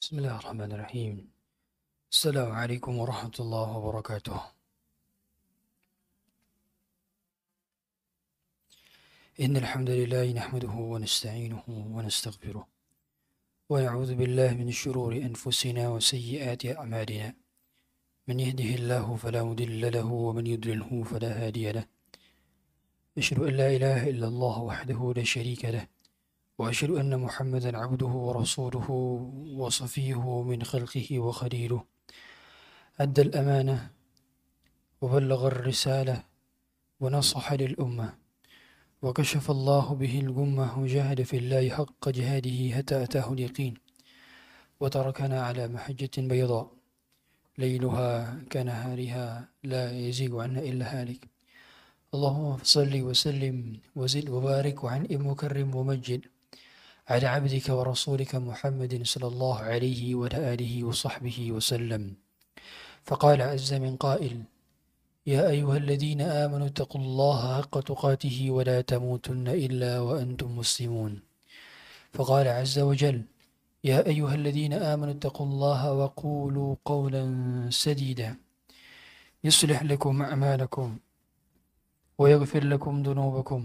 بسم الله الرحمن الرحيم. السلام عليكم ورحمة الله وبركاته. إن الحمد لله نحمده ونستعينه ونستغفره. ونعوذ بالله من شرور أنفسنا وسيئات أعمالنا. من يهده الله فلا مضل له ومن يضلله فلا هادي له. أشهد أن لا إله إلا الله وحده لا شريك له. وأشهد أن محمدا عبده ورسوله وصفيه من خلقه وخليله. أدى الأمانة وبلغ الرسالة ونصح للأمة وكشف الله به الغمة وجاهد في الله حق جهاده حتى أتاه اليقين وتركنا على محجة بيضاء. ليلها كنهارها لا يزيغ عنا إلا هالك. اللهم صل وسلم وزد وبارك وعنئم وكرم ومجد. على عبدك ورسولك محمد صلى الله عليه وعلى آله وصحبه وسلم. فقال عز من قائل يا أيها الذين آمنوا اتقوا الله حق تقاته ولا تموتن إلا وأنتم مسلمون. فقال عز وجل يا أيها الذين آمنوا اتقوا الله وقولوا قولا سديدا. يصلح لكم أعمالكم ويغفر لكم ذنوبكم.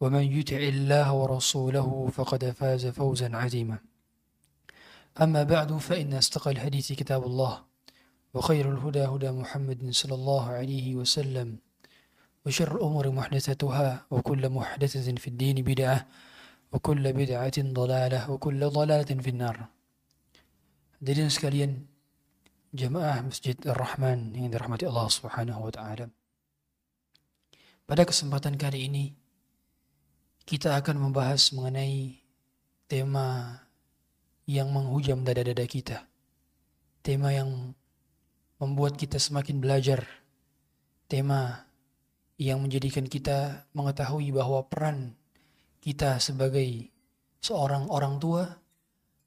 ومن يطع الله ورسوله فقد فاز فوزا عظيما أما بعد فإن أصدق الحديث كتاب الله وخير الهدى هدى محمد صلى الله عليه وسلم وشر الأمور محدثتها وكل محدثة في الدين بدعة وكل بدعة ضلالة وكل ضلالة في النار Hadirin sekalian Masjid Ar-Rahman yang dirahmati Allah Subhanahu wa taala. Pada kesempatan kali ini kita akan membahas mengenai tema yang menghujam dada-dada kita. Tema yang membuat kita semakin belajar. Tema yang menjadikan kita mengetahui bahwa peran kita sebagai seorang orang tua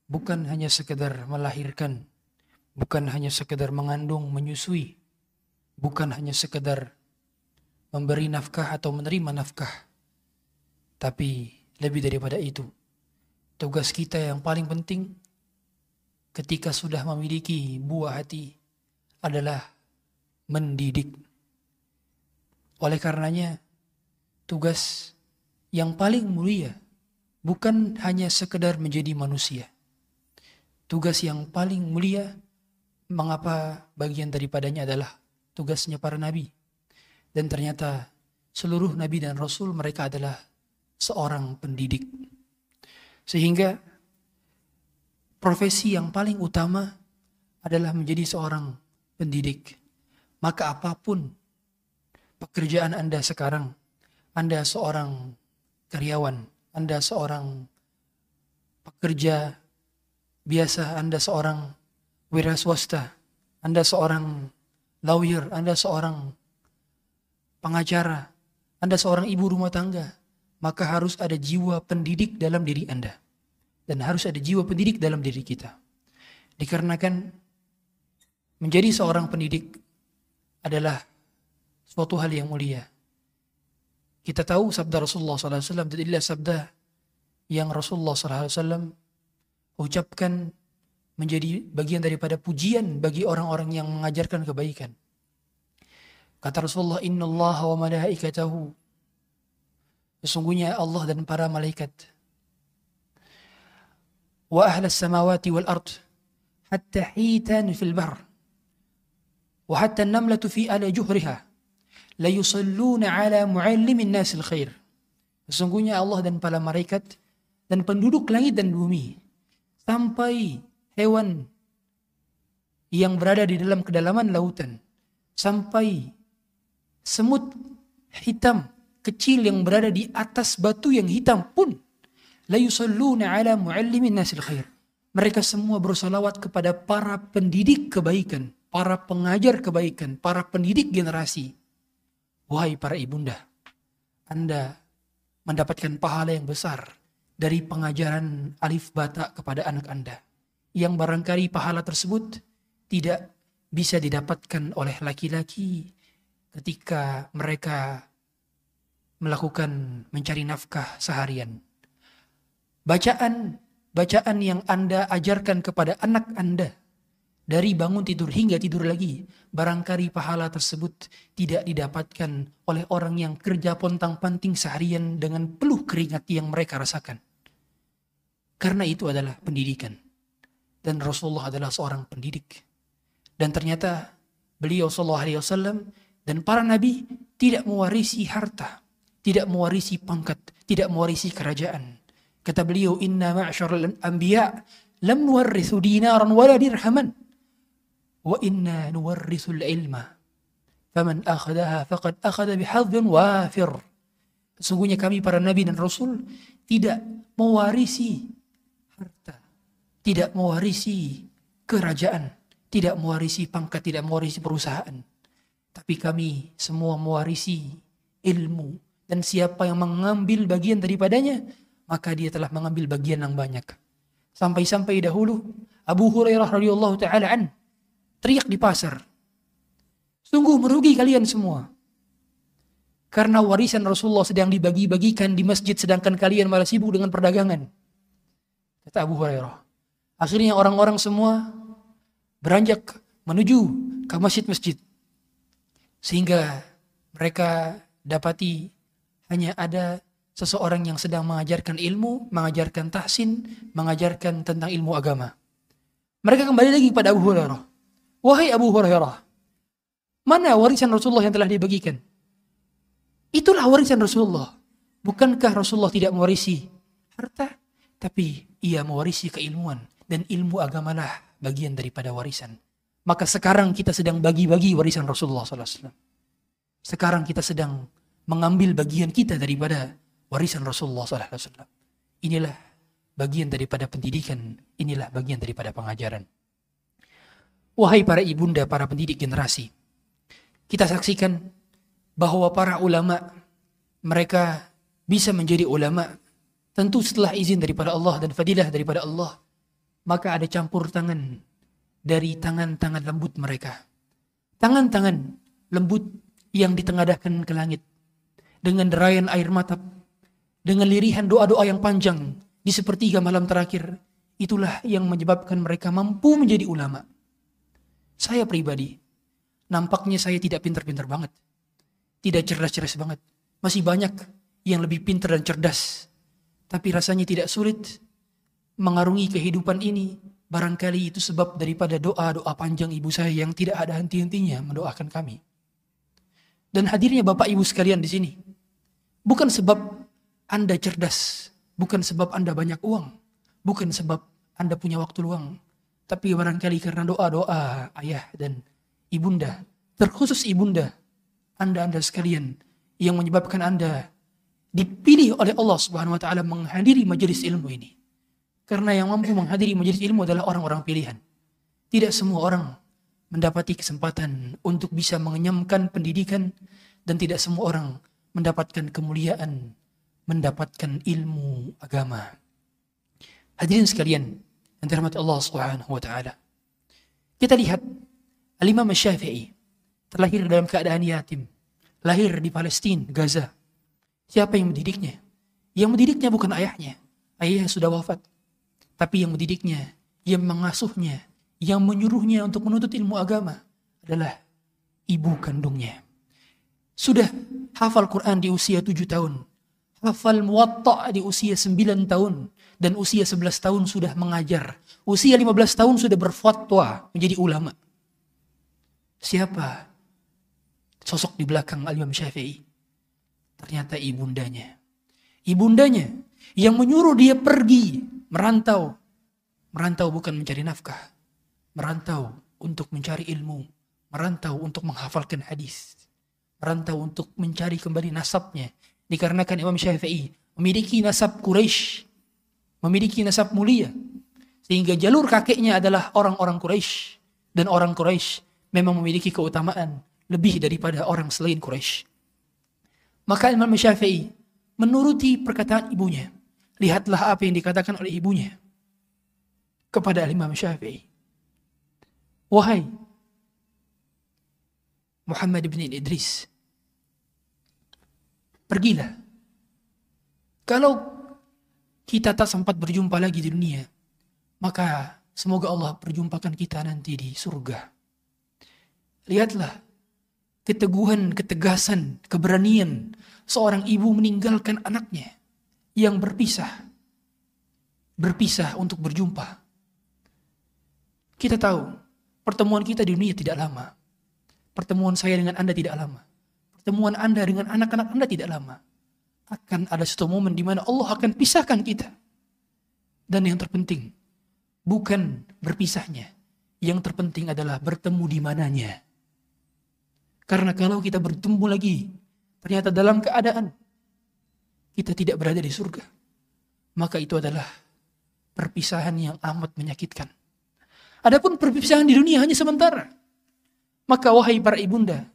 bukan hanya sekedar melahirkan, bukan hanya sekedar mengandung, menyusui, bukan hanya sekedar memberi nafkah atau menerima nafkah. Tapi lebih daripada itu, tugas kita yang paling penting ketika sudah memiliki buah hati adalah mendidik. Oleh karenanya, tugas yang paling mulia bukan hanya sekedar menjadi manusia. Tugas yang paling mulia, mengapa bagian daripadanya adalah tugasnya para nabi. Dan ternyata seluruh nabi dan rasul mereka adalah seorang pendidik. Sehingga profesi yang paling utama adalah menjadi seorang pendidik. Maka apa pun pekerjaan Anda sekarang, Anda seorang karyawan, Anda seorang pekerja biasa, Anda seorang wira swasta, Anda seorang lawyer, Anda seorang pengacara, Anda seorang ibu rumah tangga, maka harus ada jiwa pendidik dalam diri Anda. Dan harus ada jiwa pendidik dalam diri kita. Dikarenakan menjadi seorang pendidik adalah suatu hal yang mulia. Kita tahu sabda Rasulullah SAW dan inilah sabda yang Rasulullah SAW ucapkan menjadi bagian daripada pujian bagi orang-orang yang mengajarkan kebaikan. Kata Rasulullah, Inna Allah wa malaikatahu. Sesungguhnya Allah dan para malaikat. Wa ahlas samawati wal ard. Hatta hitan fil bahr. Wa hatta namlatu fi ala juhriha. La yusalluna ala muallimin nasil khair. Sesungguhnya Allah dan para malaikat dan penduduk langit dan bumi. Sampai hewan yang berada di dalam kedalaman lautan. Sampai semut hitam kecil yang berada di atas batu yang hitam pun la yusalluna ala muallimin nasil khair. Mereka semua bersolawat kepada para pendidik kebaikan, para pengajar kebaikan, para pendidik generasi. Wahai para ibunda, Anda mendapatkan pahala yang besar dari pengajaran alif bata kepada anak Anda. Yang barangkali pahala tersebut tidak bisa didapatkan oleh laki-laki ketika mereka melakukan mencari nafkah seharian. Bacaan bacaan yang Anda ajarkan kepada anak Anda dari bangun tidur hingga tidur lagi, barangkali pahala tersebut tidak didapatkan oleh orang yang kerja pontang-panting seharian dengan peluh keringat yang mereka rasakan. Karena itu adalah pendidikan. Dan Rasulullah adalah seorang pendidik. Dan ternyata beliau sallallahu alaihi wasallam dan para nabi tidak mewarisi harta, tidak mewarisi pangkat, tidak mewarisi kerajaan. Kata beliau, "Inna ma'syarul anbiya lam nuwarrithu dinaran wala dirhaman." wa inna nuwarrisul ilma faman akhadaha faqad akhada bihadzin wafir sesungguhnya kami para nabi dan rasul tidak mewarisi harta tidak mewarisi kerajaan tidak mewarisi pangkat tidak mewarisi perusahaan tapi kami semua mewarisi ilmu dan siapa yang mengambil bagian daripadanya maka dia telah mengambil bagian yang banyak sampai-sampai dahulu Abu Hurairah radhiyallahu taala an teriak di pasar. Sungguh merugi kalian semua. Karena warisan Rasulullah sedang dibagi-bagikan di masjid sedangkan kalian malah sibuk dengan perdagangan. Kata Abu Hurairah. Akhirnya orang-orang semua beranjak menuju ke masjid-masjid. Sehingga mereka dapati hanya ada seseorang yang sedang mengajarkan ilmu, mengajarkan tahsin, mengajarkan tentang ilmu agama. Mereka kembali lagi kepada Abu Hurairah. Wahai Abu Hurairah, mana warisan Rasulullah yang telah dibagikan? Itulah warisan Rasulullah. Bukankah Rasulullah tidak mewarisi harta? Tapi ia mewarisi keilmuan. Dan ilmu agamalah bagian daripada warisan. Maka sekarang kita sedang bagi-bagi warisan Rasulullah SAW. Sekarang kita sedang mengambil bagian kita daripada warisan Rasulullah SAW. Inilah bagian daripada pendidikan. Inilah bagian daripada pengajaran. Wahai para ibunda, para pendidik generasi. Kita saksikan bahwa para ulama mereka bisa menjadi ulama tentu setelah izin daripada Allah dan fadilah daripada Allah. Maka ada campur tangan dari tangan-tangan lembut mereka. Tangan-tangan lembut yang ditengadahkan ke langit dengan derayan air mata, dengan lirihan doa-doa yang panjang di sepertiga malam terakhir. Itulah yang menyebabkan mereka mampu menjadi ulama. Saya pribadi, nampaknya saya tidak pintar-pintar banget. Tidak cerdas-cerdas banget. Masih banyak yang lebih pintar dan cerdas. Tapi rasanya tidak sulit mengarungi kehidupan ini. Barangkali itu sebab daripada doa-doa panjang ibu saya yang tidak ada henti-hentinya mendoakan kami. Dan hadirnya Bapak Ibu sekalian di sini. Bukan sebab Anda cerdas. Bukan sebab Anda banyak uang. Bukan sebab Anda punya waktu luang tapi barangkali karena doa-doa ayah dan ibunda, terkhusus ibunda, anda-anda sekalian yang menyebabkan anda dipilih oleh Allah Subhanahu wa taala menghadiri majelis ilmu ini. Karena yang mampu menghadiri majelis ilmu adalah orang-orang pilihan. Tidak semua orang mendapati kesempatan untuk bisa mengenyamkan pendidikan dan tidak semua orang mendapatkan kemuliaan mendapatkan ilmu agama. Hadirin sekalian, yang dirahmati Allah Subhanahu wa taala. Kita lihat Al-Imam Syafi'i terlahir dalam keadaan yatim, lahir di Palestina, Gaza. Siapa yang mendidiknya? Yang mendidiknya bukan ayahnya. Ayahnya sudah wafat. Tapi yang mendidiknya, yang mengasuhnya, yang menyuruhnya untuk menuntut ilmu agama adalah ibu kandungnya. Sudah hafal Quran di usia tujuh tahun. Hafal muwatta di usia sembilan tahun dan usia 11 tahun sudah mengajar. Usia 15 tahun sudah berfatwa menjadi ulama. Siapa sosok di belakang Al-Imam Syafi'i? Ternyata ibundanya. Ibundanya yang menyuruh dia pergi merantau. Merantau bukan mencari nafkah. Merantau untuk mencari ilmu. Merantau untuk menghafalkan hadis. Merantau untuk mencari kembali nasabnya. Dikarenakan Imam Syafi'i memiliki nasab Quraisy memiliki nasab mulia. Sehingga jalur kakeknya adalah orang-orang Quraisy dan orang Quraisy memang memiliki keutamaan lebih daripada orang selain Quraisy. Maka Imam Syafi'i menuruti perkataan ibunya. Lihatlah apa yang dikatakan oleh ibunya kepada Imam Syafi'i. Wahai Muhammad bin Idris, pergilah. Kalau kita tak sempat berjumpa lagi di dunia, maka semoga Allah perjumpakan kita nanti di surga. Lihatlah keteguhan, ketegasan, keberanian seorang ibu meninggalkan anaknya yang berpisah. Berpisah untuk berjumpa. Kita tahu pertemuan kita di dunia tidak lama. Pertemuan saya dengan Anda tidak lama. Pertemuan Anda dengan anak-anak Anda tidak lama. Akan ada satu momen di mana Allah akan pisahkan kita. Dan yang terpenting, bukan berpisahnya. Yang terpenting adalah bertemu di mananya. Karena kalau kita bertemu lagi, ternyata dalam keadaan kita tidak berada di surga, maka itu adalah perpisahan yang amat menyakitkan. Adapun perpisahan di dunia hanya sementara. Maka wahai para ibunda,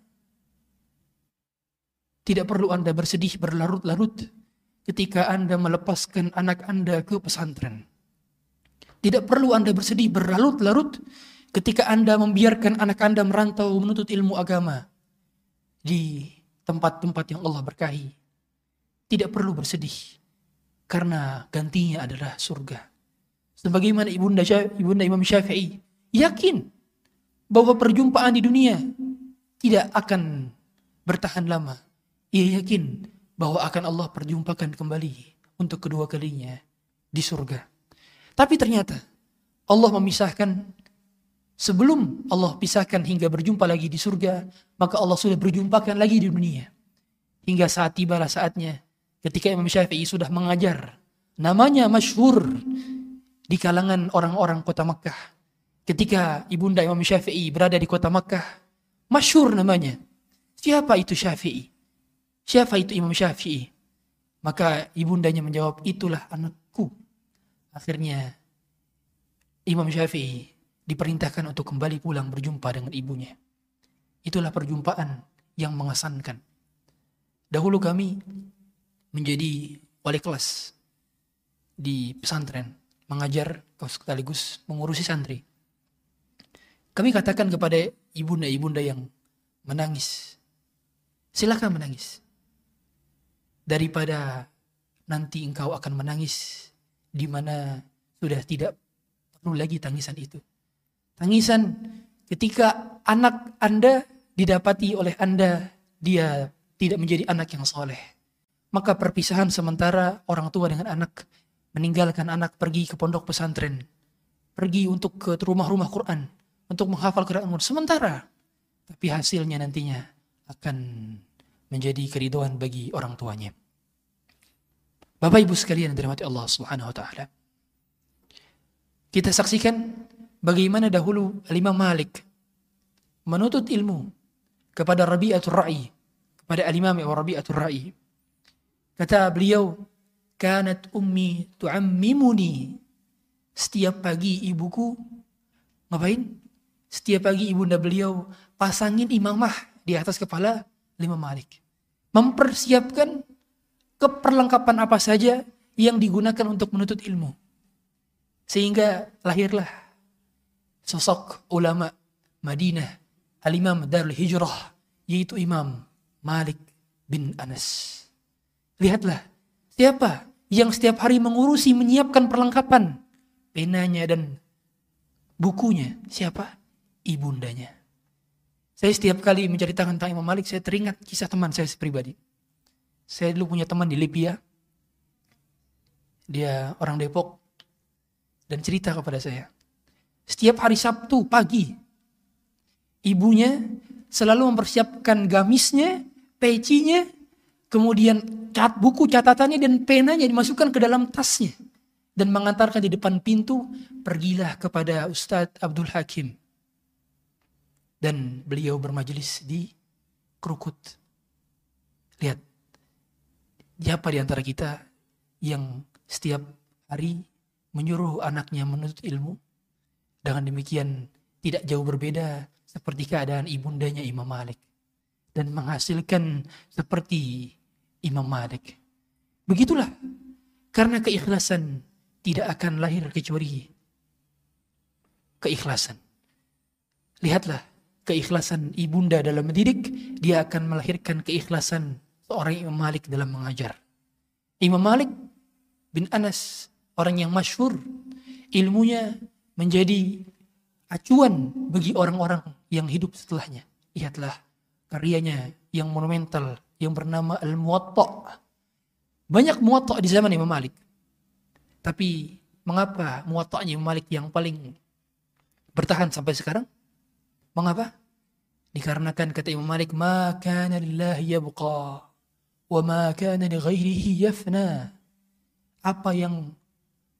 tidak perlu Anda bersedih berlarut-larut ketika Anda melepaskan anak Anda ke pesantren. Tidak perlu Anda bersedih berlarut-larut ketika Anda membiarkan anak Anda merantau menuntut ilmu agama di tempat-tempat yang Allah berkahi. Tidak perlu bersedih karena gantinya adalah surga. Sebagaimana ibunda, ibunda Imam Syafi'i yakin bahwa perjumpaan di dunia tidak akan bertahan lama ia yakin bahwa akan Allah perjumpakan kembali untuk kedua kalinya di surga. Tapi ternyata Allah memisahkan sebelum Allah pisahkan hingga berjumpa lagi di surga, maka Allah sudah berjumpakan lagi di dunia. Hingga saat tibalah saatnya ketika Imam Syafi'i sudah mengajar namanya masyhur di kalangan orang-orang kota Makkah. Ketika ibunda Imam Syafi'i berada di kota Makkah, masyhur namanya. Siapa itu Syafi'i? Siapa itu Imam Syafi'i? Maka ibundanya menjawab, itulah anakku. Akhirnya Imam Syafi'i diperintahkan untuk kembali pulang berjumpa dengan ibunya. Itulah perjumpaan yang mengesankan. Dahulu kami menjadi wali kelas di pesantren, mengajar sekaligus mengurusi santri. Kami katakan kepada ibunda-ibunda yang menangis, silakan menangis daripada nanti engkau akan menangis di mana sudah tidak perlu lagi tangisan itu. Tangisan ketika anak Anda didapati oleh Anda dia tidak menjadi anak yang soleh. Maka perpisahan sementara orang tua dengan anak meninggalkan anak pergi ke pondok pesantren. Pergi untuk ke rumah-rumah Quran. Untuk menghafal Quran. Sementara. Tapi hasilnya nantinya akan menjadi keriduan bagi orang tuanya. Bapak Ibu sekalian yang dirahmati Allah Subhanahu wa taala. Kita saksikan bagaimana dahulu Imam Malik menuntut ilmu kepada Rabi'atul Ra'i, kepada Al-Imam Rabi'atul Ra'i. Kata beliau, "Kanat ummi tu'ammimuni." Setiap pagi ibuku ngapain? Setiap pagi ibunda beliau pasangin imamah di atas kepala Imam Malik mempersiapkan keperlengkapan apa saja yang digunakan untuk menuntut ilmu. Sehingga lahirlah sosok ulama Madinah, al-Imam Darul Hijrah, yaitu Imam Malik bin Anas. Lihatlah, siapa yang setiap hari mengurusi, menyiapkan perlengkapan, penanya dan bukunya, siapa? Ibundanya. Saya setiap kali menceritakan tentang Imam Malik, saya teringat kisah teman saya pribadi. Saya dulu punya teman di Libya. Dia orang Depok. Dan cerita kepada saya. Setiap hari Sabtu pagi, ibunya selalu mempersiapkan gamisnya, pecinya, kemudian cat buku catatannya dan penanya dimasukkan ke dalam tasnya dan mengantarkan di depan pintu pergilah kepada Ustadz Abdul Hakim dan beliau bermajelis di Krukut. Lihat, siapa di antara kita yang setiap hari menyuruh anaknya menuntut ilmu? Dengan demikian tidak jauh berbeda seperti keadaan ibundanya Imam Malik. Dan menghasilkan seperti Imam Malik. Begitulah. Karena keikhlasan tidak akan lahir kecuali keikhlasan. Lihatlah keikhlasan ibunda dalam mendidik, dia akan melahirkan keikhlasan seorang Imam Malik dalam mengajar. Imam Malik bin Anas, orang yang masyhur, ilmunya menjadi acuan bagi orang-orang yang hidup setelahnya. Lihatlah karyanya yang monumental yang bernama Al-Muwatta. Banyak Muwatta di zaman Imam Malik. Tapi mengapa Muwatta'nya Imam Malik yang paling bertahan sampai sekarang? Mengapa? Dikarenakan kata Imam Malik, "Ma kana lillahi yabqa wa ma kana li ghairihi yafna." Apa yang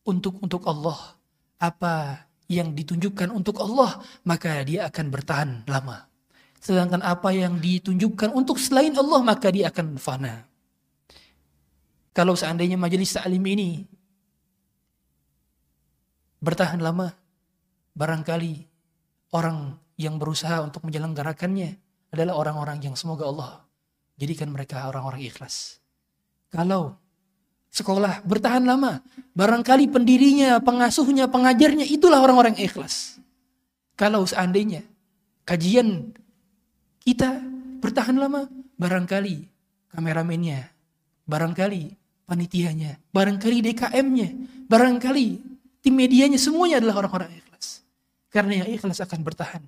untuk untuk Allah, apa yang ditunjukkan untuk Allah, maka dia akan bertahan lama. Sedangkan apa yang ditunjukkan untuk selain Allah, maka dia akan fana. Kalau seandainya majelis ta'lim ini bertahan lama, barangkali orang yang berusaha untuk menyelenggarakannya adalah orang-orang yang semoga Allah jadikan mereka orang-orang ikhlas. Kalau sekolah bertahan lama, barangkali pendirinya, pengasuhnya, pengajarnya itulah orang-orang ikhlas. Kalau seandainya kajian kita bertahan lama, barangkali kameramennya, barangkali panitianya, barangkali DKM-nya, barangkali tim medianya semuanya adalah orang-orang ikhlas. Karena yang ikhlas akan bertahan.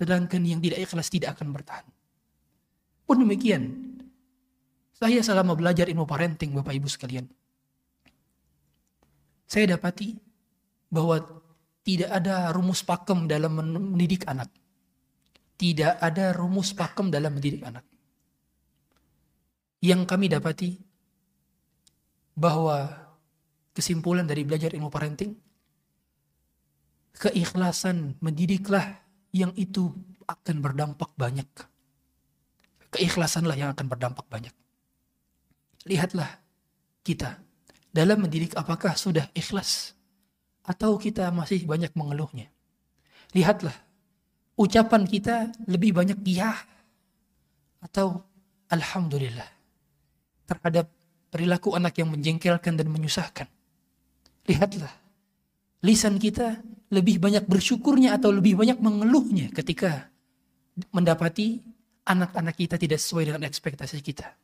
Sedangkan yang tidak ikhlas tidak akan bertahan. Pun demikian, saya selama belajar ilmu parenting Bapak Ibu sekalian, saya dapati bahwa tidak ada rumus pakem dalam mendidik anak. Tidak ada rumus pakem dalam mendidik anak. Yang kami dapati bahwa kesimpulan dari belajar ilmu parenting, keikhlasan mendidiklah yang itu akan berdampak banyak. Keikhlasanlah yang akan berdampak banyak. Lihatlah kita dalam mendidik apakah sudah ikhlas atau kita masih banyak mengeluhnya. Lihatlah ucapan kita lebih banyak ya atau alhamdulillah terhadap perilaku anak yang menjengkelkan dan menyusahkan. Lihatlah lisan kita lebih banyak bersyukurnya atau lebih banyak mengeluhnya ketika mendapati anak-anak kita tidak sesuai dengan ekspektasi kita.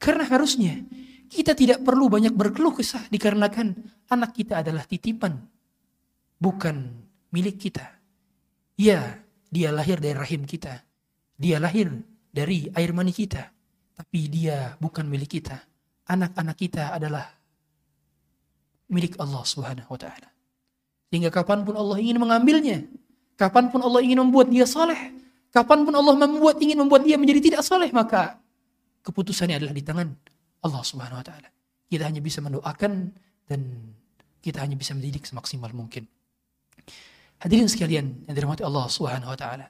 Karena harusnya kita tidak perlu banyak berkeluh kesah dikarenakan anak kita adalah titipan, bukan milik kita. Ya, dia lahir dari rahim kita. Dia lahir dari air mani kita. Tapi dia bukan milik kita. Anak-anak kita adalah milik Allah Subhanahu wa taala. Sehingga kapan pun Allah ingin mengambilnya. Kapan pun Allah ingin membuat dia soleh. Kapan pun Allah membuat ingin membuat dia menjadi tidak soleh. Maka keputusannya adalah di tangan Allah subhanahu wa ta'ala. Kita hanya bisa mendoakan dan kita hanya bisa mendidik semaksimal mungkin. Hadirin sekalian yang dirahmati Allah subhanahu wa ta'ala.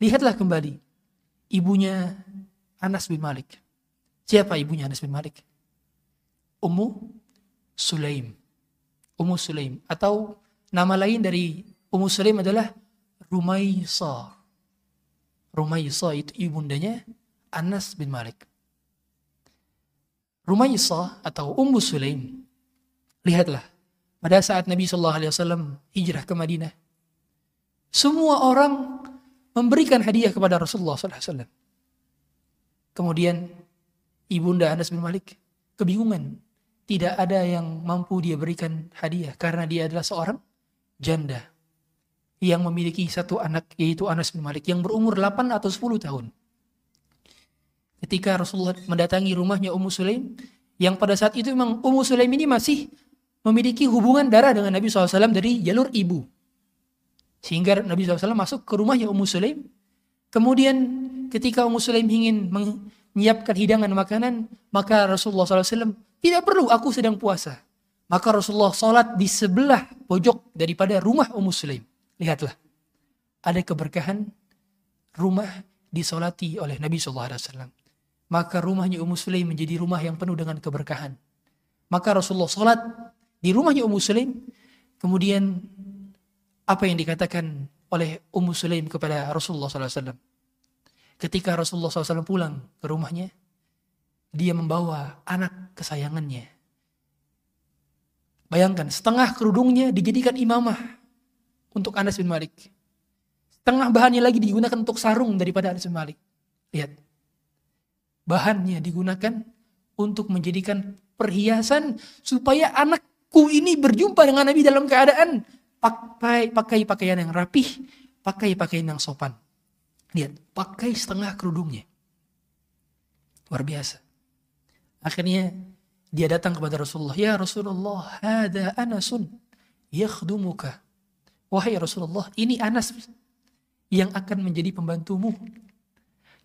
Lihatlah kembali ibunya Anas bin Malik. Siapa ibunya Anas bin Malik? Ummu Sulaim. Ummu Sulaim atau Nama lain dari Ummu Sulaim adalah Rumaisa. Rumaisa itu ibundanya Anas bin Malik. Rumaisa atau Ummu Sulaim. Lihatlah, pada saat Nabi Shallallahu Alaihi Wasallam hijrah ke Madinah, semua orang memberikan hadiah kepada Rasulullah SAW. Kemudian ibunda Anas bin Malik kebingungan. Tidak ada yang mampu dia berikan hadiah karena dia adalah seorang janda yang memiliki satu anak yaitu Anas bin Malik yang berumur 8 atau 10 tahun. Ketika Rasulullah mendatangi rumahnya Ummu Sulaim yang pada saat itu memang Ummu Sulaim ini masih memiliki hubungan darah dengan Nabi SAW dari jalur ibu. Sehingga Nabi SAW masuk ke rumahnya Ummu Sulaim. Kemudian ketika Ummu Sulaim ingin menyiapkan hidangan makanan, maka Rasulullah SAW tidak perlu, aku sedang puasa. Maka Rasulullah sholat di sebelah pojok daripada rumah Ummu Sulaim. Lihatlah. Ada keberkahan rumah disolati oleh Nabi SAW. Maka rumahnya Ummu Sulaim menjadi rumah yang penuh dengan keberkahan. Maka Rasulullah sholat di rumahnya Ummu Sulaim. Kemudian apa yang dikatakan oleh Ummu Sulaim kepada Rasulullah SAW. Ketika Rasulullah SAW pulang ke rumahnya, dia membawa anak kesayangannya Bayangkan, setengah kerudungnya dijadikan imamah untuk Anas bin Malik. Setengah bahannya lagi digunakan untuk sarung daripada Anas bin Malik. Lihat. Bahannya digunakan untuk menjadikan perhiasan supaya anakku ini berjumpa dengan Nabi dalam keadaan pakai pakai pakaian yang rapih, pakai pakaian yang sopan. Lihat, pakai setengah kerudungnya. Luar biasa. Akhirnya dia datang kepada Rasulullah, "Ya Rasulullah, hada Anasun yakhdumuka." Wahai Rasulullah, ini Anas yang akan menjadi pembantumu.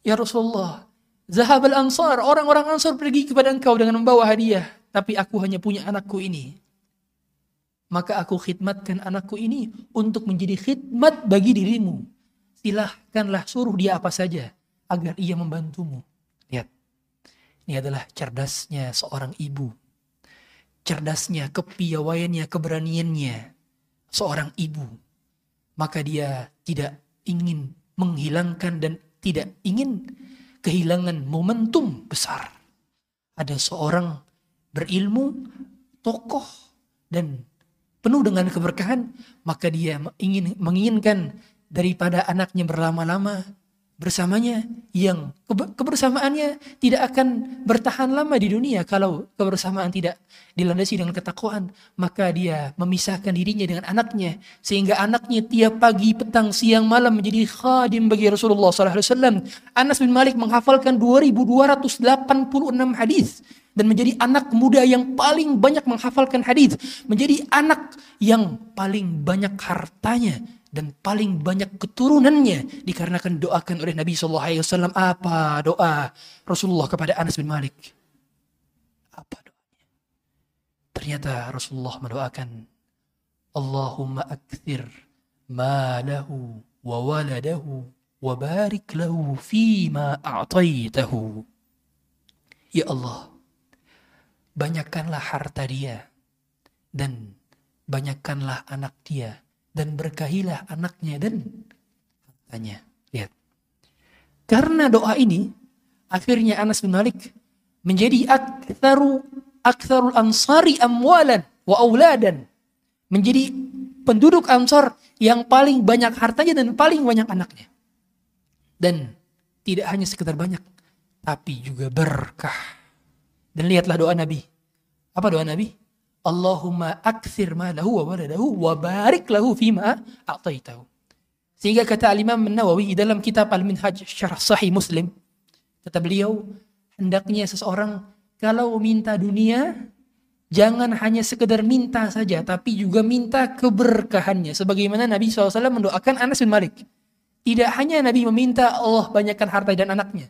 Ya Rasulullah, Zahab al-Ansar, orang-orang Ansar pergi kepada engkau dengan membawa hadiah, tapi aku hanya punya anakku ini. Maka aku khidmatkan anakku ini untuk menjadi khidmat bagi dirimu. Silahkanlah suruh dia apa saja agar ia membantumu. Ini adalah cerdasnya seorang ibu. Cerdasnya, kepiawaiannya, keberaniannya seorang ibu. Maka dia tidak ingin menghilangkan dan tidak ingin kehilangan momentum besar. Ada seorang berilmu, tokoh, dan penuh dengan keberkahan, maka dia ingin menginginkan daripada anaknya berlama-lama bersamanya yang kebersamaannya tidak akan bertahan lama di dunia. Kalau kebersamaan tidak dilandasi dengan ketakwaan maka dia memisahkan dirinya dengan anaknya. Sehingga anaknya tiap pagi petang siang malam menjadi khadim bagi Rasulullah SAW Anas bin Malik menghafalkan 2286 hadis dan menjadi anak muda yang paling banyak menghafalkan hadis. Menjadi anak yang paling banyak hartanya dan paling banyak keturunannya dikarenakan doakan oleh Nabi Shallallahu Alaihi Wasallam. Apa doa Rasulullah kepada Anas bin Malik? Apa doanya? Ternyata Rasulullah mendoakan Allahumma akthir malahu wa waladahu wa barik lahu ma a'taitahu ya Allah banyakkanlah harta dia dan banyakkanlah anak dia dan berkahilah anaknya dan hartanya. Lihat. Karena doa ini, akhirnya Anas bin Malik menjadi aktsaru aktsarul ansari amwalan wa auladan. Menjadi penduduk Ansar yang paling banyak hartanya dan paling banyak anaknya. Dan tidak hanya sekedar banyak, tapi juga berkah. Dan lihatlah doa Nabi. Apa doa Nabi? Allahumma akthir malahu wa waladahu wa barik lahu fima a'taitahu. Sehingga kata Al-Imam Nawawi dalam kitab Al-Minhaj Syarah Sahih Muslim, kata beliau, hendaknya seseorang kalau minta dunia, jangan hanya sekedar minta saja, tapi juga minta keberkahannya. Sebagaimana Nabi SAW mendoakan Anas bin Malik. Tidak hanya Nabi meminta Allah banyakkan harta dan anaknya.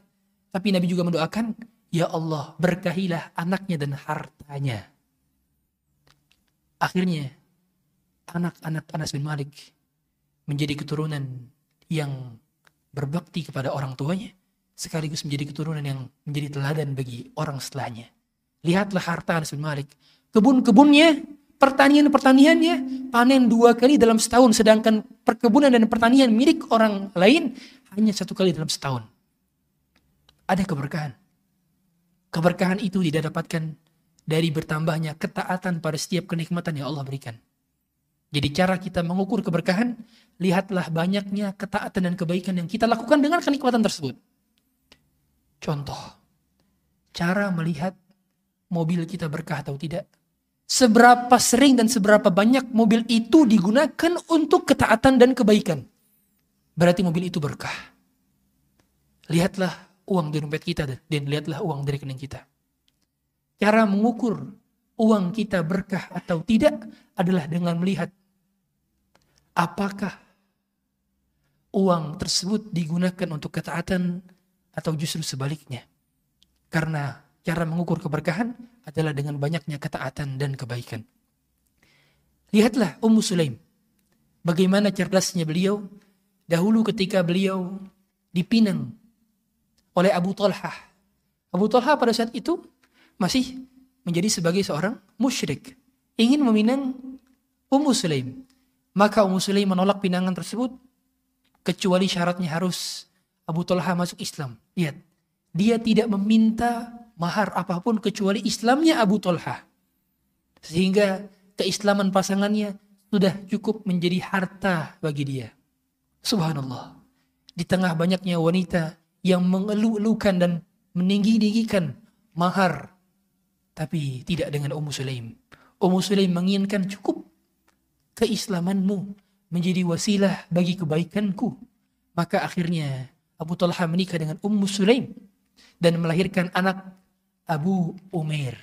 Tapi Nabi juga mendoakan, Ya Allah berkahilah anaknya dan hartanya. Akhirnya anak-anak Anas bin Malik menjadi keturunan yang berbakti kepada orang tuanya sekaligus menjadi keturunan yang menjadi teladan bagi orang setelahnya. Lihatlah harta Anas bin Malik. Kebun-kebunnya, pertanian-pertaniannya panen dua kali dalam setahun. Sedangkan perkebunan dan pertanian milik orang lain hanya satu kali dalam setahun. Ada keberkahan. Keberkahan itu tidak dapatkan dari bertambahnya ketaatan pada setiap kenikmatan yang Allah berikan. Jadi cara kita mengukur keberkahan, lihatlah banyaknya ketaatan dan kebaikan yang kita lakukan dengan kenikmatan tersebut. Contoh, cara melihat mobil kita berkah atau tidak. Seberapa sering dan seberapa banyak mobil itu digunakan untuk ketaatan dan kebaikan. Berarti mobil itu berkah. Lihatlah uang di dompet kita dan lihatlah uang dari rekening kita. Cara mengukur uang kita berkah atau tidak adalah dengan melihat apakah uang tersebut digunakan untuk ketaatan atau justru sebaliknya. Karena cara mengukur keberkahan adalah dengan banyaknya ketaatan dan kebaikan. Lihatlah Ummu Sulaim. Bagaimana cerdasnya beliau dahulu ketika beliau dipinang oleh Abu Talha. Abu Talha pada saat itu masih menjadi sebagai seorang musyrik. Ingin meminang Ummu Sulaim. Maka Ummu Sulaim menolak pinangan tersebut. Kecuali syaratnya harus Abu Talha masuk Islam. Lihat. Dia tidak meminta mahar apa pun kecuali Islamnya Abu Talha. Sehingga keislaman pasangannya sudah cukup menjadi harta bagi dia. Subhanallah. Di tengah banyaknya wanita yang mengeluh-elukan dan meninggi-tinggikan mahar Tapi tidak dengan Ummu Sulaim. Ummu Sulaim menginginkan cukup keislamanmu menjadi wasilah bagi kebaikanku. Maka akhirnya Abu Talha menikah dengan Ummu Sulaim dan melahirkan anak Abu Umair.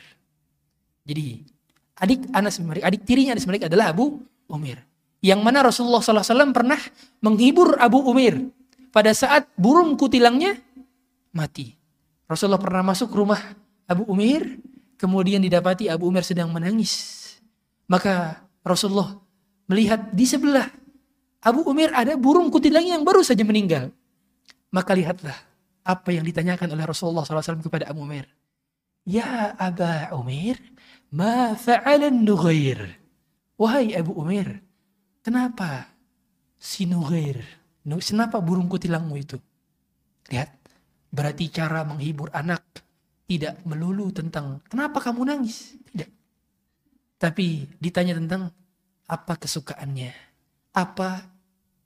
Jadi adik Anas bin Malik, adik tirinya Anas bin Malik adalah Abu Umair. Yang mana Rasulullah SAW pernah menghibur Abu Umair pada saat burung kutilangnya mati. Rasulullah pernah masuk rumah Abu Umair, kemudian didapati Abu Umair sedang menangis. Maka Rasulullah melihat di sebelah Abu Umair ada burung kutilang yang baru saja meninggal. Maka lihatlah apa yang ditanyakan oleh Rasulullah SAW kepada Abu Umair. Ya Aba Umair, ma fa'alan nughair. Wahai Abu Umair, kenapa si nughair? Kenapa burung kutilangmu itu? Lihat, berarti cara menghibur anak tidak melulu tentang kenapa kamu nangis. Tidak. Tapi ditanya tentang apa kesukaannya, apa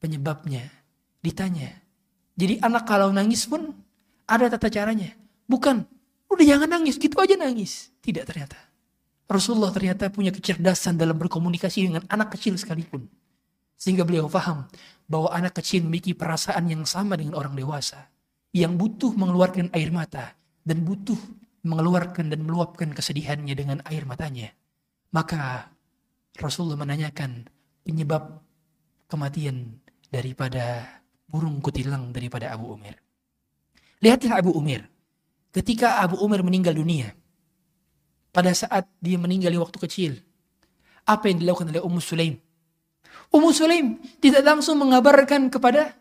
penyebabnya, ditanya. Jadi anak kalau nangis pun ada tata caranya. Bukan, udah jangan nangis, gitu aja nangis. Tidak ternyata. Rasulullah ternyata punya kecerdasan dalam berkomunikasi dengan anak kecil sekalipun. Sehingga beliau paham bahwa anak kecil memiliki perasaan yang sama dengan orang dewasa. Yang butuh mengeluarkan air mata. Dan butuh mengeluarkan dan meluapkan kesedihannya dengan air matanya. Maka Rasulullah menanyakan penyebab kematian daripada burung kutilang daripada Abu Umar. Lihatlah Abu Umar. Ketika Abu Umar meninggal dunia, pada saat dia meninggal di waktu kecil, apa yang dilakukan oleh Ummu Sulaim? Ummu Sulaim tidak langsung mengabarkan kepada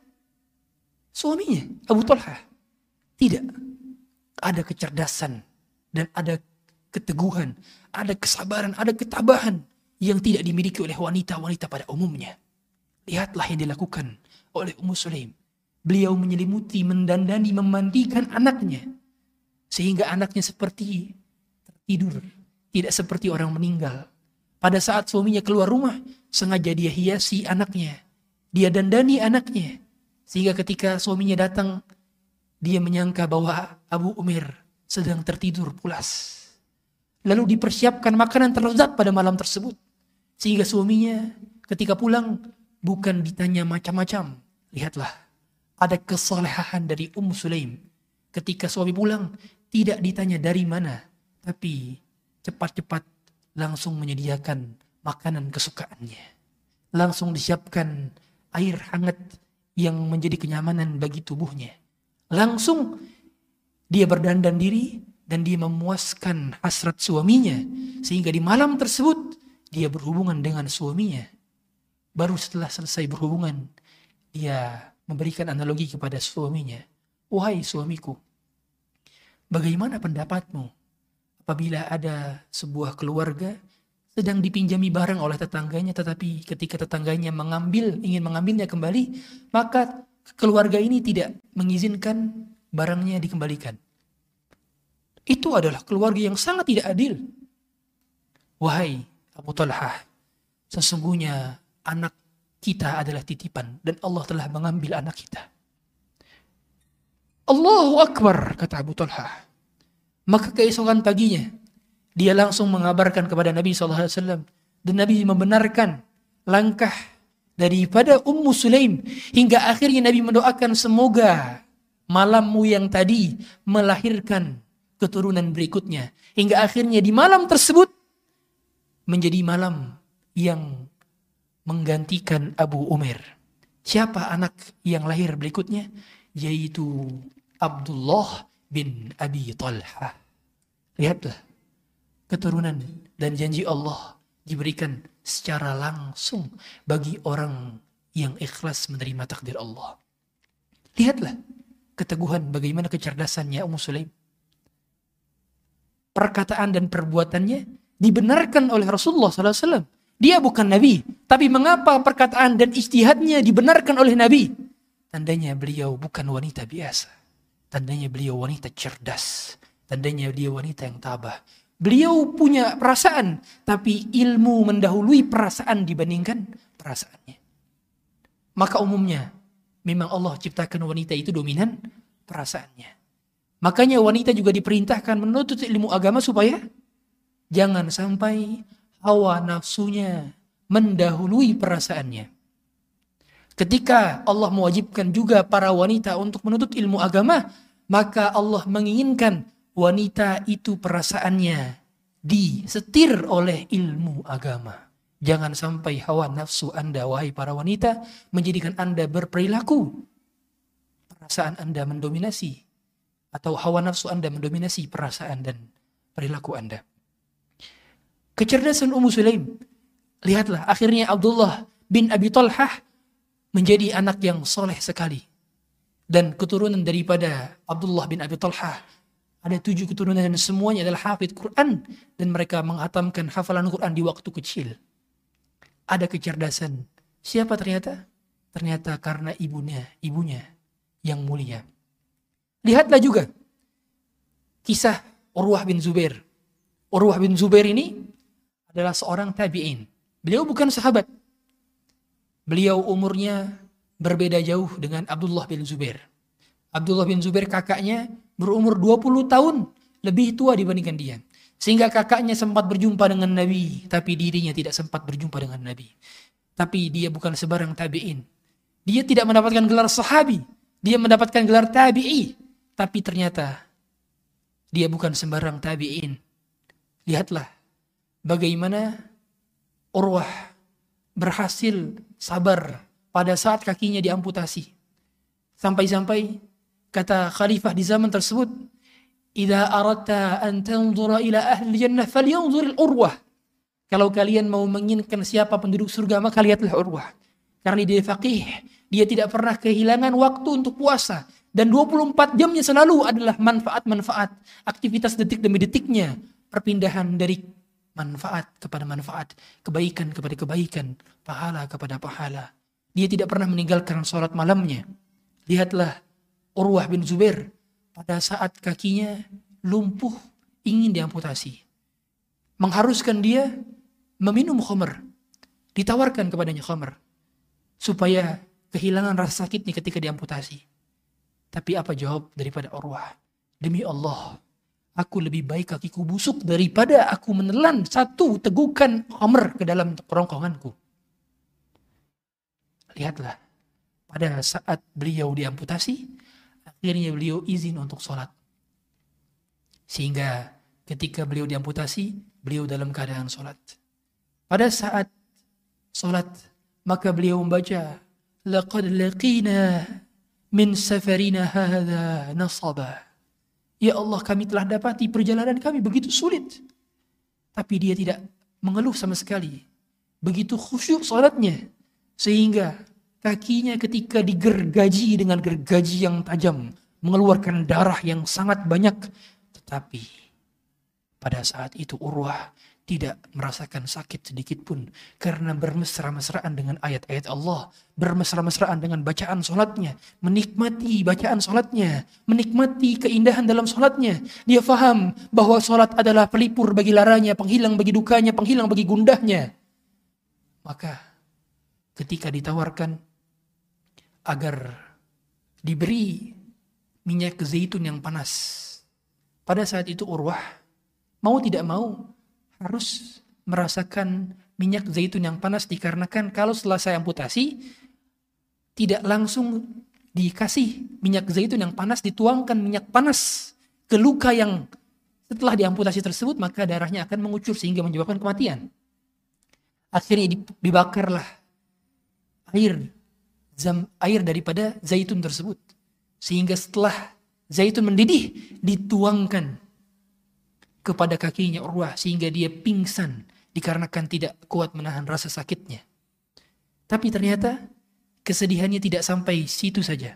suaminya, Abu Talha. Tidak. Ada kecerdasan dan ada keteguhan, ada kesabaran, ada ketabahan yang tidak dimiliki oleh wanita-wanita pada umumnya. Lihatlah yang dilakukan oleh Ummu Sulaim. Beliau menyelimuti, mendandani, memandikan anaknya. Sehingga anaknya seperti tertidur. Tidak seperti orang meninggal. Pada saat suaminya keluar rumah, sengaja dia hiasi anaknya. Dia dandani anaknya. Sehingga ketika suaminya datang, dia menyangka bahwa Abu Umar sedang tertidur pulas. Lalu dipersiapkan makanan terlezat pada malam tersebut. Sehingga suaminya ketika pulang bukan ditanya macam-macam. Lihatlah, ada kesalehan dari Ummu Sulaim. Ketika suami pulang, tidak ditanya dari mana. Tapi cepat-cepat langsung menyediakan makanan kesukaannya. Langsung disiapkan air hangat yang menjadi kenyamanan bagi tubuhnya. Langsung dia berdandan diri dan dia memuaskan hasrat suaminya. Sehingga di malam tersebut dia berhubungan dengan suaminya. Baru setelah selesai berhubungan, dia memberikan analogi kepada suaminya. Wahai suamiku, bagaimana pendapatmu apabila ada sebuah keluarga sedang dipinjami barang oleh tetangganya tetapi ketika tetangganya mengambil ingin mengambilnya kembali maka keluarga ini tidak mengizinkan barangnya dikembalikan. Itu adalah keluarga yang sangat tidak adil. Wahai Abu Talha, sesungguhnya anak kita adalah titipan dan Allah telah mengambil anak kita. Allahu Akbar, kata Abu Talha. Maka keesokan paginya, dia langsung mengabarkan kepada Nabi SAW. Dan Nabi membenarkan langkah daripada Ummu Sulaim. Hingga akhirnya Nabi mendoakan semoga malammu yang tadi melahirkan keturunan berikutnya. Hingga akhirnya di malam tersebut menjadi malam yang menggantikan Abu Umar. Siapa anak yang lahir berikutnya? Yaitu Abdullah bin Abi Talha. Lihatlah, keturunan dan janji Allah diberikan secara langsung bagi orang yang ikhlas menerima takdir Allah. Lihatlah keteguhan bagaimana kecerdasannya Ummu Sulaim. Perkataan dan perbuatannya dibenarkan oleh Rasulullah SAW. Dia bukan Nabi. Tapi mengapa perkataan dan istihadnya dibenarkan oleh Nabi? Tandanya beliau bukan wanita biasa. Tandanya beliau wanita cerdas. Tandanya dia wanita yang tabah. Beliau punya perasaan. Tapi ilmu mendahului perasaan dibandingkan perasaannya. Maka umumnya memang Allah ciptakan wanita itu dominan perasaannya. Makanya wanita juga diperintahkan menuntut ilmu agama supaya Jangan sampai hawa nafsunya mendahului perasaannya. Ketika Allah mewajibkan juga para wanita untuk menuntut ilmu agama, maka Allah menginginkan wanita itu perasaannya disetir oleh ilmu agama. Jangan sampai hawa nafsu Anda, wahai para wanita, menjadikan Anda berperilaku. Perasaan Anda mendominasi. Atau hawa nafsu Anda mendominasi perasaan dan perilaku Anda. Kecerdasan Ummu Sulaim. Lihatlah, akhirnya Abdullah bin Abi Talhah menjadi anak yang soleh sekali. Dan keturunan daripada Abdullah bin Abi Talhah ada tujuh keturunan dan semuanya adalah hafid Quran dan mereka menghatamkan hafalan Quran di waktu kecil. Ada kecerdasan. Siapa ternyata? Ternyata karena ibunya, ibunya yang mulia. Lihatlah juga kisah Urwah bin Zubair. Urwah bin Zubair ini adalah seorang tabi'in. Beliau bukan sahabat. Beliau umurnya berbeda jauh dengan Abdullah bin Zubair. Abdullah bin Zubair kakaknya berumur 20 tahun lebih tua dibandingkan dia. Sehingga kakaknya sempat berjumpa dengan Nabi, tapi dirinya tidak sempat berjumpa dengan Nabi. Tapi dia bukan sebarang tabi'in. Dia tidak mendapatkan gelar sahabi. Dia mendapatkan gelar tabi'i. Tapi ternyata dia bukan sembarang tabi'in. Lihatlah bagaimana Urwah berhasil sabar pada saat kakinya diamputasi. Sampai-sampai kata khalifah di zaman tersebut, "Idza aradta an tanzura ila ahli jannah falyanzur al-urwah." Kalau kalian mau menginginkan siapa penduduk surga, maka lihatlah Urwah. Karena dia faqih, dia tidak pernah kehilangan waktu untuk puasa. Dan 24 jamnya selalu adalah manfaat-manfaat. Aktivitas detik demi detiknya. Perpindahan dari manfaat kepada manfaat, kebaikan kepada kebaikan, pahala kepada pahala. Dia tidak pernah meninggalkan sholat malamnya. Lihatlah Urwah bin Zubair pada saat kakinya lumpuh ingin diamputasi. Mengharuskan dia meminum khamr. Ditawarkan kepadanya khamr. Supaya kehilangan rasa sakitnya ketika diamputasi. Tapi apa jawab daripada Urwah? Demi Allah, Aku lebih baik kakiku busuk daripada aku menelan satu tegukan homer ke dalam kerongkonganku. Lihatlah, pada saat beliau diamputasi, akhirnya beliau izin untuk sholat. Sehingga ketika beliau diamputasi, beliau dalam keadaan sholat. Pada saat sholat, maka beliau membaca, لَقَدْ لَقِينَا مِنْ سَفَرِنَا هَذَا نَصَبًا Ya Allah kami telah dapati perjalanan kami begitu sulit. Tapi dia tidak mengeluh sama sekali. Begitu khusyuk sholatnya. Sehingga kakinya ketika digergaji dengan gergaji yang tajam. Mengeluarkan darah yang sangat banyak. Tetapi pada saat itu Urwah tidak merasakan sakit sedikit pun karena bermesra-mesraan dengan ayat-ayat Allah, bermesra-mesraan dengan bacaan solatnya, menikmati bacaan solatnya, menikmati keindahan dalam solatnya. Dia faham bahwa solat adalah pelipur bagi laranya, penghilang bagi dukanya, penghilang bagi gundahnya. Maka ketika ditawarkan agar diberi minyak zaitun yang panas, pada saat itu Urwah mau tidak mau harus merasakan minyak zaitun yang panas dikarenakan kalau selesai amputasi tidak langsung dikasih minyak zaitun yang panas dituangkan minyak panas ke luka yang setelah diamputasi tersebut maka darahnya akan mengucur sehingga menyebabkan kematian. Akhirnya dibakarlah air zam, air daripada zaitun tersebut sehingga setelah zaitun mendidih dituangkan kepada kakinya Urwah sehingga dia pingsan dikarenakan tidak kuat menahan rasa sakitnya. Tapi ternyata kesedihannya tidak sampai situ saja.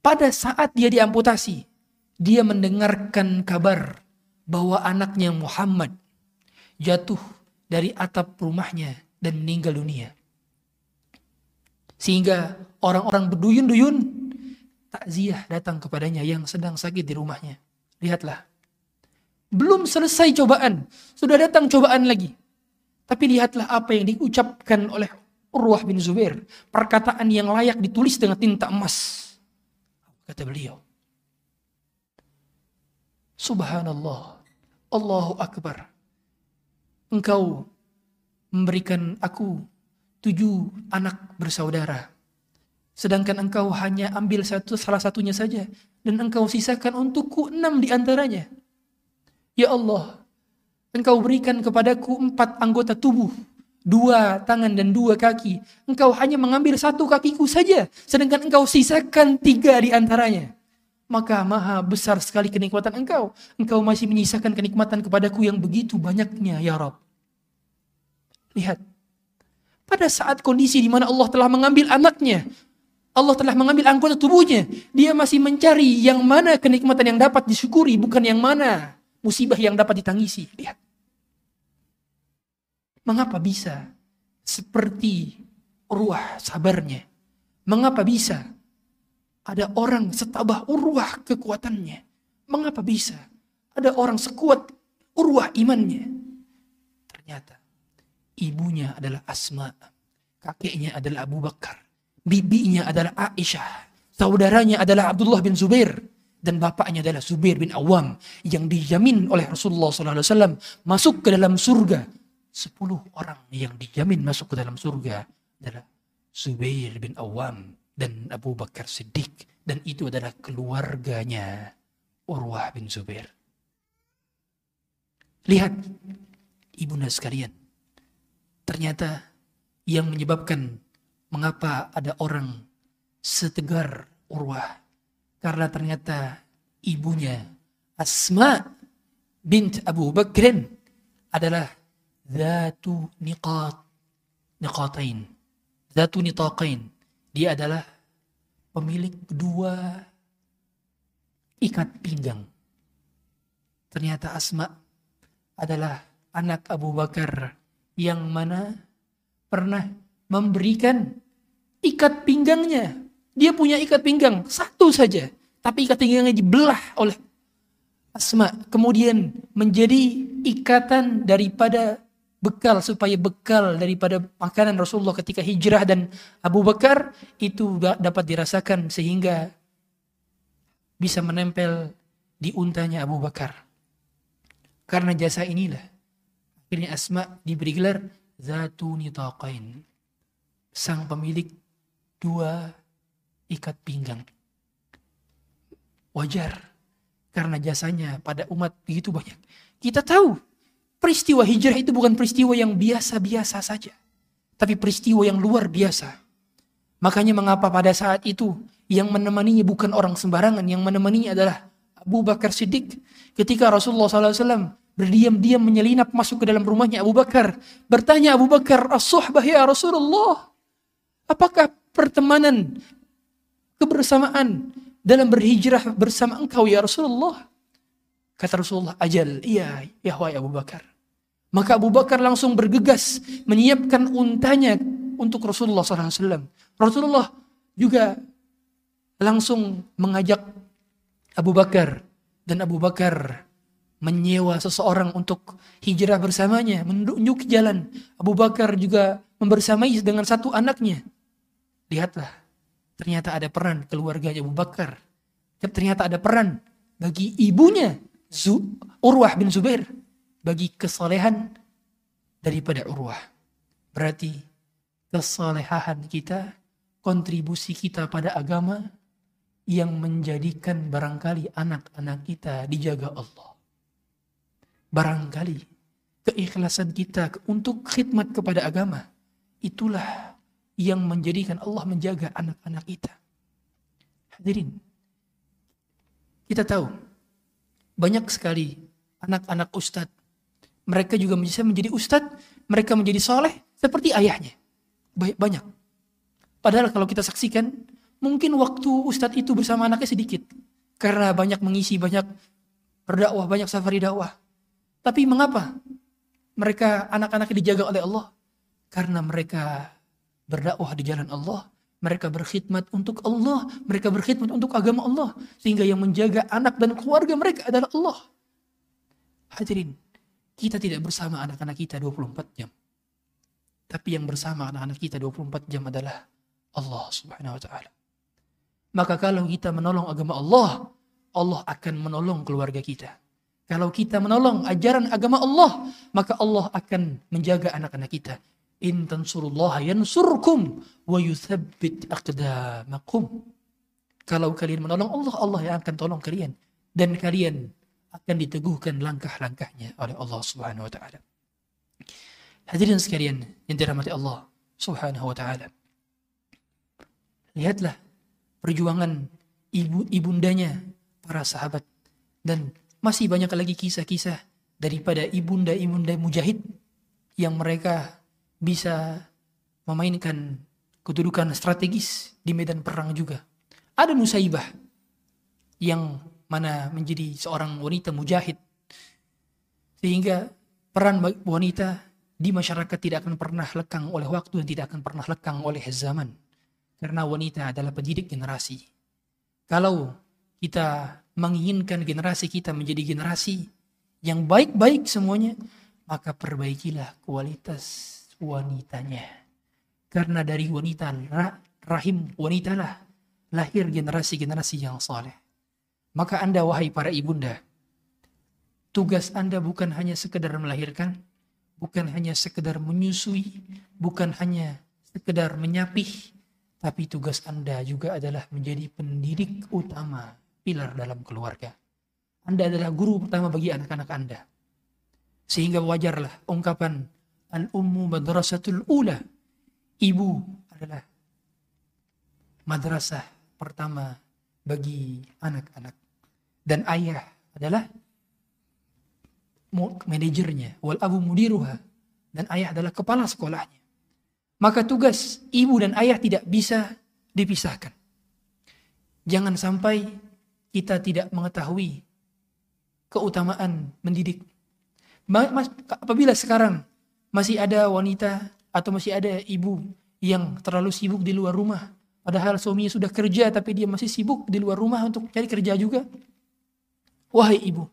Pada saat dia diamputasi, dia mendengarkan kabar bahwa anaknya Muhammad jatuh dari atap rumahnya dan meninggal dunia. Sehingga orang-orang berduyun-duyun takziah datang kepadanya yang sedang sakit di rumahnya. Lihatlah, belum selesai cobaan, sudah datang cobaan lagi. Tapi lihatlah apa yang diucapkan oleh Urwah bin Zubair. Perkataan yang layak ditulis dengan tinta emas. Kata beliau. Subhanallah. Allahu Akbar. Engkau memberikan aku tujuh anak bersaudara. Sedangkan engkau hanya ambil satu salah satunya saja. Dan engkau sisakan untukku enam di antaranya. Ya Allah, engkau berikan kepadaku empat anggota tubuh. Dua tangan dan dua kaki. Engkau hanya mengambil satu kakiku saja. Sedangkan engkau sisakan tiga di antaranya. Maka maha besar sekali kenikmatan engkau. Engkau masih menyisakan kenikmatan kepadaku yang begitu banyaknya ya Rabb. Lihat. Pada saat kondisi di mana Allah telah mengambil anaknya. Allah telah mengambil anggota tubuhnya. Dia masih mencari yang mana kenikmatan yang dapat disyukuri. Bukan yang mana musibah yang dapat ditangisi. Lihat. Mengapa bisa seperti ruah sabarnya? Mengapa bisa ada orang setabah urwah kekuatannya? Mengapa bisa ada orang sekuat urwah imannya? Ternyata ibunya adalah Asma, kakeknya adalah Abu Bakar, bibinya adalah Aisyah, saudaranya adalah Abdullah bin Zubair, dan bapaknya adalah Zubair bin Awam yang dijamin oleh Rasulullah SAW masuk ke dalam surga. Sepuluh orang yang dijamin masuk ke dalam surga adalah Zubair bin Awam dan Abu Bakar Siddiq. Dan itu adalah keluarganya Urwah bin Zubair. Lihat ibunda sekalian. Ternyata yang menyebabkan mengapa ada orang setegar Urwah karena ternyata ibunya Asma bint Abu Bakrin adalah Zatu niqat niqatain. Zatu nitaqain. Dia adalah pemilik dua ikat pinggang. Ternyata Asma adalah anak Abu Bakar yang mana pernah memberikan ikat pinggangnya. Dia punya ikat pinggang satu saja, tapi ikat pinggangnya dibelah oleh Asma. Kemudian menjadi ikatan daripada bekal supaya bekal daripada makanan Rasulullah ketika hijrah dan Abu Bakar itu dapat dirasakan sehingga bisa menempel di untanya Abu Bakar. Karena jasa inilah akhirnya Asma diberi gelar Zatu Nitaqain. Sang pemilik dua ikat pinggang. Wajar karena jasanya pada umat begitu banyak. Kita tahu Peristiwa hijrah itu bukan peristiwa yang biasa-biasa saja. Tapi peristiwa yang luar biasa. Makanya mengapa pada saat itu yang menemaninya bukan orang sembarangan. Yang menemaninya adalah Abu Bakar Siddiq. Ketika Rasulullah SAW berdiam-diam menyelinap masuk ke dalam rumahnya Abu Bakar. Bertanya Abu Bakar, As-suhbah ya Rasulullah. Apakah pertemanan, kebersamaan dalam berhijrah bersama engkau ya Rasulullah? Kata Rasulullah, ajal, iya, ya wahai Abu Bakar. Maka Abu Bakar langsung bergegas menyiapkan untanya untuk Rasulullah SAW. Rasulullah juga langsung mengajak Abu Bakar dan Abu Bakar menyewa seseorang untuk hijrah bersamanya, menunjuk jalan. Abu Bakar juga membersamai dengan satu anaknya. Lihatlah, ternyata ada peran keluarganya Abu Bakar. Ternyata ada peran bagi ibunya Urwah bin Zubair bagi kesalehan daripada Urwah. Berarti kesalehan kita, kontribusi kita pada agama yang menjadikan barangkali anak-anak kita dijaga Allah. Barangkali keikhlasan kita untuk khidmat kepada agama itulah yang menjadikan Allah menjaga anak-anak kita. Hadirin, kita tahu banyak sekali anak-anak ustadz. Mereka juga bisa menjadi ustadz, mereka menjadi soleh seperti ayahnya. Banyak. Padahal kalau kita saksikan, mungkin waktu ustadz itu bersama anaknya sedikit. Karena banyak mengisi, banyak berdakwah, banyak safari dakwah. Tapi mengapa mereka anak-anaknya dijaga oleh Allah? Karena mereka berdakwah di jalan Allah, mereka berkhidmat untuk Allah. Mereka berkhidmat untuk agama Allah. Sehingga yang menjaga anak dan keluarga mereka adalah Allah. Hadirin, kita tidak bersama anak-anak kita 24 jam. Tapi yang bersama anak-anak kita 24 jam adalah Allah subhanahu wa ta'ala. Maka kalau kita menolong agama Allah, Allah akan menolong keluarga kita. Kalau kita menolong ajaran agama Allah, maka Allah akan menjaga anak-anak kita. In tansurullah yansurkum wa yuthabbit aqdamakum. Kalau kalian menolong Allah, Allah yang akan tolong kalian. Dan kalian akan diteguhkan langkah-langkahnya oleh Allah subhanahu wa ta'ala. Hadirin sekalian yang dirahmati Allah subhanahu wa ta'ala. Lihatlah perjuangan ibu ibundanya para sahabat dan masih banyak lagi kisah-kisah daripada ibunda-ibunda mujahid yang mereka bisa memainkan kedudukan strategis di medan perang juga. Ada Nusaibah yang mana menjadi seorang wanita mujahid. Sehingga peran wanita di masyarakat tidak akan pernah lekang oleh waktu dan tidak akan pernah lekang oleh zaman. Karena wanita adalah pendidik generasi. Kalau kita menginginkan generasi kita menjadi generasi yang baik-baik semuanya, maka perbaikilah kualitas wanitanya. Karena dari wanita rahim wanita lah lahir generasi-generasi yang saleh. Maka Anda wahai para ibunda, tugas Anda bukan hanya sekedar melahirkan, bukan hanya sekedar menyusui, bukan hanya sekedar menyapih, tapi tugas Anda juga adalah menjadi pendidik utama pilar dalam keluarga. Anda adalah guru pertama bagi anak-anak Anda. Sehingga wajarlah ungkapan al-ummu madrasatul ula. Ibu adalah madrasah pertama bagi anak-anak. Dan ayah adalah manajernya. Wal abu mudiruha. Dan ayah adalah kepala sekolahnya. Maka tugas ibu dan ayah tidak bisa dipisahkan. Jangan sampai kita tidak mengetahui keutamaan mendidik. Mas, apabila sekarang masih ada wanita atau masih ada ibu yang terlalu sibuk di luar rumah, padahal suaminya sudah kerja tapi dia masih sibuk di luar rumah untuk cari kerja juga. Wahai ibu,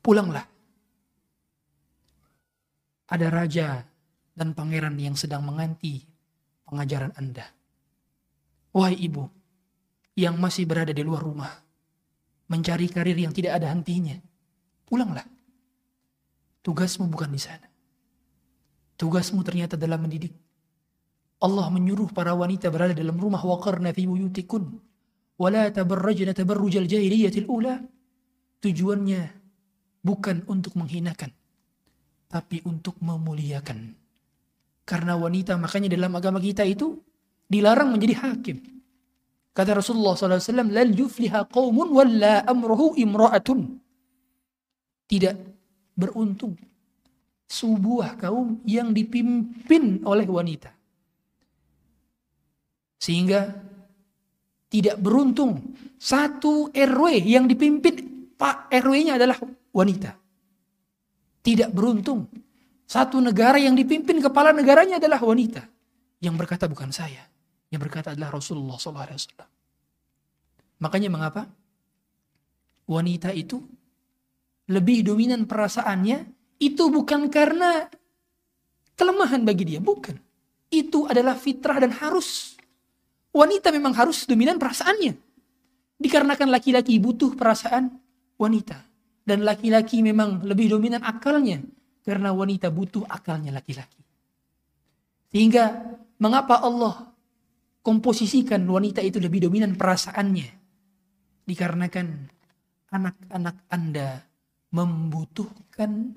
pulanglah. Ada raja dan pangeran yang sedang menganti pengajaran Anda. Wahai ibu, yang masih berada di luar rumah, mencari karir yang tidak ada hentinya. Pulanglah. Tugasmu bukan di sana. Tugasmu ternyata dalam mendidik. Allah menyuruh para wanita berada dalam rumah waqarna fi buyutikun wa la tabarrajna tabarrujal jahiliyatil ula. Tujuannya bukan untuk menghinakan tapi untuk memuliakan. Karena wanita makanya dalam agama kita itu dilarang menjadi hakim. Kata Rasulullah SAW, Lal yufliha qawmun walla amruhu imra'atun. Tidak beruntung sebuah kaum yang dipimpin oleh wanita. Sehingga tidak beruntung satu RW yang dipimpin Pak RW-nya adalah wanita. Tidak beruntung satu negara yang dipimpin kepala negaranya adalah wanita. Yang berkata bukan saya. Yang berkata adalah Rasulullah SAW. Makanya mengapa? Wanita itu lebih dominan perasaannya itu bukan karena kelemahan bagi dia, bukan. Itu adalah fitrah dan harus. Wanita memang harus dominan perasaannya. Dikarenakan laki-laki butuh perasaan wanita. Dan laki-laki memang lebih dominan akalnya. Karena wanita butuh akalnya laki-laki. Sehingga mengapa Allah komposisikan wanita itu lebih dominan perasaannya. Dikarenakan anak-anak Anda membutuhkan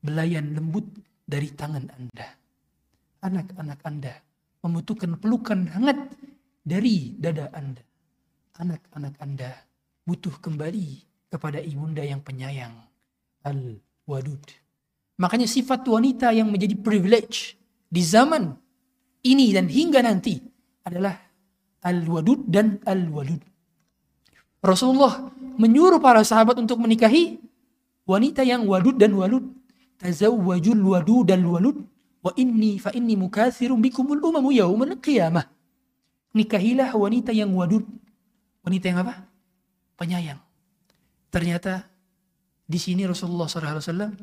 belayan lembut dari tangan Anda. Anak-anak Anda membutuhkan pelukan hangat dari dada Anda. Anak-anak Anda butuh kembali kepada ibunda yang penyayang. Al-Wadud. Makanya sifat wanita yang menjadi privilege di zaman ini dan hingga nanti adalah al-wadud dan al-walud. Rasulullah menyuruh para sahabat untuk menikahi wanita yang wadud dan walud. Tazawwajul wadud dan walud wa inni fa inni mukathirun bikumul umamu yaumal qiyamah. Nikahilah wanita yang wadud. Wanita yang apa? Penyayang. Ternyata di sini Rasulullah SAW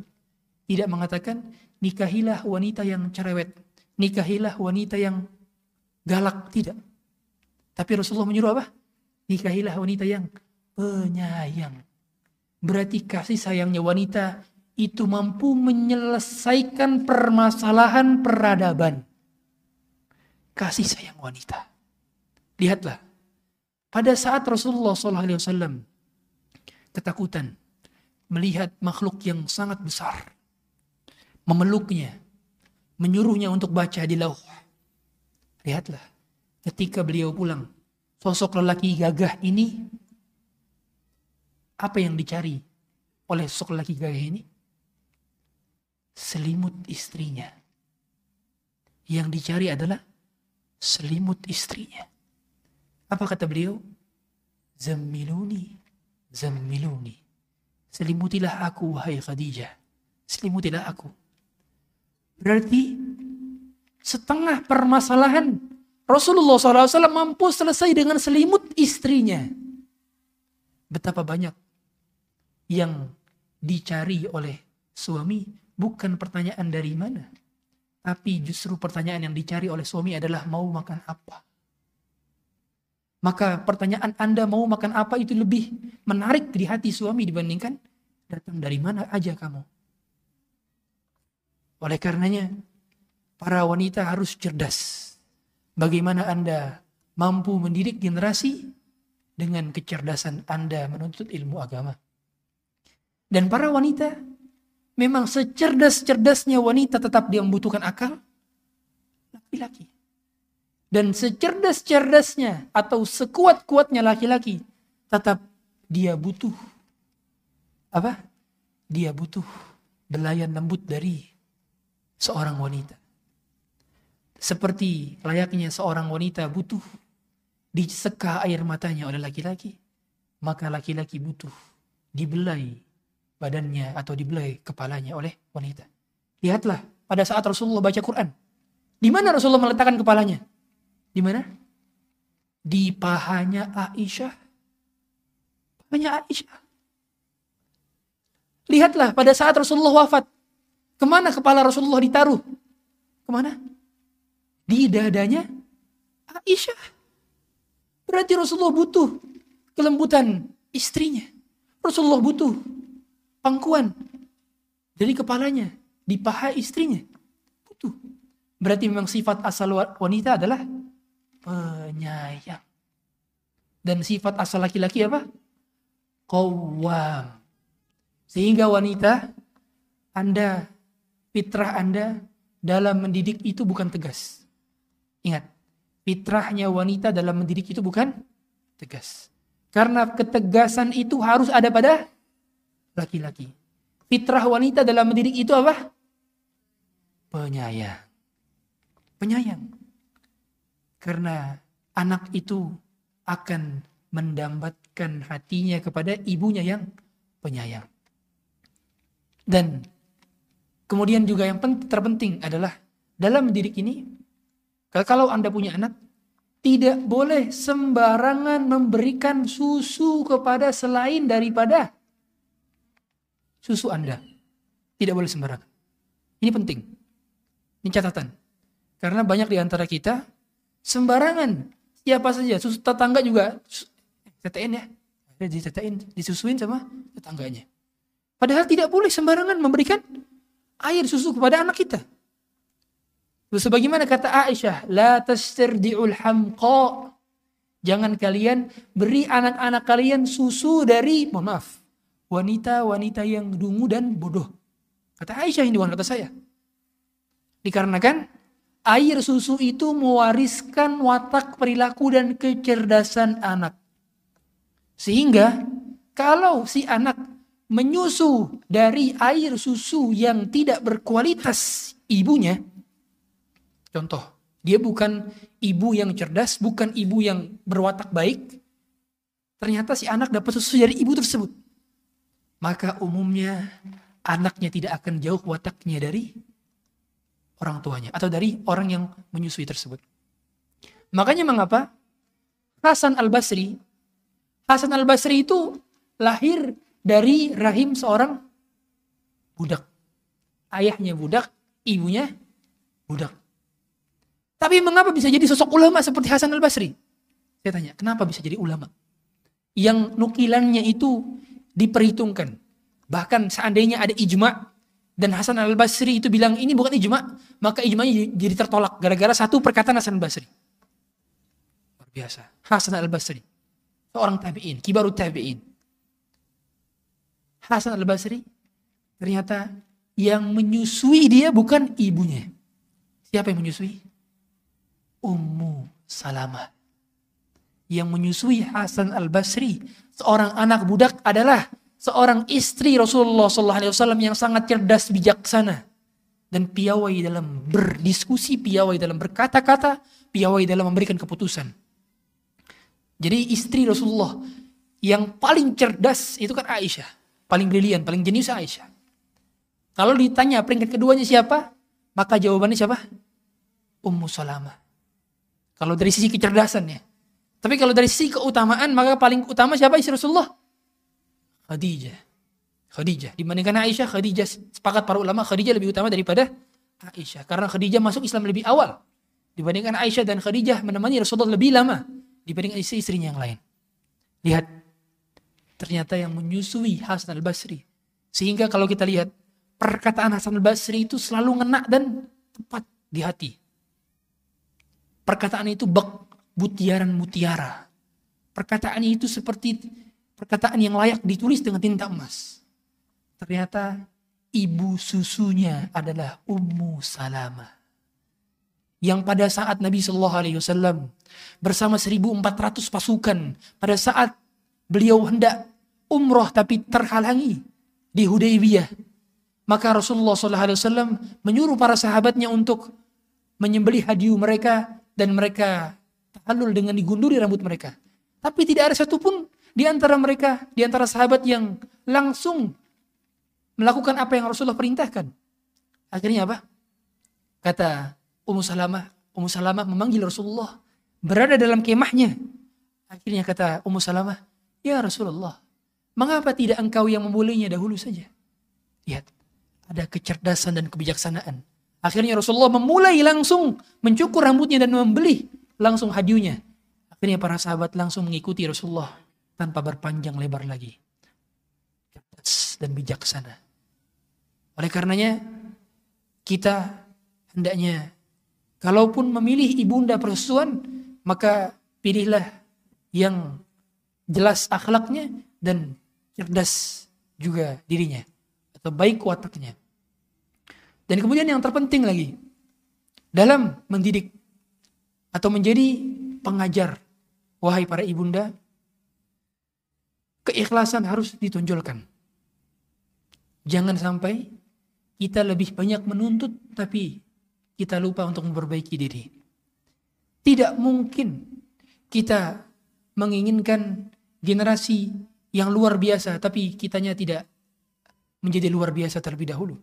tidak mengatakan nikahilah wanita yang cerewet nikahilah wanita yang galak. Tidak. Tapi Rasulullah menyuruh apa? Nikahilah wanita yang penyayang. berarti kasih sayangnya wanita itu mampu menyelesaikan permasalahan peradaban. Kasih sayang wanita. Lihatlah, pada saat Rasulullah SAW ketakutan melihat makhluk yang sangat besar, memeluknya, menyuruhnya untuk baca di lauh. Lihatlah, ketika beliau pulang, sosok lelaki gagah ini, apa yang dicari oleh sosok lelaki gagah ini? Selimut istrinya. Yang dicari adalah selimut istrinya. Apa kata beliau? Zammiluni, zammiluni. Selimutilah aku, wahai Khadijah. Selimutilah aku. Berarti setengah permasalahan Rasulullah SAW mampu selesai dengan selimut istrinya. Betapa banyak yang dicari oleh suami bukan pertanyaan dari mana. Tapi justru pertanyaan yang dicari oleh suami adalah mau makan apa. Maka pertanyaan Anda mau makan apa itu lebih menarik di hati suami dibandingkan datang dari mana aja kamu. Oleh karenanya, para wanita harus cerdas. Bagaimana Anda mampu mendidik generasi dengan kecerdasan Anda menuntut ilmu agama. Dan para wanita, memang secerdas-cerdasnya wanita tetap dia membutuhkan akal, laki-laki. Dan secerdas-cerdasnya atau sekuat-kuatnya laki-laki, tetap dia butuh apa? Dia butuh belayan lembut dari seorang wanita. Seperti layaknya seorang wanita butuh diseka air matanya oleh laki-laki, maka laki-laki butuh dibelai badannya atau dibelai kepalanya oleh wanita. Lihatlah pada saat Rasulullah baca Quran. Di mana Rasulullah meletakkan kepalanya? Di mana? Di pahanya Aisyah. Pahanya Aisyah. Lihatlah pada saat Rasulullah wafat. Ke mana kepala Rasulullah ditaruh? Ke mana? Di dadanya Aisyah. Berarti Rasulullah butuh kelembutan istrinya. Rasulullah butuh pangkuan dari kepalanya di paha istrinya. Butuh. Berarti memang sifat asal wanita adalah penyayang. Dan sifat asal laki-laki apa? Qawwam. Sehingga wanita, Anda fitrah Anda dalam mendidik itu bukan tegas. Ingat, fitrahnya wanita dalam mendidik itu bukan tegas. Karena ketegasan itu harus ada pada laki-laki. Fitrah wanita dalam mendidik itu apa? Penyayang. Penyayang. Karena anak itu akan mendambatkan hatinya kepada ibunya yang penyayang. Dan Kemudian juga yang terpenting adalah dalam mendidik ini, kalau Anda punya anak, tidak boleh sembarangan memberikan susu kepada selain daripada susu Anda. Tidak boleh sembarangan. Ini penting. Ini catatan. Karena banyak di antara kita sembarangan. Siapa saja, susu tetangga juga tetein ya. Ditetein, disusuin sama tetangganya. Padahal tidak boleh sembarangan memberikan air susu kepada anak kita. Sebagaimana kata Aisyah, la tastardi'ul hamqa. Jangan kalian beri anak-anak kalian susu dari, mohon maaf, wanita-wanita yang dungu dan bodoh. Kata Aisyah ini bukan kata saya. Dikarenakan air susu itu mewariskan watak perilaku dan kecerdasan anak. Sehingga kalau si anak menyusu dari air susu yang tidak berkualitas ibunya, contoh, dia bukan ibu yang cerdas, bukan ibu yang berwatak baik, ternyata si anak dapat susu dari ibu tersebut. Maka umumnya anaknya tidak akan jauh wataknya dari orang tuanya atau dari orang yang menyusui tersebut. Makanya mengapa Hasan Al-Basri Hasan Al-Basri itu lahir dari rahim seorang budak. Ayahnya budak, ibunya budak. Tapi mengapa bisa jadi sosok ulama seperti Hasan al-Basri? Saya tanya, kenapa bisa jadi ulama? Yang nukilannya itu diperhitungkan. Bahkan seandainya ada ijma dan Hasan al Basri itu bilang ini bukan ijma, maka ijmanya jadi tertolak gara-gara satu perkataan Hasan al Basri. Luar biasa. Hasan al Basri, seorang tabiin, kibarut tabiin. Hasan al Basri ternyata yang menyusui dia bukan ibunya. Siapa yang menyusui? Ummu Salamah. Yang menyusui Hasan al Basri, seorang anak budak adalah seorang istri Rasulullah SAW yang sangat cerdas bijaksana dan piawai dalam berdiskusi, piawai dalam berkata-kata, piawai dalam memberikan keputusan. Jadi istri Rasulullah yang paling cerdas itu kan Aisyah, paling brilian, paling jenius Aisyah. Kalau ditanya peringkat keduanya siapa, maka jawabannya siapa? Ummu Salamah. Kalau dari sisi kecerdasannya. Tapi kalau dari sisi keutamaan, maka paling utama siapa istri Rasulullah? Khadijah. Khadijah. Dibandingkan Aisyah, Khadijah sepakat para ulama Khadijah lebih utama daripada Aisyah. Karena Khadijah masuk Islam lebih awal. Dibandingkan Aisyah dan Khadijah menemani Rasulullah lebih lama dibandingkan istri-istrinya yang lain. Lihat, ternyata yang menyusui Hasan al-Basri. Sehingga kalau kita lihat, perkataan Hasan al-Basri itu selalu ngena dan tepat di hati. Perkataan itu bak butiaran mutiara. Perkataan itu seperti perkataan yang layak ditulis dengan tinta emas. Ternyata ibu susunya adalah Ummu Salamah. Yang pada saat Nabi Shallallahu Alaihi Wasallam bersama 1.400 pasukan pada saat beliau hendak umroh tapi terhalangi di Hudaybiyah. Maka Rasulullah Wasallam menyuruh para sahabatnya untuk menyembelih hadiu mereka dan mereka tahallul dengan digunduri rambut mereka. Tapi tidak ada satupun di antara mereka, di antara sahabat yang langsung melakukan apa yang Rasulullah perintahkan. Akhirnya apa? Kata Ummu Salamah, Ummu Salamah memanggil Rasulullah berada dalam kemahnya. Akhirnya kata Ummu Salamah, "Ya Rasulullah, mengapa tidak engkau yang memulainya dahulu saja?" Lihat, ada kecerdasan dan kebijaksanaan. Akhirnya Rasulullah memulai langsung mencukur rambutnya dan membeli langsung hadiunya. Akhirnya para sahabat langsung mengikuti Rasulullah tanpa berpanjang lebar lagi. Cerdas dan bijaksana. Oleh karenanya, kita hendaknya, kalaupun memilih ibunda persusuan, maka pilihlah yang jelas akhlaknya dan cerdas juga dirinya. Atau baik wataknya. Dan kemudian yang terpenting lagi, dalam mendidik atau menjadi pengajar, wahai para ibunda, keikhlasan harus ditonjolkan. Jangan sampai kita lebih banyak menuntut tapi kita lupa untuk memperbaiki diri. Tidak mungkin kita menginginkan generasi yang luar biasa tapi kitanya tidak menjadi luar biasa terlebih dahulu.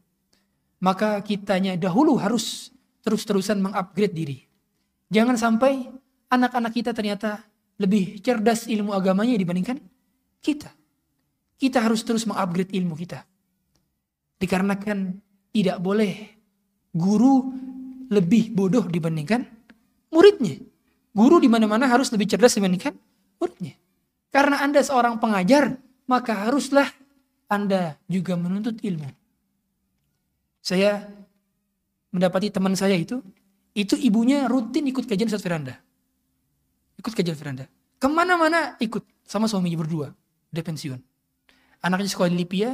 Maka kitanya dahulu harus terus-terusan mengupgrade diri. Jangan sampai anak-anak kita ternyata lebih cerdas ilmu agamanya dibandingkan kita. Kita harus terus mengupgrade ilmu kita. Dikarenakan tidak boleh guru lebih bodoh dibandingkan muridnya. Guru di mana-mana harus lebih cerdas dibandingkan muridnya. Karena Anda seorang pengajar, maka haruslah Anda juga menuntut ilmu. Saya mendapati teman saya itu, itu ibunya rutin ikut kajian Ustaz Firanda. Ikut kajian Firanda. Ke mana-mana ikut sama suaminya berdua udah pensiun. Anaknya sekolah di Libya,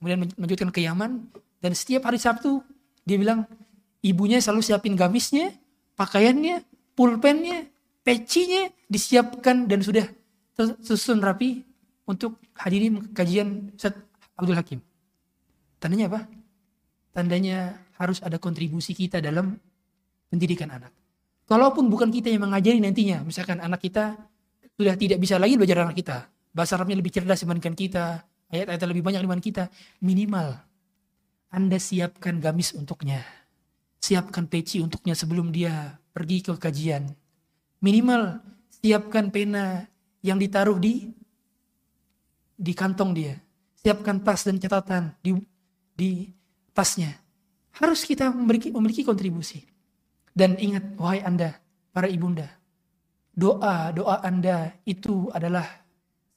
kemudian melanjutkan ke Yaman, dan setiap hari Sabtu dia bilang ibunya selalu siapin gamisnya, pakaiannya, pulpennya, pecinya disiapkan dan sudah tersusun rapi untuk hadiri kajian Ustaz Abdul Hakim. Tandanya apa? Tandanya harus ada kontribusi kita dalam pendidikan anak. Kalaupun bukan kita yang mengajari nantinya, misalkan anak kita sudah tidak bisa lagi belajar anak kita, bahasa Arabnya lebih cerdas dibandingkan kita, ayat-ayat lebih banyak dibandingkan kita, minimal Anda siapkan gamis untuknya. Siapkan peci untuknya sebelum dia pergi ke kajian. Minimal siapkan pena yang ditaruh di di kantong dia. Siapkan tas dan catatan di di tasnya. Harus kita memiliki memiliki kontribusi. Dan ingat wahai Anda para ibunda, doa doa Anda itu adalah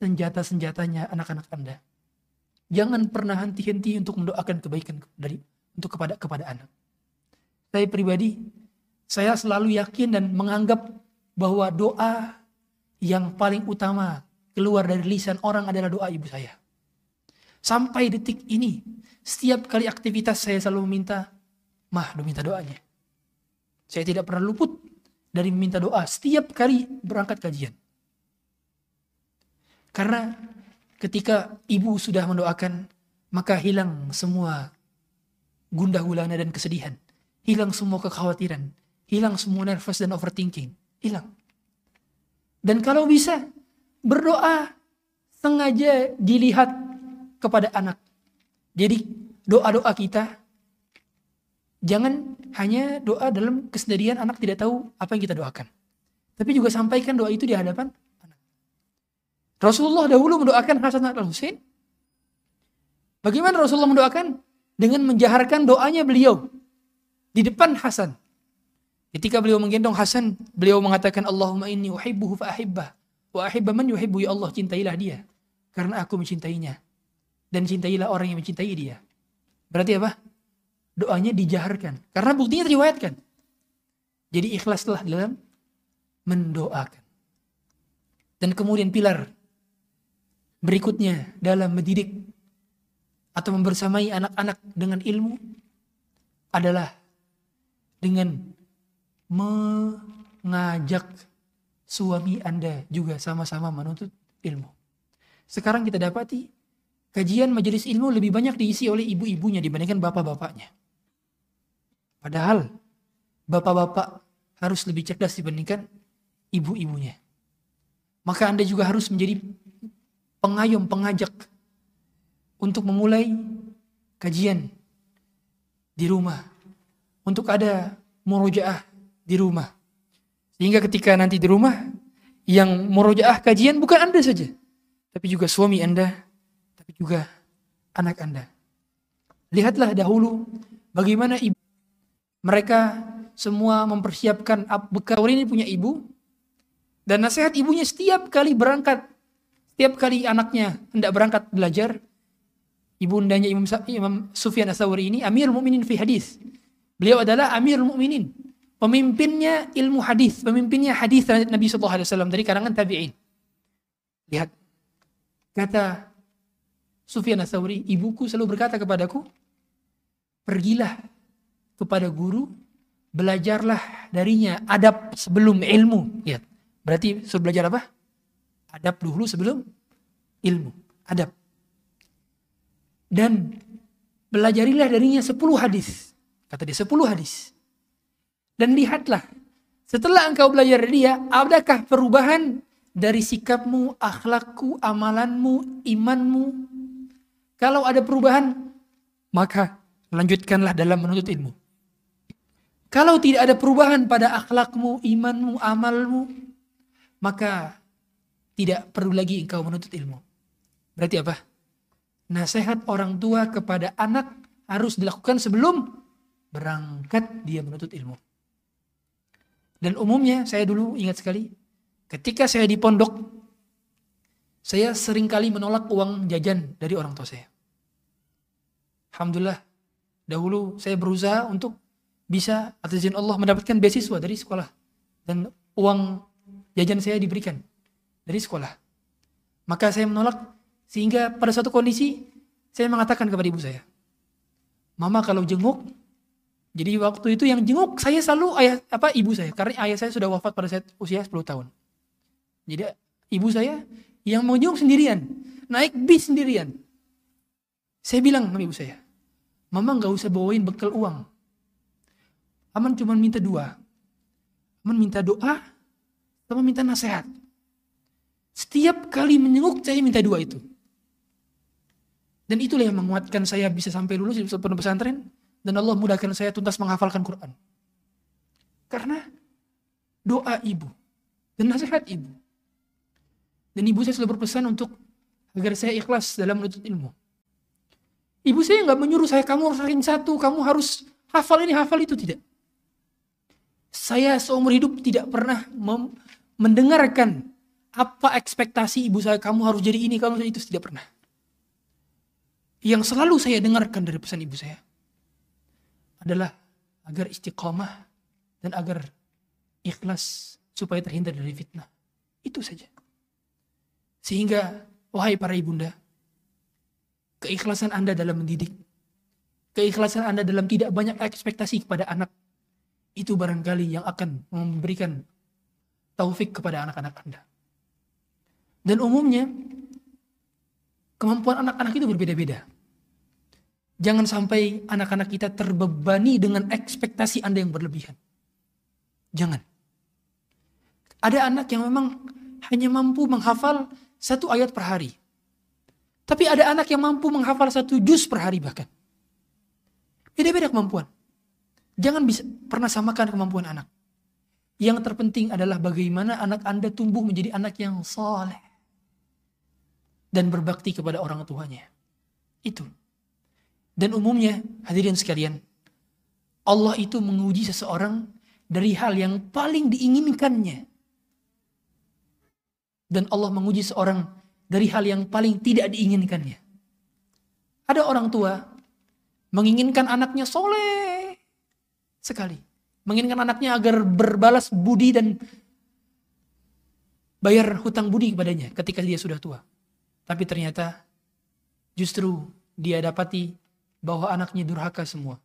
senjata-senjatanya anak-anak Anda. Jangan pernah henti-henti untuk mendoakan kebaikan dari untuk kepada kepada anak. Saya pribadi, saya selalu yakin dan menganggap bahwa doa yang paling utama keluar dari lisan orang adalah doa ibu saya. Sampai detik ini, setiap kali aktivitas saya selalu meminta, mah, do minta doanya. Saya tidak pernah luput dari meminta doa setiap kali berangkat kajian. Karena ketika ibu sudah mendoakan, maka hilang semua gundah gulana dan kesedihan. Hilang semua kekhawatiran. Hilang semua nervous dan overthinking. Hilang. Dan kalau bisa, berdoa sengaja dilihat kepada anak. Jadi doa-doa kita jangan hanya doa dalam kesendirian anak tidak tahu apa yang kita doakan. Tapi juga sampaikan doa itu di hadapan anak. Rasulullah dahulu mendoakan Hasan dan Husain. Bagaimana Rasulullah mendoakan? Dengan menjaharkan doanya beliau di depan Hasan. Ketika beliau menggendong Hasan, beliau mengatakan Allahumma inni uhibbuhu fa ahibbah wa ahibba man yuhibbu ya Allah cintailah dia karena aku mencintainya dan cintailah orang yang mencintai dia. Berarti apa? Doanya dijaharkan. Karena buktinya diriwayatkan. Jadi ikhlaslah dalam mendoakan. Dan kemudian pilar berikutnya dalam mendidik atau membersamai anak-anak dengan ilmu adalah dengan mengajak suami Anda juga sama-sama menuntut ilmu. Sekarang kita dapati kajian majelis ilmu lebih banyak diisi oleh ibu-ibunya dibandingkan bapak-bapaknya. Padahal bapak-bapak harus lebih cerdas dibandingkan ibu-ibunya. Maka Anda juga harus menjadi pengayom, pengajak untuk memulai kajian di rumah. Untuk ada murojaah di rumah. Sehingga ketika nanti di rumah, yang murojaah kajian bukan Anda saja. Tapi juga suami Anda, tapi juga anak Anda. Lihatlah dahulu bagaimana ibu mereka semua mempersiapkan bekal ini punya ibu dan nasihat ibunya setiap kali berangkat setiap kali anaknya hendak berangkat belajar ibundanya Imam, Imam Sufyan As-Sawri ini Amir Mukminin fi hadis beliau adalah Amir Mukminin pemimpinnya ilmu hadis pemimpinnya hadis Nabi Shallallahu Alaihi Wasallam dari kalangan tabi'in lihat kata Sufyan Ats-Tsauri, ibuku selalu berkata kepadaku, pergilah kepada guru, belajarlah darinya adab sebelum ilmu. Lihat, berarti suruh belajar apa? Adab dulu sebelum ilmu. Adab. Dan belajarilah darinya 10 hadis. Kata dia 10 hadis. Dan lihatlah, setelah engkau belajar dia, adakah perubahan dari sikapmu, akhlakku, amalanmu, imanmu, kalau ada perubahan, maka lanjutkanlah dalam menuntut ilmu. Kalau tidak ada perubahan pada akhlakmu, imanmu, amalmu, maka tidak perlu lagi engkau menuntut ilmu. Berarti apa? Nasihat orang tua kepada anak harus dilakukan sebelum berangkat dia menuntut ilmu. Dan umumnya saya dulu ingat sekali, ketika saya di pondok, saya sering kali menolak uang jajan dari orang tua saya. Alhamdulillah, dahulu saya berusaha untuk bisa atas izin Allah mendapatkan beasiswa dari sekolah. Dan uang jajan saya diberikan dari sekolah. Maka saya menolak sehingga pada suatu kondisi saya mengatakan kepada ibu saya, Mama kalau jenguk, jadi waktu itu yang jenguk saya selalu ayah apa ibu saya karena ayah saya sudah wafat pada saat usia 10 tahun. Jadi ibu saya yang mau jenguk sendirian, naik bis sendirian. Saya bilang sama ibu saya, Mama nggak usah bawain bekal uang. Aman cuma minta dua. Aman minta doa, sama minta nasihat. Setiap kali menyenguk saya minta dua itu. Dan itulah yang menguatkan saya bisa sampai lulus di pesantren. Dan Allah mudahkan saya tuntas menghafalkan Quran. Karena doa ibu dan nasihat ibu. Dan ibu saya selalu berpesan untuk agar saya ikhlas dalam menuntut ilmu. Ibu saya nggak menyuruh saya kamu harus ranking satu, kamu harus hafal ini, hafal itu tidak. Saya seumur hidup tidak pernah mendengarkan apa ekspektasi ibu saya kamu harus jadi ini, kamu itu tidak pernah. yang selalu saya dengarkan dari pesan ibu saya adalah agar istiqomah dan agar ikhlas supaya terhindar dari fitnah. Itu saja. Sehingga, wahai para ibunda, keikhlasan Anda dalam mendidik, keikhlasan Anda dalam tidak banyak ekspektasi kepada anak, itu barangkali yang akan memberikan taufik kepada anak-anak Anda. Dan umumnya, kemampuan anak-anak itu berbeda-beda. Jangan sampai anak-anak kita terbebani dengan ekspektasi Anda yang berlebihan. Jangan. Ada anak yang memang hanya mampu menghafal satu ayat per hari. Tapi ada anak yang mampu menghafal satu juz per hari bahkan. Beda-beda kemampuan. Jangan bisa pernah samakan kemampuan anak. Yang terpenting adalah bagaimana anak Anda tumbuh menjadi anak yang soleh. Dan berbakti kepada orang tuanya. Itu. Dan umumnya, hadirin sekalian, Allah itu menguji seseorang dari hal yang paling diinginkannya. Dan Allah menguji seorang dari hal yang paling tidak diinginkannya. Ada orang tua menginginkan anaknya soleh sekali. Menginginkan anaknya agar berbalas budi dan bayar hutang budi kepadanya ketika dia sudah tua. Tapi ternyata justru dia dapati bahwa anaknya durhaka semua.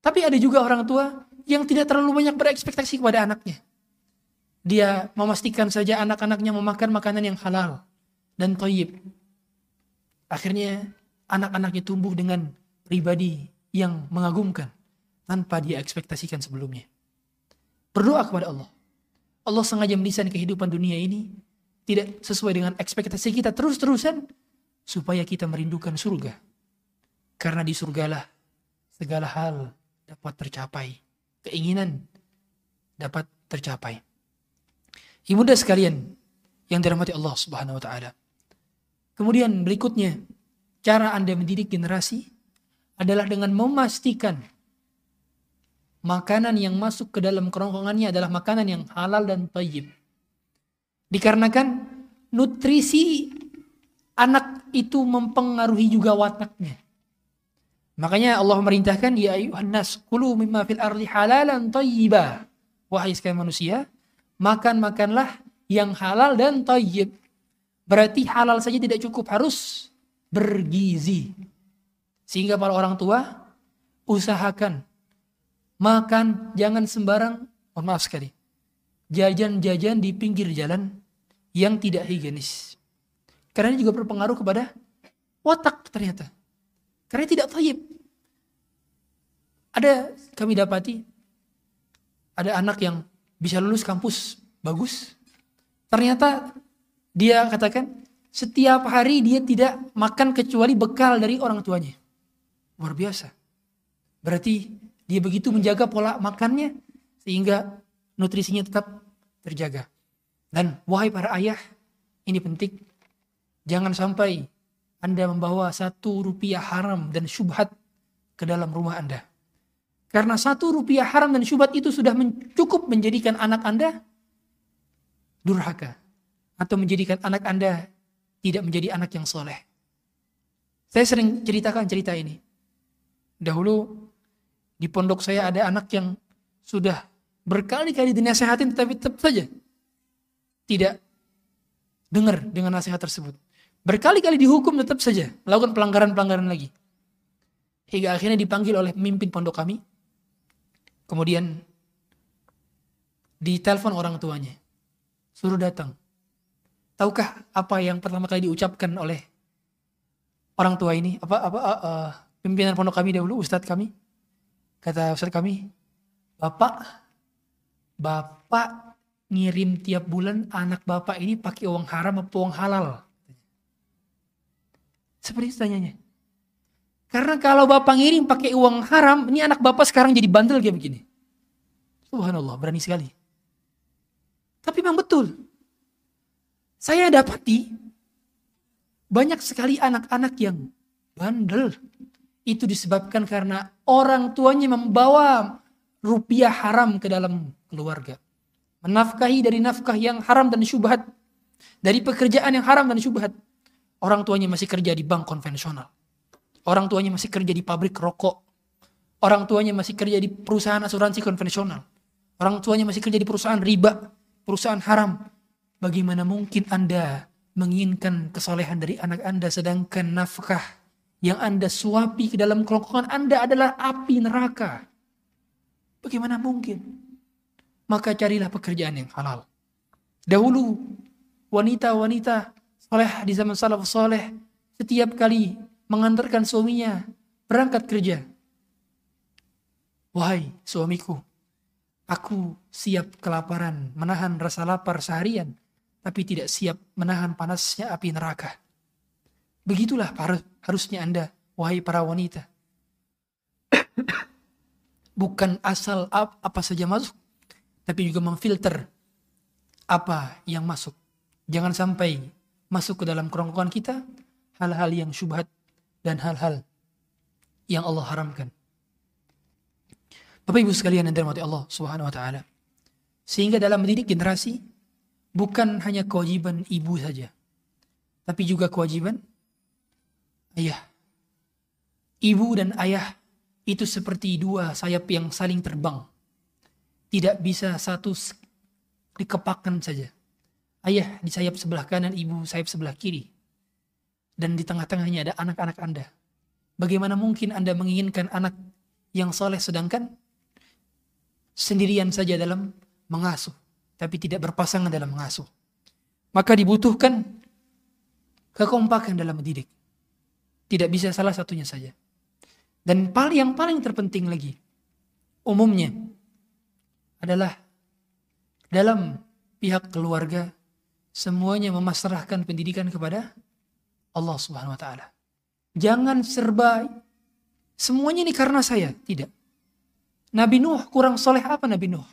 Tapi ada juga orang tua yang tidak terlalu banyak berekspektasi kepada anaknya. Dia memastikan saja anak-anaknya memakan makanan yang halal dan toyib. Akhirnya anak-anaknya tumbuh dengan pribadi yang mengagumkan tanpa dia ekspektasikan sebelumnya. Berdoa kepada Allah. Allah sengaja mendesain kehidupan dunia ini tidak sesuai dengan ekspektasi kita terus-terusan supaya kita merindukan surga. Karena di surgalah segala hal dapat tercapai. Keinginan dapat tercapai. Ibunda sekalian yang dirahmati Allah Subhanahu wa taala. Kemudian berikutnya, cara Anda mendidik generasi adalah dengan memastikan makanan yang masuk ke dalam kerongkongannya adalah makanan yang halal dan tayyib. Dikarenakan nutrisi anak itu mempengaruhi juga wataknya. Makanya Allah merintahkan ya ayuhan nas kulu mimma fil ardi halalan tayyiba. Wahai sekalian manusia, makan-makanlah yang halal dan tayyib. Berarti halal saja tidak cukup, harus bergizi. Sehingga para orang tua usahakan makan jangan sembarang, oh maaf sekali. Jajan-jajan di pinggir jalan yang tidak higienis. Karena ini juga berpengaruh kepada watak ternyata. Karena tidak tayyib. Ada kami dapati ada anak yang bisa lulus kampus bagus. Ternyata dia katakan setiap hari dia tidak makan kecuali bekal dari orang tuanya. Luar biasa. Berarti dia begitu menjaga pola makannya sehingga nutrisinya tetap terjaga. Dan wahai para ayah, ini penting. Jangan sampai anda membawa satu rupiah haram dan syubhat ke dalam rumah Anda. Karena satu rupiah haram dan syubhat itu sudah cukup menjadikan anak Anda durhaka. Atau menjadikan anak Anda tidak menjadi anak yang soleh. Saya sering ceritakan cerita ini. Dahulu di pondok saya ada anak yang sudah berkali-kali dinasehatin tetapi tetap saja tidak dengar dengan nasihat tersebut. Berkali-kali dihukum tetap saja melakukan pelanggaran-pelanggaran lagi. Hingga akhirnya dipanggil oleh pemimpin pondok kami. Kemudian ditelepon orang tuanya. Suruh datang. Tahukah apa yang pertama kali diucapkan oleh orang tua ini? Apa apa uh, uh, pimpinan pondok kami dahulu, ustadz kami? Kata ustadz kami, Bapak, Bapak ngirim tiap bulan anak Bapak ini pakai uang haram atau uang halal? Seperti itu tanyanya. Karena kalau bapak ngirim pakai uang haram, ini anak bapak sekarang jadi bandel kayak begini. Subhanallah, berani sekali. Tapi memang betul. Saya dapati banyak sekali anak-anak yang bandel. Itu disebabkan karena orang tuanya membawa rupiah haram ke dalam keluarga. Menafkahi dari nafkah yang haram dan syubhat. Dari pekerjaan yang haram dan syubhat orang tuanya masih kerja di bank konvensional. Orang tuanya masih kerja di pabrik rokok. Orang tuanya masih kerja di perusahaan asuransi konvensional. Orang tuanya masih kerja di perusahaan riba, perusahaan haram. Bagaimana mungkin Anda menginginkan kesolehan dari anak Anda sedangkan nafkah yang Anda suapi ke dalam kerongkongan Anda adalah api neraka. Bagaimana mungkin? Maka carilah pekerjaan yang halal. Dahulu wanita-wanita soleh di zaman salafus soleh setiap kali mengantarkan suaminya berangkat kerja. Wahai suamiku, aku siap kelaparan, menahan rasa lapar seharian, tapi tidak siap menahan panasnya api neraka. Begitulah harusnya Anda, wahai para wanita. Bukan asal apa saja masuk, tapi juga memfilter apa yang masuk. Jangan sampai masuk ke dalam kerongkongan kita hal-hal yang syubhat dan hal-hal yang Allah haramkan. Bapak Ibu sekalian yang dirahmati Allah Subhanahu wa taala. Sehingga dalam mendidik generasi bukan hanya kewajiban ibu saja, tapi juga kewajiban ayah. Ibu dan ayah itu seperti dua sayap yang saling terbang. Tidak bisa satu dikepakkan saja. Ayah di sayap sebelah kanan, ibu sayap sebelah kiri. Dan di tengah-tengahnya ada anak-anak Anda. Bagaimana mungkin Anda menginginkan anak yang soleh sedangkan sendirian saja dalam mengasuh, tapi tidak berpasangan dalam mengasuh. Maka dibutuhkan kekompakan dalam mendidik. Tidak bisa salah satunya saja. Dan yang paling terpenting lagi, umumnya adalah dalam pihak keluarga semuanya memasrahkan pendidikan kepada Allah Subhanahu wa taala. Jangan serba semuanya ini karena saya, tidak. Nabi Nuh kurang soleh apa Nabi Nuh?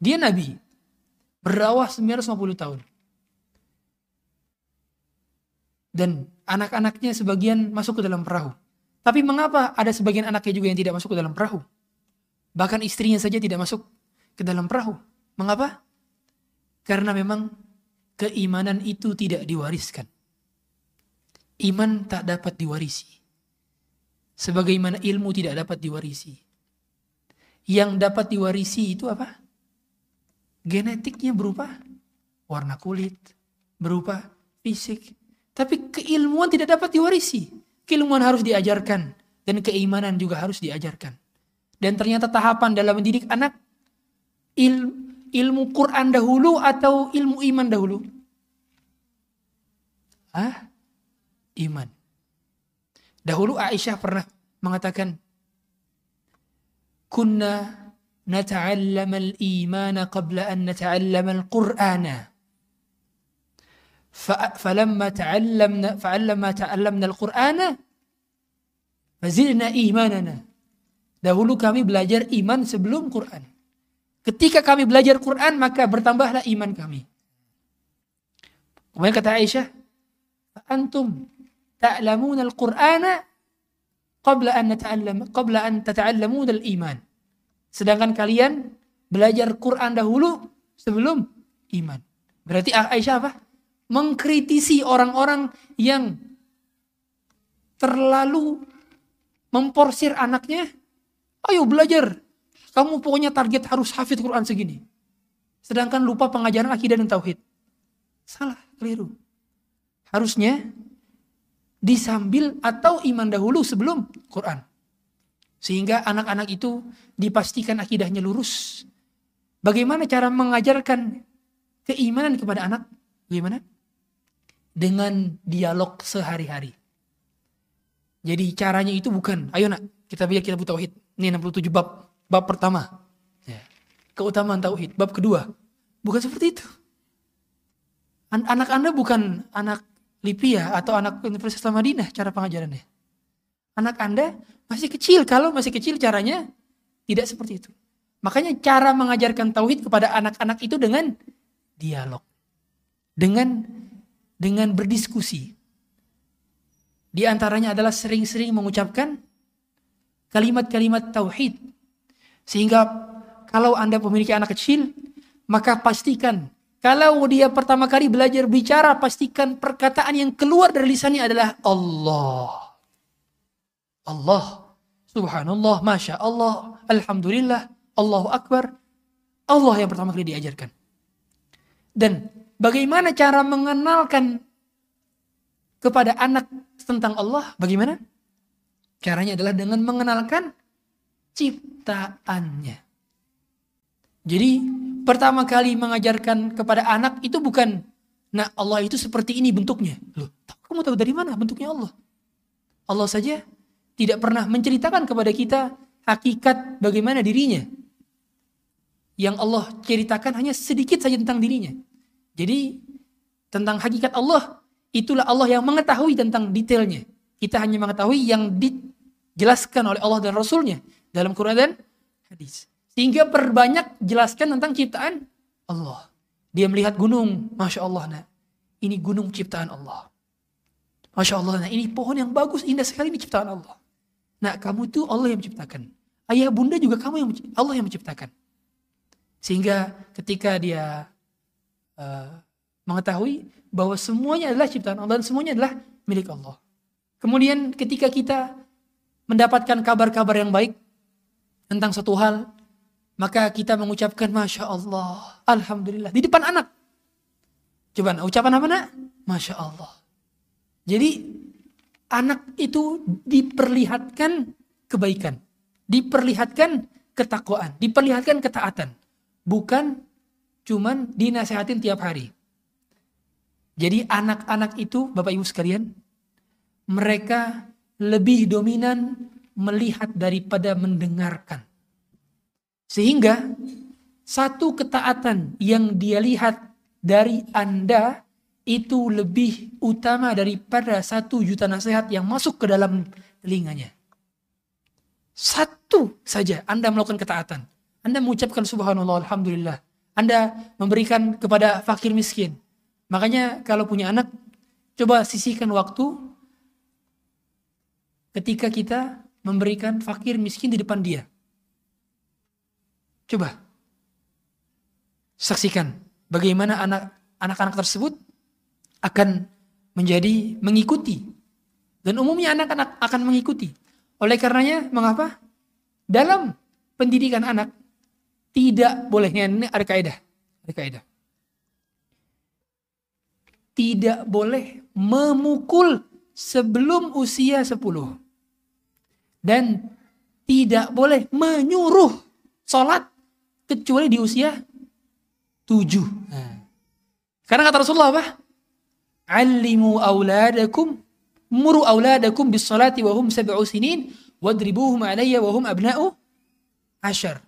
Dia Nabi. Berdakwah 950 tahun. Dan anak-anaknya sebagian masuk ke dalam perahu. Tapi mengapa ada sebagian anaknya juga yang tidak masuk ke dalam perahu? Bahkan istrinya saja tidak masuk ke dalam perahu. Mengapa? Karena memang keimanan itu tidak diwariskan. Iman tak dapat diwarisi. Sebagaimana ilmu tidak dapat diwarisi yang dapat diwarisi itu apa? Genetiknya berupa warna kulit, berupa fisik. Tapi keilmuan tidak dapat diwarisi. Keilmuan harus diajarkan dan keimanan juga harus diajarkan. Dan ternyata tahapan dalam mendidik anak il, ilmu Quran dahulu atau ilmu iman dahulu? Ah, iman. Dahulu Aisyah pernah mengatakan, كنا نتعلم الإيمان قبل أن نتعلم القرآن فلما تعلمنا فلما تعلمنا القرآن فزدنا إيماننا Dahulu kami belajar iman sebelum Quran. Ketika kami belajar Quran, maka bertambahlah iman kami. Kemudian kata Aisyah, Antum ta'lamuna al-Qur'ana qabla an nata'allam qabla an tata'allamuna al-iman. Sedangkan kalian belajar Quran dahulu sebelum iman. Berarti Aisyah apa? Mengkritisi orang-orang yang terlalu memporsir anaknya. Ayo belajar. Kamu pokoknya target harus hafid Quran segini. Sedangkan lupa pengajaran akidah dan tauhid. Salah, keliru. Harusnya disambil atau iman dahulu sebelum Quran. Sehingga anak-anak itu dipastikan akidahnya lurus. Bagaimana cara mengajarkan keimanan kepada anak? Bagaimana? Dengan dialog sehari-hari. Jadi caranya itu bukan, ayo nak, kita biar kita butuh tauhid. Ini 67 bab. Bab pertama. Ya. Keutamaan tauhid. Bab kedua. Bukan seperti itu. Anak Anda bukan anak Lipia atau anak Universitas Madinah cara pengajarannya. Anak Anda masih kecil. Kalau masih kecil caranya tidak seperti itu. Makanya cara mengajarkan tauhid kepada anak-anak itu dengan dialog. Dengan dengan berdiskusi. Di antaranya adalah sering-sering mengucapkan kalimat-kalimat tauhid. Sehingga kalau Anda memiliki anak kecil, maka pastikan Kalau dia pertama kali belajar bicara, pastikan perkataan yang keluar dari lisannya adalah Allah. Allah. Subhanallah, Masya Allah, Alhamdulillah, Allahu Akbar. Allah yang pertama kali diajarkan. Dan bagaimana cara mengenalkan kepada anak tentang Allah? Bagaimana? Caranya adalah dengan mengenalkan ciptaannya. Jadi pertama kali mengajarkan kepada anak itu bukan nah Allah itu seperti ini bentuknya. Loh, kamu tahu dari mana bentuknya Allah? Allah saja tidak pernah menceritakan kepada kita hakikat bagaimana dirinya. Yang Allah ceritakan hanya sedikit saja tentang dirinya. Jadi tentang hakikat Allah itulah Allah yang mengetahui tentang detailnya. Kita hanya mengetahui yang dijelaskan oleh Allah dan Rasulnya dalam Quran dan hadis. Sehingga perbanyak jelaskan tentang ciptaan Allah. Dia melihat gunung, Masya Allah. Nah, ini gunung ciptaan Allah. Masya Allah, nah ini pohon yang bagus, indah sekali ini ciptaan Allah. Nah, kamu itu Allah yang menciptakan. Ayah bunda juga kamu yang Allah yang menciptakan. Sehingga ketika dia uh, mengetahui bahwa semuanya adalah ciptaan Allah dan semuanya adalah milik Allah. Kemudian ketika kita mendapatkan kabar-kabar yang baik tentang satu hal, maka kita mengucapkan Masya Allah, Alhamdulillah. Di depan anak. Coba ucapan apa nak? Masya Allah. Jadi anak itu diperlihatkan kebaikan. Diperlihatkan ketakwaan. Diperlihatkan ketaatan. Bukan cuman dinasehatin tiap hari. Jadi anak-anak itu Bapak Ibu sekalian. Mereka lebih dominan melihat daripada mendengarkan. Sehingga satu ketaatan yang dia lihat dari Anda itu lebih utama daripada satu juta nasihat yang masuk ke dalam telinganya. Satu saja Anda melakukan ketaatan. Anda mengucapkan subhanallah, alhamdulillah. Anda memberikan kepada fakir miskin. Makanya kalau punya anak, coba sisihkan waktu ketika kita memberikan fakir miskin di depan dia. Coba saksikan bagaimana anak anak-anak tersebut akan menjadi mengikuti dan umumnya anak-anak akan mengikuti. Oleh karenanya mengapa? Dalam pendidikan anak tidak boleh ini ada kaidah, ada kaidah. Tidak boleh memukul sebelum usia 10. Dan tidak boleh menyuruh sholat kecuali di usia tujuh. Nah. Karena kata Rasulullah apa? Alimu auladakum muru auladakum bis salati wa hum sab'u sinin wadribuhum alayya wa hum abna'u ashar.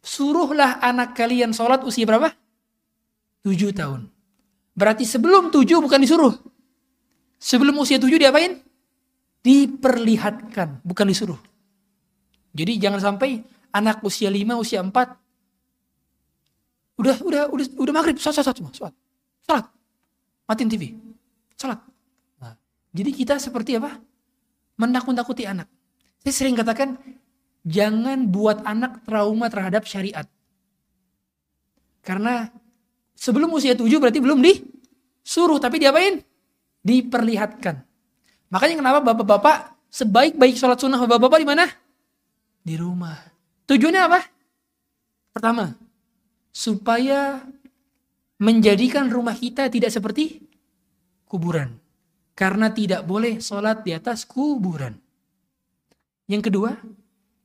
Suruhlah anak kalian sholat usia berapa? Tujuh tahun. Berarti sebelum tujuh bukan disuruh. Sebelum usia tujuh diapain? Diperlihatkan, bukan disuruh. Jadi jangan sampai anak usia 5, usia 4 udah udah udah udah maghrib. Salat salat salat salat salat matiin TV salat nah, jadi kita seperti apa? Menakut-nakuti anak. Saya sering katakan jangan buat anak trauma terhadap syariat. Karena sebelum usia 7 berarti belum disuruh tapi diapain? Diperlihatkan. Makanya kenapa bapak-bapak sebaik-baik sholat sunnah bapak-bapak di mana? Di rumah Tujuannya apa? Pertama, supaya menjadikan rumah kita tidak seperti kuburan. Karena tidak boleh sholat di atas kuburan. Yang kedua,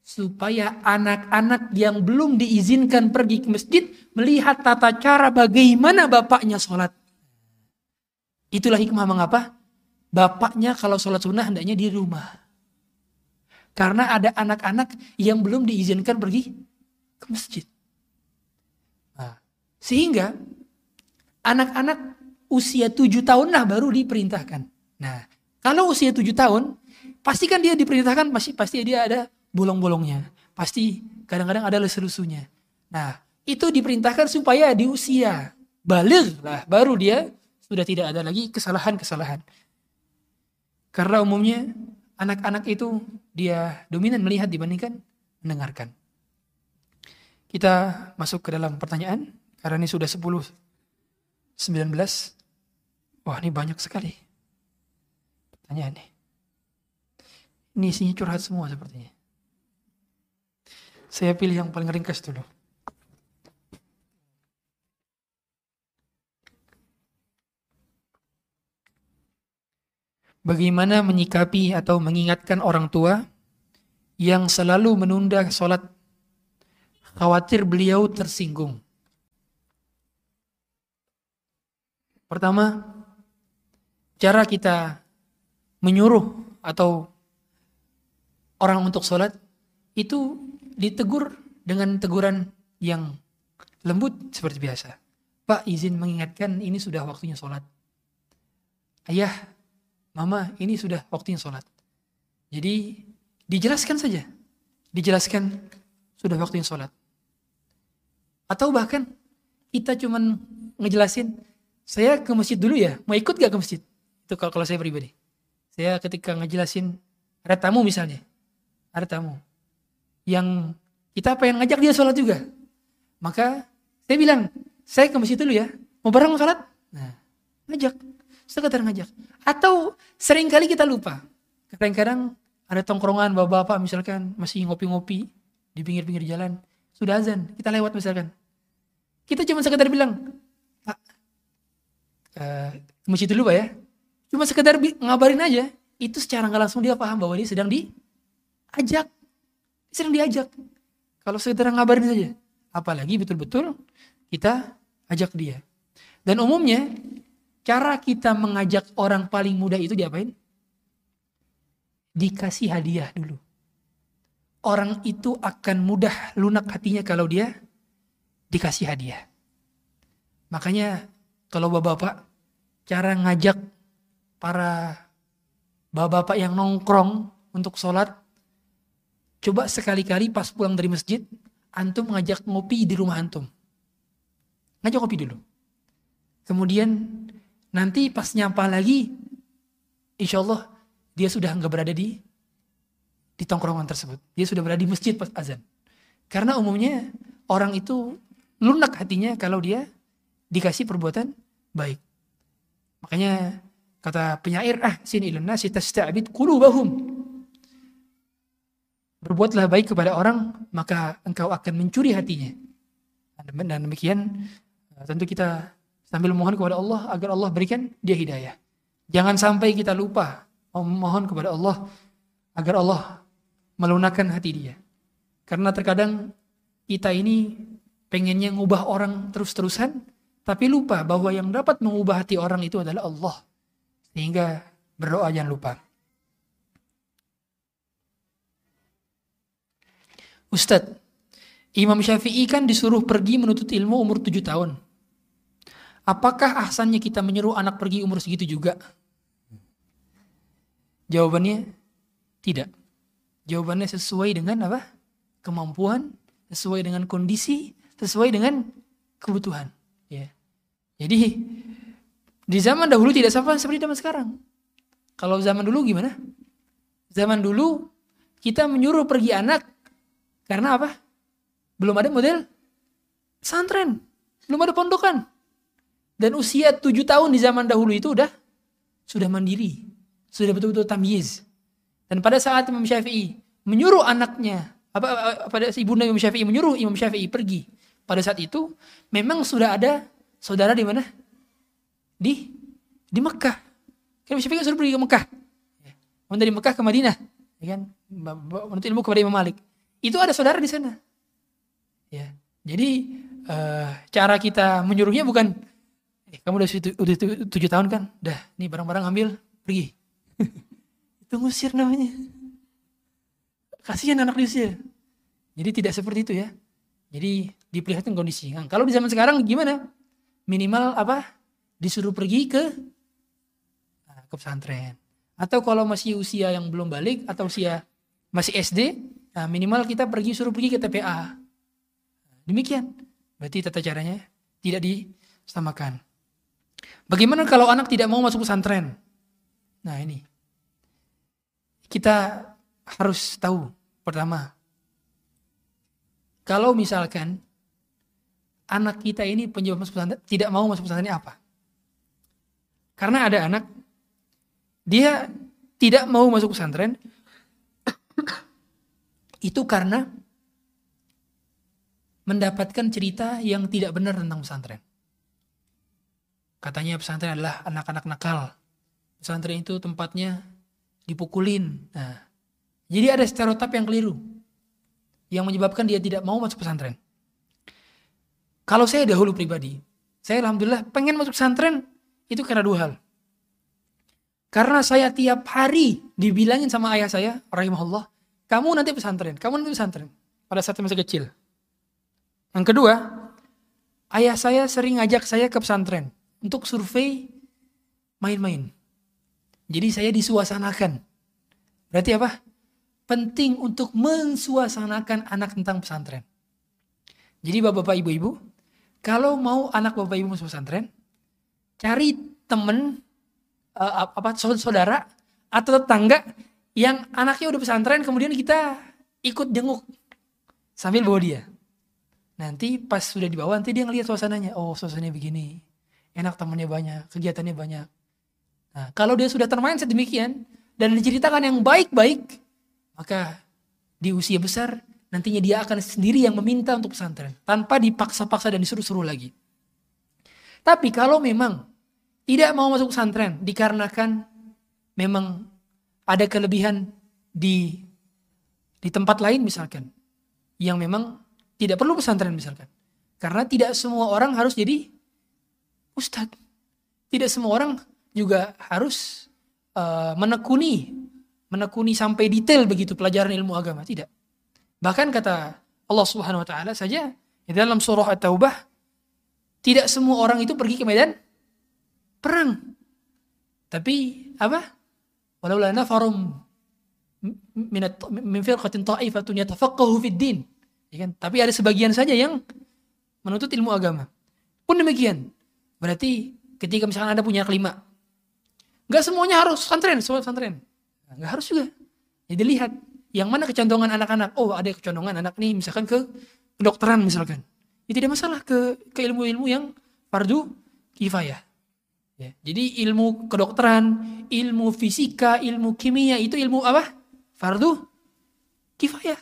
supaya anak-anak yang belum diizinkan pergi ke masjid melihat tata cara bagaimana bapaknya sholat. Itulah hikmah mengapa bapaknya kalau sholat sunnah hendaknya di rumah. Karena ada anak-anak yang belum diizinkan pergi ke masjid. Nah, sehingga anak-anak usia tujuh tahun lah baru diperintahkan. Nah, kalau usia tujuh tahun, pasti kan dia diperintahkan pasti pasti dia ada bolong-bolongnya. Pasti kadang-kadang ada lesu-lesunya. Nah, itu diperintahkan supaya di usia balik lah baru dia sudah tidak ada lagi kesalahan-kesalahan. Karena umumnya anak-anak itu dia dominan melihat dibandingkan mendengarkan. Kita masuk ke dalam pertanyaan Karena ini sudah 10 19 Wah ini banyak sekali Pertanyaan nih Ini isinya curhat semua sepertinya. Saya pilih yang paling ringkas dulu Bagaimana menyikapi atau mengingatkan orang tua yang selalu menunda sholat khawatir beliau tersinggung. Pertama, cara kita menyuruh atau orang untuk sholat itu ditegur dengan teguran yang lembut seperti biasa. Pak izin mengingatkan ini sudah waktunya sholat. Ayah Mama, ini sudah waktunya sholat. Jadi dijelaskan saja. Dijelaskan sudah waktunya sholat. Atau bahkan kita cuman ngejelasin, saya ke masjid dulu ya, mau ikut gak ke masjid? Itu kalau, kalau saya pribadi. Saya ketika ngejelasin, ada tamu misalnya. Ada tamu. Yang kita pengen ngajak dia sholat juga. Maka saya bilang, saya ke masjid dulu ya, mau bareng sholat? Nah, ngajak sekedar ngajak. Atau sering kali kita lupa. Kadang-kadang ada tongkrongan bapak-bapak misalkan masih ngopi-ngopi di pinggir-pinggir jalan. Sudah azan, kita lewat misalkan. Kita cuma sekedar bilang, Pak, uh, masjid dulu Pak ya. Cuma sekedar ngabarin aja. Itu secara nggak langsung dia paham bahwa dia sedang diajak. Sedang diajak. Kalau sekedar ngabarin saja. Apalagi betul-betul kita ajak dia. Dan umumnya Cara kita mengajak orang paling muda itu diapain? Dikasih hadiah dulu. Orang itu akan mudah lunak hatinya kalau dia dikasih hadiah. Makanya kalau bapak-bapak cara ngajak para bapak-bapak yang nongkrong untuk sholat, coba sekali-kali pas pulang dari masjid, antum ngajak ngopi di rumah antum. Ngajak ngopi dulu. Kemudian Nanti pas nyampa lagi, insya Allah dia sudah nggak berada di di tongkrongan tersebut. Dia sudah berada di masjid pas azan. Karena umumnya orang itu lunak hatinya kalau dia dikasih perbuatan baik. Makanya kata penyair ah sini ilna si tasta'bid qulubahum. Berbuatlah baik kepada orang maka engkau akan mencuri hatinya. Dan demikian tentu kita sambil mohon kepada Allah agar Allah berikan dia hidayah. Jangan sampai kita lupa mohon kepada Allah agar Allah melunakkan hati dia. Karena terkadang kita ini pengennya ngubah orang terus-terusan, tapi lupa bahwa yang dapat mengubah hati orang itu adalah Allah. Sehingga berdoa jangan lupa. Ustadz, Imam Syafi'i kan disuruh pergi menuntut ilmu umur 7 tahun. Apakah ahsannya kita menyuruh anak pergi umur segitu juga? Jawabannya tidak. Jawabannya sesuai dengan apa? Kemampuan, sesuai dengan kondisi, sesuai dengan kebutuhan. Ya. Jadi di zaman dahulu tidak sama seperti zaman sekarang. Kalau zaman dulu gimana? Zaman dulu kita menyuruh pergi anak karena apa? Belum ada model santren, belum ada pondokan. Dan usia tujuh tahun di zaman dahulu itu udah sudah mandiri. Sudah betul-betul tamyiz. Dan pada saat Imam Syafi'i menyuruh anaknya, apa pada ibunda Imam Syafi'i menyuruh Imam Syafi'i pergi. Pada saat itu memang sudah ada saudara di mana? Di di Mekah. Kan Imam Syafi'i sudah pergi ke Mekah. Kemudian dari Mekah ke Madinah, ya kan? Menuntut ilmu kepada Imam Malik. Itu ada saudara di sana. Ya. Jadi uh, cara kita menyuruhnya bukan eh, kamu udah, udah tujuh tahun kan? Dah, nih barang-barang ambil, pergi. itu ngusir namanya. Kasihan anak diusir. Jadi tidak seperti itu ya. Jadi diperlihatkan kondisi. Nah, kalau di zaman sekarang gimana? Minimal apa? Disuruh pergi ke nah, ke pesantren. Atau kalau masih usia yang belum balik atau usia masih SD, nah minimal kita pergi suruh pergi ke TPA. Demikian. Berarti tata caranya tidak disamakan. Bagaimana kalau anak tidak mau masuk pesantren? Nah ini. Kita harus tahu pertama. Kalau misalkan anak kita ini penyebab masuk pesantren tidak mau masuk pesantren apa? Karena ada anak dia tidak mau masuk pesantren itu karena mendapatkan cerita yang tidak benar tentang pesantren. Katanya pesantren adalah anak-anak nakal. Pesantren itu tempatnya dipukulin. Nah, jadi ada stereotip yang keliru yang menyebabkan dia tidak mau masuk pesantren. Kalau saya dahulu pribadi, saya alhamdulillah pengen masuk pesantren itu karena dua hal. Karena saya tiap hari dibilangin sama ayah saya, rahimahullah, kamu nanti pesantren, kamu nanti pesantren. Pada saat masih kecil. Yang kedua, ayah saya sering ngajak saya ke pesantren untuk survei main-main. Jadi saya disuasanakan. Berarti apa? Penting untuk mensuasanakan anak tentang pesantren. Jadi bapak-bapak ibu-ibu, kalau mau anak bapak ibu masuk pesantren, cari temen uh, apa saudara atau tetangga yang anaknya udah pesantren kemudian kita ikut jenguk sambil bawa dia. Nanti pas sudah dibawa nanti dia ngeliat suasananya. Oh suasananya begini. Enak temannya banyak, kegiatannya banyak. Nah, kalau dia sudah termindset demikian dan diceritakan yang baik-baik, maka di usia besar nantinya dia akan sendiri yang meminta untuk pesantren tanpa dipaksa-paksa dan disuruh-suruh lagi. Tapi kalau memang tidak mau masuk pesantren dikarenakan memang ada kelebihan di di tempat lain misalkan yang memang tidak perlu pesantren misalkan. Karena tidak semua orang harus jadi ustadz. Tidak semua orang juga harus uh, menekuni menekuni sampai detail begitu pelajaran ilmu agama, tidak. Bahkan kata Allah Subhanahu wa taala saja di dalam surah At-Taubah tidak semua orang itu pergi ke medan perang. Tapi apa? Walau la nafarum min firqatin ta'ifatun yatafaqahu fid din. Ya kan? Tapi ada sebagian saja yang menuntut ilmu agama. Pun demikian. Berarti ketika misalkan Anda punya kelima, nggak semuanya harus santren, semua santren. Nggak harus juga. Jadi lihat yang mana kecondongan anak-anak? Oh, ada kecondongan anak nih misalkan ke kedokteran misalkan. Ya tidak masalah ke ke ilmu-ilmu yang fardu kifayah. Ya, jadi ilmu kedokteran, ilmu fisika, ilmu kimia itu ilmu apa? Fardu kifayah.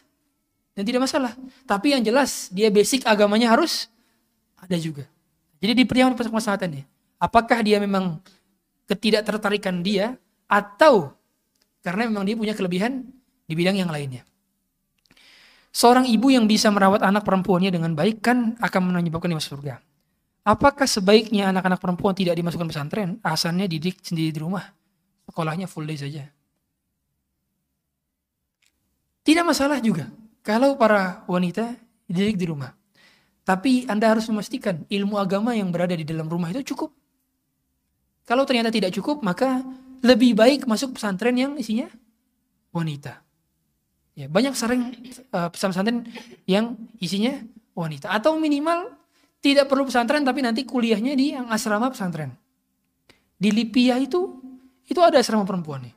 Dan tidak masalah. Tapi yang jelas dia basic agamanya harus ada juga. Jadi dipertimbangkan permasalahannya. Apakah dia memang ketidaktertarikan dia atau karena memang dia punya kelebihan di bidang yang lainnya. Seorang ibu yang bisa merawat anak perempuannya dengan baik kan akan menyebabkan dia masuk surga. Apakah sebaiknya anak-anak perempuan tidak dimasukkan pesantren, asalnya didik sendiri di rumah, sekolahnya full day saja? Tidak masalah juga kalau para wanita didik di rumah. Tapi Anda harus memastikan ilmu agama yang berada di dalam rumah itu cukup. Kalau ternyata tidak cukup, maka lebih baik masuk pesantren yang isinya wanita. Ya, banyak sering uh, pesantren yang isinya wanita atau minimal tidak perlu pesantren tapi nanti kuliahnya di yang asrama pesantren. Di Lipia itu itu ada asrama perempuan nih.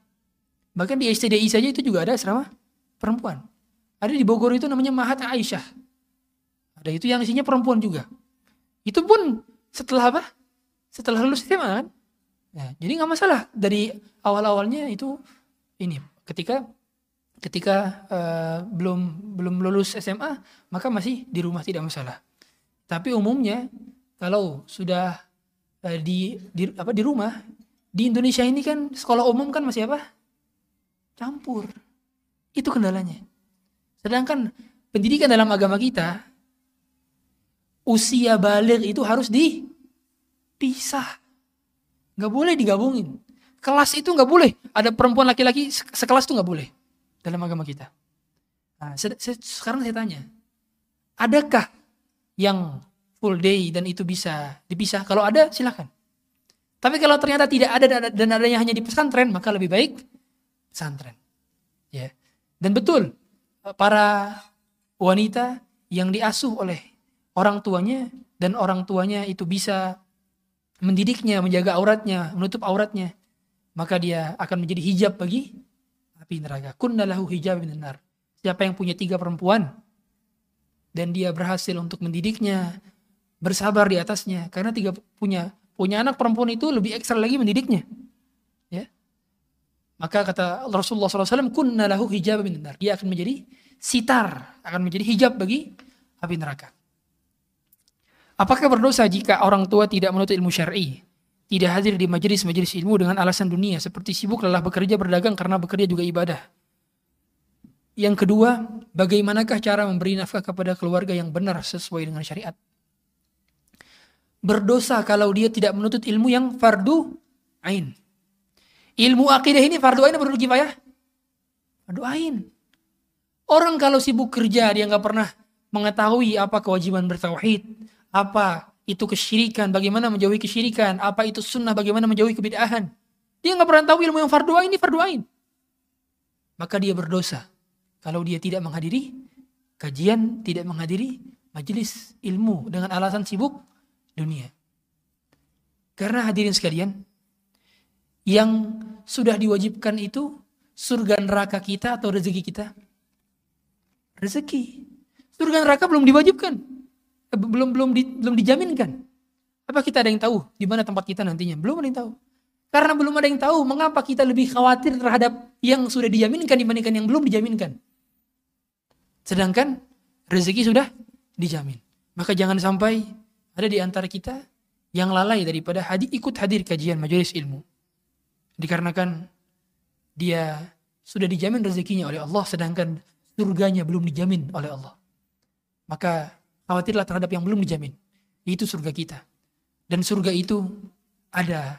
Bahkan di STDI saja itu juga ada asrama perempuan. Ada di Bogor itu namanya Mahat Aisyah. Ada itu yang isinya perempuan juga. Itu pun setelah apa? Setelah lulus SMA kan? Ya, jadi nggak masalah dari awal-awalnya itu ini ketika ketika uh, belum belum lulus SMA maka masih di rumah tidak masalah. Tapi umumnya kalau sudah uh, di, di apa di rumah di Indonesia ini kan sekolah umum kan masih apa? Campur. Itu kendalanya. Sedangkan pendidikan dalam agama kita usia balik itu harus dipisah. Nggak boleh digabungin. Kelas itu nggak boleh. Ada perempuan laki-laki sekelas itu nggak boleh dalam agama kita. Nah, sekarang saya tanya, adakah yang full day dan itu bisa dipisah? Kalau ada, silahkan. Tapi kalau ternyata tidak ada dan adanya hanya di pesantren, maka lebih baik pesantren. Ya. Dan betul, para wanita yang diasuh oleh orang tuanya dan orang tuanya itu bisa mendidiknya, menjaga auratnya, menutup auratnya, maka dia akan menjadi hijab bagi api neraka. Kunnalahu hijab nar. Siapa yang punya tiga perempuan dan dia berhasil untuk mendidiknya, bersabar di atasnya karena tiga punya punya anak perempuan itu lebih ekstra lagi mendidiknya. Ya. Maka kata Rasulullah SAW, kunna lahu hijab minar. Dia akan menjadi sitar, akan menjadi hijab bagi api neraka. Apakah berdosa jika orang tua tidak menuntut ilmu syar'i, tidak hadir di majelis-majelis ilmu dengan alasan dunia seperti sibuk lelah bekerja berdagang karena bekerja juga ibadah? Yang kedua, bagaimanakah cara memberi nafkah kepada keluarga yang benar sesuai dengan syariat? berdosa kalau dia tidak menuntut ilmu yang fardu ain. Ilmu akidah ini fardu ain atau kifayah? Fardu ain. Orang kalau sibuk kerja dia nggak pernah mengetahui apa kewajiban bertauhid, apa itu kesyirikan, bagaimana menjauhi kesyirikan, apa itu sunnah, bagaimana menjauhi kebid'ahan. Dia nggak pernah tahu ilmu yang fardu ini fardu ain. Maka dia berdosa kalau dia tidak menghadiri kajian, tidak menghadiri majelis ilmu dengan alasan sibuk dunia. Karena hadirin sekalian, yang sudah diwajibkan itu surga neraka kita atau rezeki kita? Rezeki. Surga neraka belum diwajibkan. Eh, belum belum di, belum dijaminkan. Apa kita ada yang tahu di mana tempat kita nantinya? Belum ada yang tahu. Karena belum ada yang tahu mengapa kita lebih khawatir terhadap yang sudah dijaminkan dibandingkan yang belum dijaminkan. Sedangkan rezeki sudah dijamin. Maka jangan sampai ada di antara kita yang lalai daripada hadir, ikut hadir kajian majelis ilmu. Dikarenakan dia sudah dijamin rezekinya oleh Allah sedangkan surganya belum dijamin oleh Allah. Maka khawatirlah terhadap yang belum dijamin. Itu surga kita. Dan surga itu ada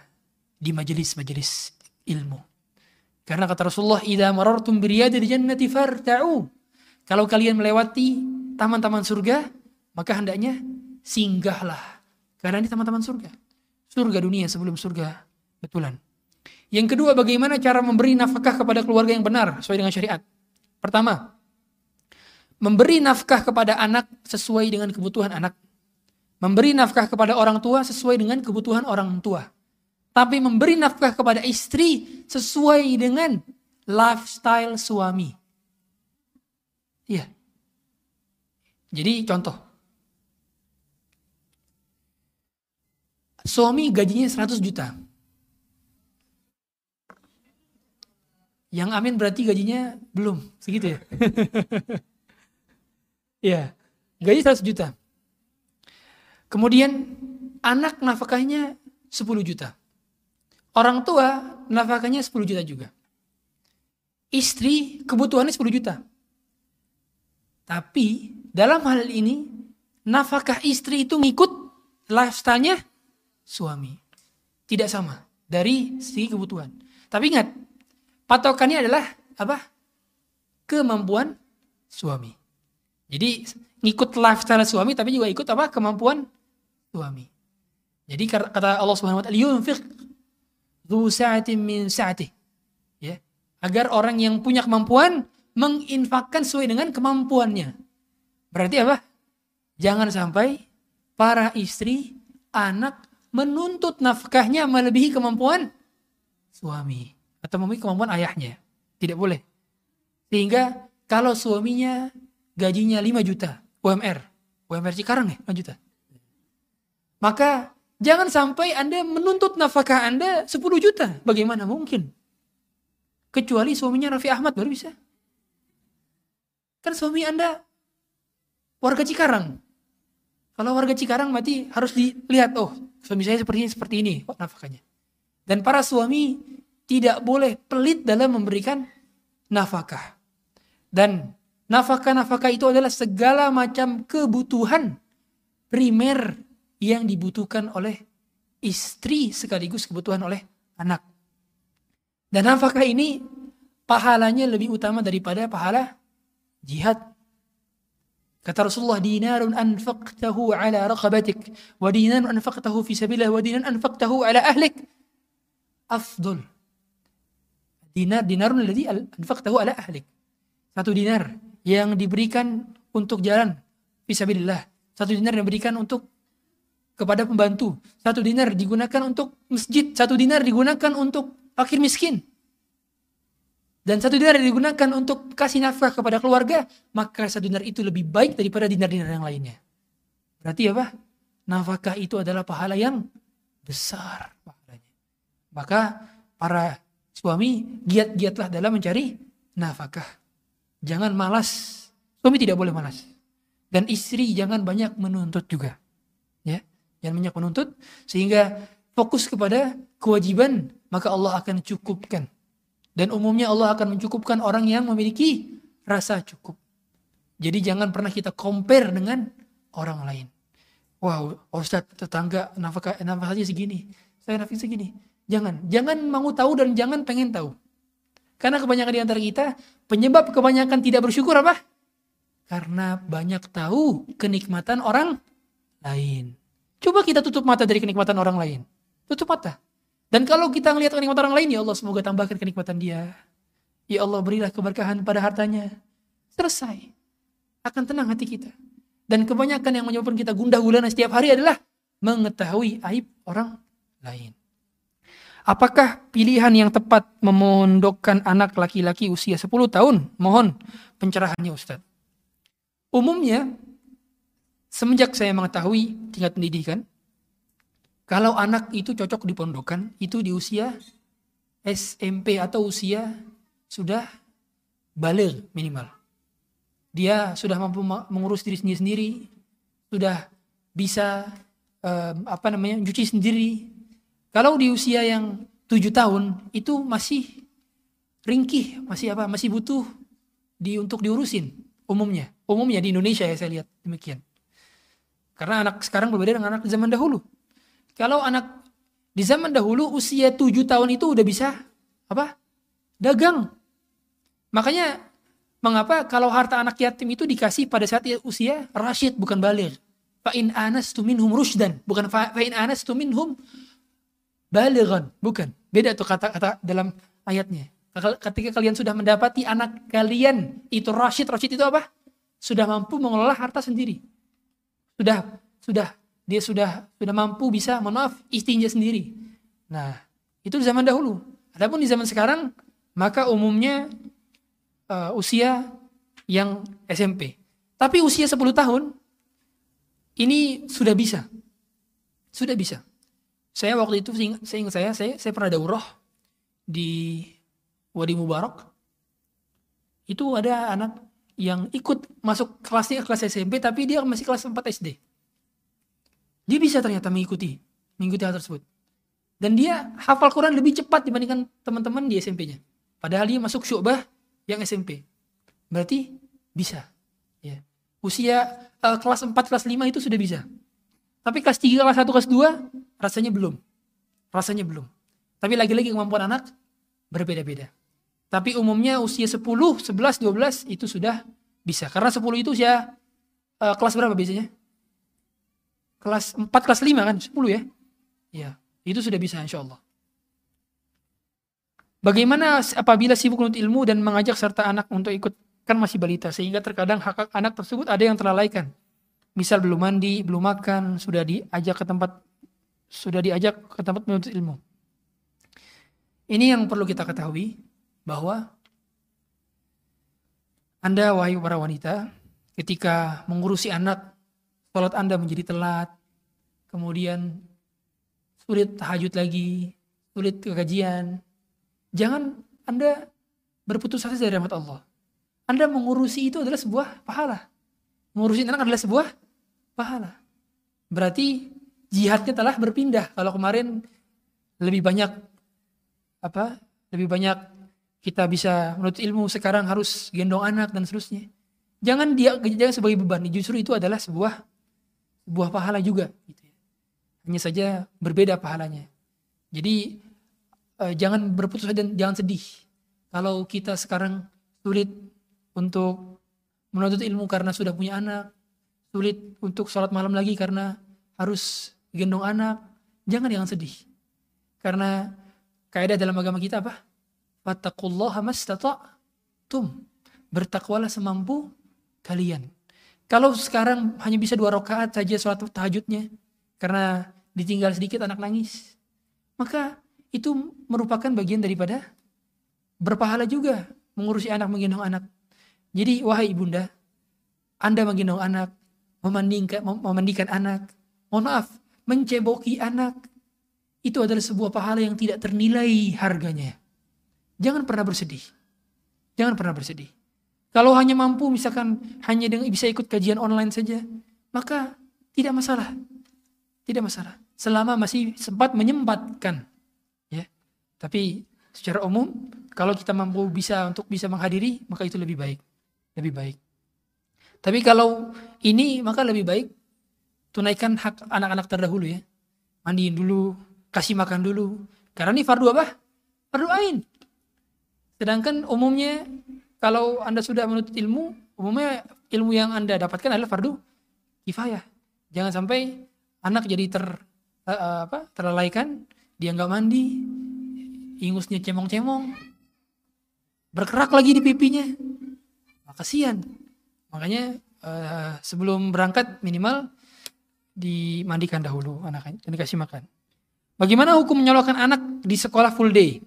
di majelis-majelis ilmu. Karena kata Rasulullah, "Idza marartum biriyadil jannati farta'u." Kalau kalian melewati taman-taman surga, maka hendaknya singgahlah. Karena ini teman-teman surga. Surga dunia sebelum surga betulan. Yang kedua, bagaimana cara memberi nafkah kepada keluarga yang benar sesuai dengan syariat? Pertama, memberi nafkah kepada anak sesuai dengan kebutuhan anak. Memberi nafkah kepada orang tua sesuai dengan kebutuhan orang tua. Tapi memberi nafkah kepada istri sesuai dengan lifestyle suami. Iya. Jadi contoh, Suami gajinya 100 juta. Yang amin berarti gajinya belum segitu ya. ya, gaji 100 juta. Kemudian anak nafkahnya 10 juta. Orang tua nafkahnya 10 juta juga. Istri kebutuhannya 10 juta. Tapi dalam hal ini nafkah istri itu ngikut lifestyle-nya suami. Tidak sama dari segi kebutuhan. Tapi ingat, patokannya adalah apa? Kemampuan suami. Jadi ngikut lifestyle suami tapi juga ikut apa? Kemampuan suami. Jadi kata Allah Subhanahu wa taala, "Yunfiq dzu min sa'ati." Ya. Agar orang yang punya kemampuan menginfakkan sesuai dengan kemampuannya. Berarti apa? Jangan sampai para istri, anak menuntut nafkahnya melebihi kemampuan suami atau melebihi kemampuan ayahnya. Tidak boleh. Sehingga kalau suaminya gajinya 5 juta UMR, UMR Cikarang ya 5 juta. Maka jangan sampai Anda menuntut nafkah Anda 10 juta. Bagaimana mungkin? Kecuali suaminya Raffi Ahmad baru bisa. Kan suami Anda warga Cikarang. Kalau warga Cikarang mati harus dilihat, oh suami saya seperti ini, seperti ini kok nafkahnya. Dan para suami tidak boleh pelit dalam memberikan nafkah. Dan nafkah-nafkah itu adalah segala macam kebutuhan primer yang dibutuhkan oleh istri sekaligus kebutuhan oleh anak. Dan nafkah ini pahalanya lebih utama daripada pahala jihad Kata Rasulullah, dinarun anfaqtahu ala raqabatik, wa dinarun anfaqtahu fi sabilillah, wa dinarun anfaqtahu ala ahlik. Afdol. Dinar, dinarun alladhi anfaqtahu ala ahlik. Satu dinar yang diberikan untuk jalan fi sabilillah. Satu dinar yang diberikan untuk kepada pembantu. Satu dinar digunakan untuk masjid. Satu dinar digunakan untuk fakir miskin dan satu dinar digunakan untuk kasih nafkah kepada keluarga, maka satu dinar itu lebih baik daripada dinar-dinar yang lainnya. Berarti apa? nafkah itu adalah pahala yang besar pahalanya. Maka para suami giat-giatlah dalam mencari nafkah. Jangan malas. Suami tidak boleh malas. Dan istri jangan banyak menuntut juga. Ya, jangan banyak menuntut sehingga fokus kepada kewajiban maka Allah akan cukupkan. Dan umumnya Allah akan mencukupkan orang yang memiliki rasa cukup. Jadi jangan pernah kita compare dengan orang lain. Wow, Ustaz tetangga nafkah nafkahnya segini, saya nafkah segini. Jangan, jangan mau tahu dan jangan pengen tahu. Karena kebanyakan di antara kita penyebab kebanyakan tidak bersyukur apa? Karena banyak tahu kenikmatan orang lain. Coba kita tutup mata dari kenikmatan orang lain. Tutup mata. Dan kalau kita melihat kenikmatan orang lain, ya Allah semoga tambahkan kenikmatan dia. Ya Allah berilah keberkahan pada hartanya. Selesai. Akan tenang hati kita. Dan kebanyakan yang menyebabkan kita gundah gulana setiap hari adalah mengetahui aib orang lain. Apakah pilihan yang tepat memondokkan anak laki-laki usia 10 tahun? Mohon pencerahannya Ustaz. Umumnya, semenjak saya mengetahui tingkat pendidikan, kalau anak itu cocok dipondokan, itu di usia SMP atau usia sudah balik minimal. Dia sudah mampu mengurus diri sendiri, sendiri sudah bisa um, apa namanya cuci sendiri. Kalau di usia yang tujuh tahun itu masih ringkih, masih apa, masih butuh di untuk diurusin umumnya. Umumnya di Indonesia ya saya lihat demikian. Karena anak sekarang berbeda dengan anak zaman dahulu. Kalau anak di zaman dahulu usia 7 tahun itu udah bisa apa? Dagang. Makanya mengapa kalau harta anak yatim itu dikasih pada saat usia rasyid bukan balik. Fa in anastu minhum rushdan, bukan fa in anastu minhum balighan, bukan. Beda tuh kata-kata dalam ayatnya. Ketika kalian sudah mendapati anak kalian itu rasyid, rasyid itu apa? Sudah mampu mengelola harta sendiri. Sudah sudah dia sudah sudah mampu bisa mohon maaf istinja sendiri. Nah, itu zaman dahulu. Adapun di zaman sekarang maka umumnya uh, usia yang SMP. Tapi usia 10 tahun ini sudah bisa. Sudah bisa. Saya waktu itu saya ingat saya saya saya pernah daurah di Wadi Mubarak. Itu ada anak yang ikut masuk kelasnya kelas SMP tapi dia masih kelas 4 SD. Dia bisa ternyata mengikuti mengikuti hal tersebut. Dan dia hafal Quran lebih cepat dibandingkan teman-teman di SMP-nya. Padahal dia masuk syu'bah yang SMP. Berarti bisa. Ya. Usia uh, kelas 4, kelas 5 itu sudah bisa. Tapi kelas 3, kelas 1, kelas 2 rasanya belum. Rasanya belum. Tapi lagi-lagi kemampuan anak berbeda-beda. Tapi umumnya usia 10, 11, 12 itu sudah bisa. Karena 10 itu usia uh, kelas berapa biasanya? kelas 4 kelas 5 kan 10 ya ya itu sudah bisa insya Allah bagaimana apabila sibuk menuntut ilmu dan mengajak serta anak untuk ikut kan masih balita sehingga terkadang hak anak tersebut ada yang terlalaikan misal belum mandi belum makan sudah diajak ke tempat sudah diajak ke tempat menuntut ilmu ini yang perlu kita ketahui bahwa anda wahai para wanita ketika mengurusi anak Sholat Anda menjadi telat, kemudian sulit tahajud lagi, sulit kekajian. Jangan Anda berputus asa dari rahmat Allah. Anda mengurusi itu adalah sebuah pahala. Mengurusi anak adalah sebuah pahala. Berarti jihadnya telah berpindah. Kalau kemarin lebih banyak apa? Lebih banyak kita bisa menuntut ilmu sekarang harus gendong anak dan seterusnya. Jangan dia jangan sebagai beban. Justru itu adalah sebuah buah pahala juga. Gitu ya. Hanya saja berbeda pahalanya. Jadi eh, jangan berputus dan jangan sedih. Kalau kita sekarang sulit untuk menuntut ilmu karena sudah punya anak, sulit untuk sholat malam lagi karena harus gendong anak, jangan jangan sedih. Karena kaidah dalam agama kita apa? Fattaqullaha mastata'tum. Bertakwalah semampu kalian. Kalau sekarang hanya bisa dua rakaat saja sholat tahajudnya karena ditinggal sedikit anak nangis, maka itu merupakan bagian daripada berpahala juga mengurusi anak menggendong anak. Jadi wahai ibunda, anda menggendong anak, memandikan, memandikan anak, mohon maaf, menceboki anak itu adalah sebuah pahala yang tidak ternilai harganya. Jangan pernah bersedih. Jangan pernah bersedih. Kalau hanya mampu misalkan hanya dengan bisa ikut kajian online saja, maka tidak masalah. Tidak masalah. Selama masih sempat menyempatkan. Ya. Tapi secara umum kalau kita mampu bisa untuk bisa menghadiri, maka itu lebih baik. Lebih baik. Tapi kalau ini maka lebih baik tunaikan hak anak-anak terdahulu ya. Mandiin dulu, kasih makan dulu. Karena ini fardu apa? Fardu ain. Sedangkan umumnya kalau Anda sudah menuntut ilmu, umumnya ilmu yang Anda dapatkan adalah fardu kifayah. Jangan sampai anak jadi ter uh, apa? terlalaikan, dia nggak mandi, ingusnya cemong-cemong, berkerak lagi di pipinya. Nah. Makanya uh, sebelum berangkat minimal dimandikan dahulu anaknya dan dikasih makan. Bagaimana hukum menyolokkan anak di sekolah full day?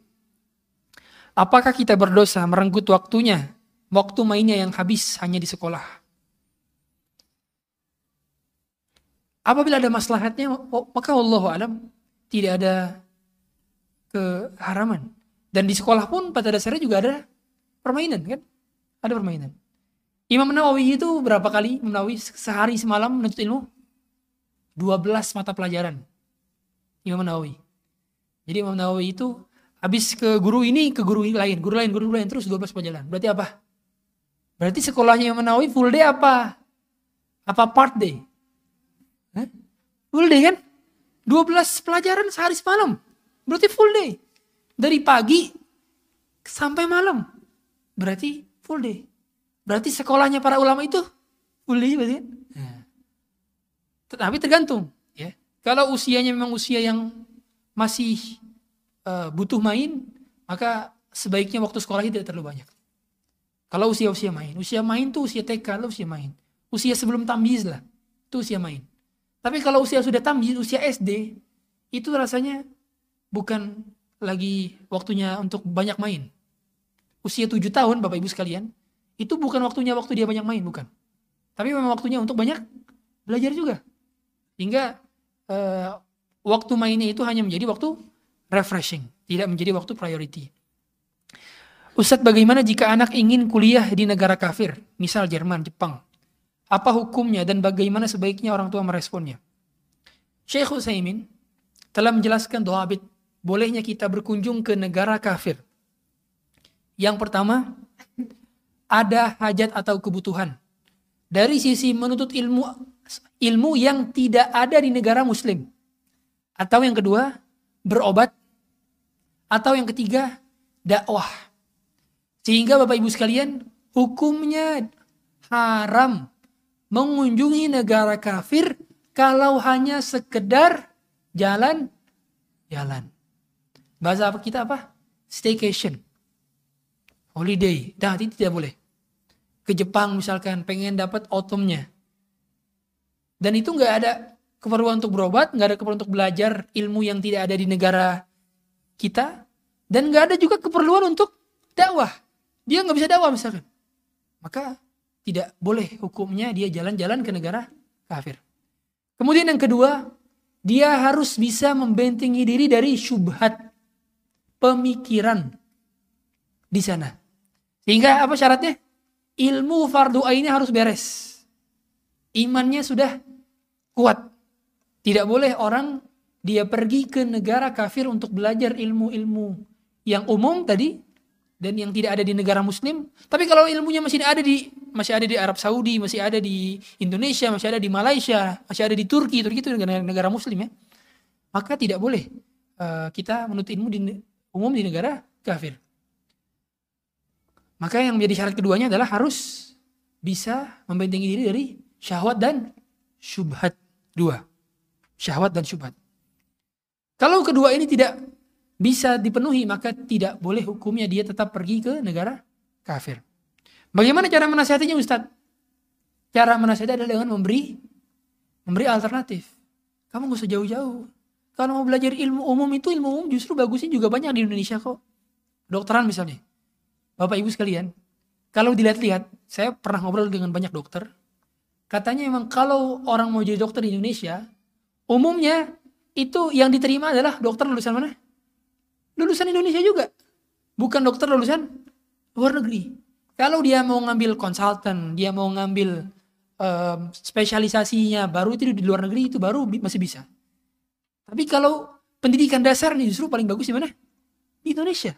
Apakah kita berdosa merenggut waktunya, waktu mainnya yang habis hanya di sekolah? Apabila ada maslahatnya, maka Allah alam tidak ada keharaman. Dan di sekolah pun pada dasarnya juga ada permainan kan? Ada permainan. Imam Nawawi itu berapa kali Imam sehari semalam menuntut ilmu? 12 mata pelajaran. Imam Nawawi. Jadi Imam Nawawi itu habis ke guru ini ke guru lain, guru lain, guru lain terus 12 pelajaran. Berarti apa? Berarti sekolahnya Imam Nawawi full day apa? Apa part day? Full day kan? 12 pelajaran sehari semalam. Berarti full day. Dari pagi sampai malam. Berarti full day. Berarti sekolahnya para ulama itu full day berarti kan? Tetapi tergantung. Kalau usianya memang usia yang masih uh, butuh main, maka sebaiknya waktu sekolah tidak terlalu banyak. Kalau usia-usia main, usia main tuh usia TK, lah usia main. Usia sebelum tamyiz lah, itu usia main. Tapi kalau usia sudah tamyiz, usia SD, itu rasanya bukan lagi waktunya untuk banyak main. Usia 7 tahun Bapak Ibu sekalian, itu bukan waktunya waktu dia banyak main, bukan. Tapi memang waktunya untuk banyak belajar juga. Hingga uh, waktu mainnya itu hanya menjadi waktu refreshing, tidak menjadi waktu priority. Ustadz bagaimana jika anak ingin kuliah di negara kafir, misal Jerman, Jepang? Apa hukumnya dan bagaimana sebaiknya orang tua meresponnya? Syekh Utsaimin telah menjelaskan doa habit bolehnya kita berkunjung ke negara kafir. Yang pertama, ada hajat atau kebutuhan. Dari sisi menuntut ilmu ilmu yang tidak ada di negara muslim. Atau yang kedua, berobat. Atau yang ketiga, dakwah. Sehingga Bapak Ibu sekalian, hukumnya haram mengunjungi negara kafir kalau hanya sekedar jalan-jalan. Bahasa apa kita apa? Staycation. Holiday. Nah, itu tidak boleh. Ke Jepang misalkan pengen dapat autumnnya dan itu nggak ada keperluan untuk berobat, nggak ada keperluan untuk belajar ilmu yang tidak ada di negara kita, dan nggak ada juga keperluan untuk dakwah. Dia nggak bisa dakwah misalkan. Maka tidak boleh hukumnya dia jalan-jalan ke negara kafir. Kemudian yang kedua, dia harus bisa membentengi diri dari syubhat pemikiran di sana. Sehingga apa syaratnya? Ilmu fardu ainnya harus beres. Imannya sudah kuat. Tidak boleh orang dia pergi ke negara kafir untuk belajar ilmu-ilmu yang umum tadi dan yang tidak ada di negara muslim. Tapi kalau ilmunya masih ada di masih ada di Arab Saudi, masih ada di Indonesia, masih ada di Malaysia, masih ada di Turki, Turki itu negara, negara muslim ya. Maka tidak boleh uh, kita menuntut ilmu di umum di negara kafir. Maka yang menjadi syarat keduanya adalah harus bisa membentengi diri dari syahwat dan syubhat. Dua. Syahwat dan syubhat. Kalau kedua ini tidak bisa dipenuhi, maka tidak boleh hukumnya dia tetap pergi ke negara kafir. Bagaimana cara menasihatinya Ustadz? Cara menasihati adalah dengan memberi memberi alternatif. Kamu gak usah jauh-jauh. Kalau mau belajar ilmu umum itu ilmu umum justru bagusnya juga banyak di Indonesia kok. Dokteran misalnya. Bapak Ibu sekalian, kalau dilihat-lihat, saya pernah ngobrol dengan banyak dokter. Katanya emang kalau orang mau jadi dokter di Indonesia, umumnya itu yang diterima adalah dokter lulusan mana? Lulusan Indonesia juga. Bukan dokter lulusan luar negeri. Kalau dia mau ngambil konsultan, dia mau ngambil um, spesialisasinya baru itu di luar negeri itu baru masih bisa. Tapi kalau pendidikan dasar nih justru paling bagus di mana? Di Indonesia.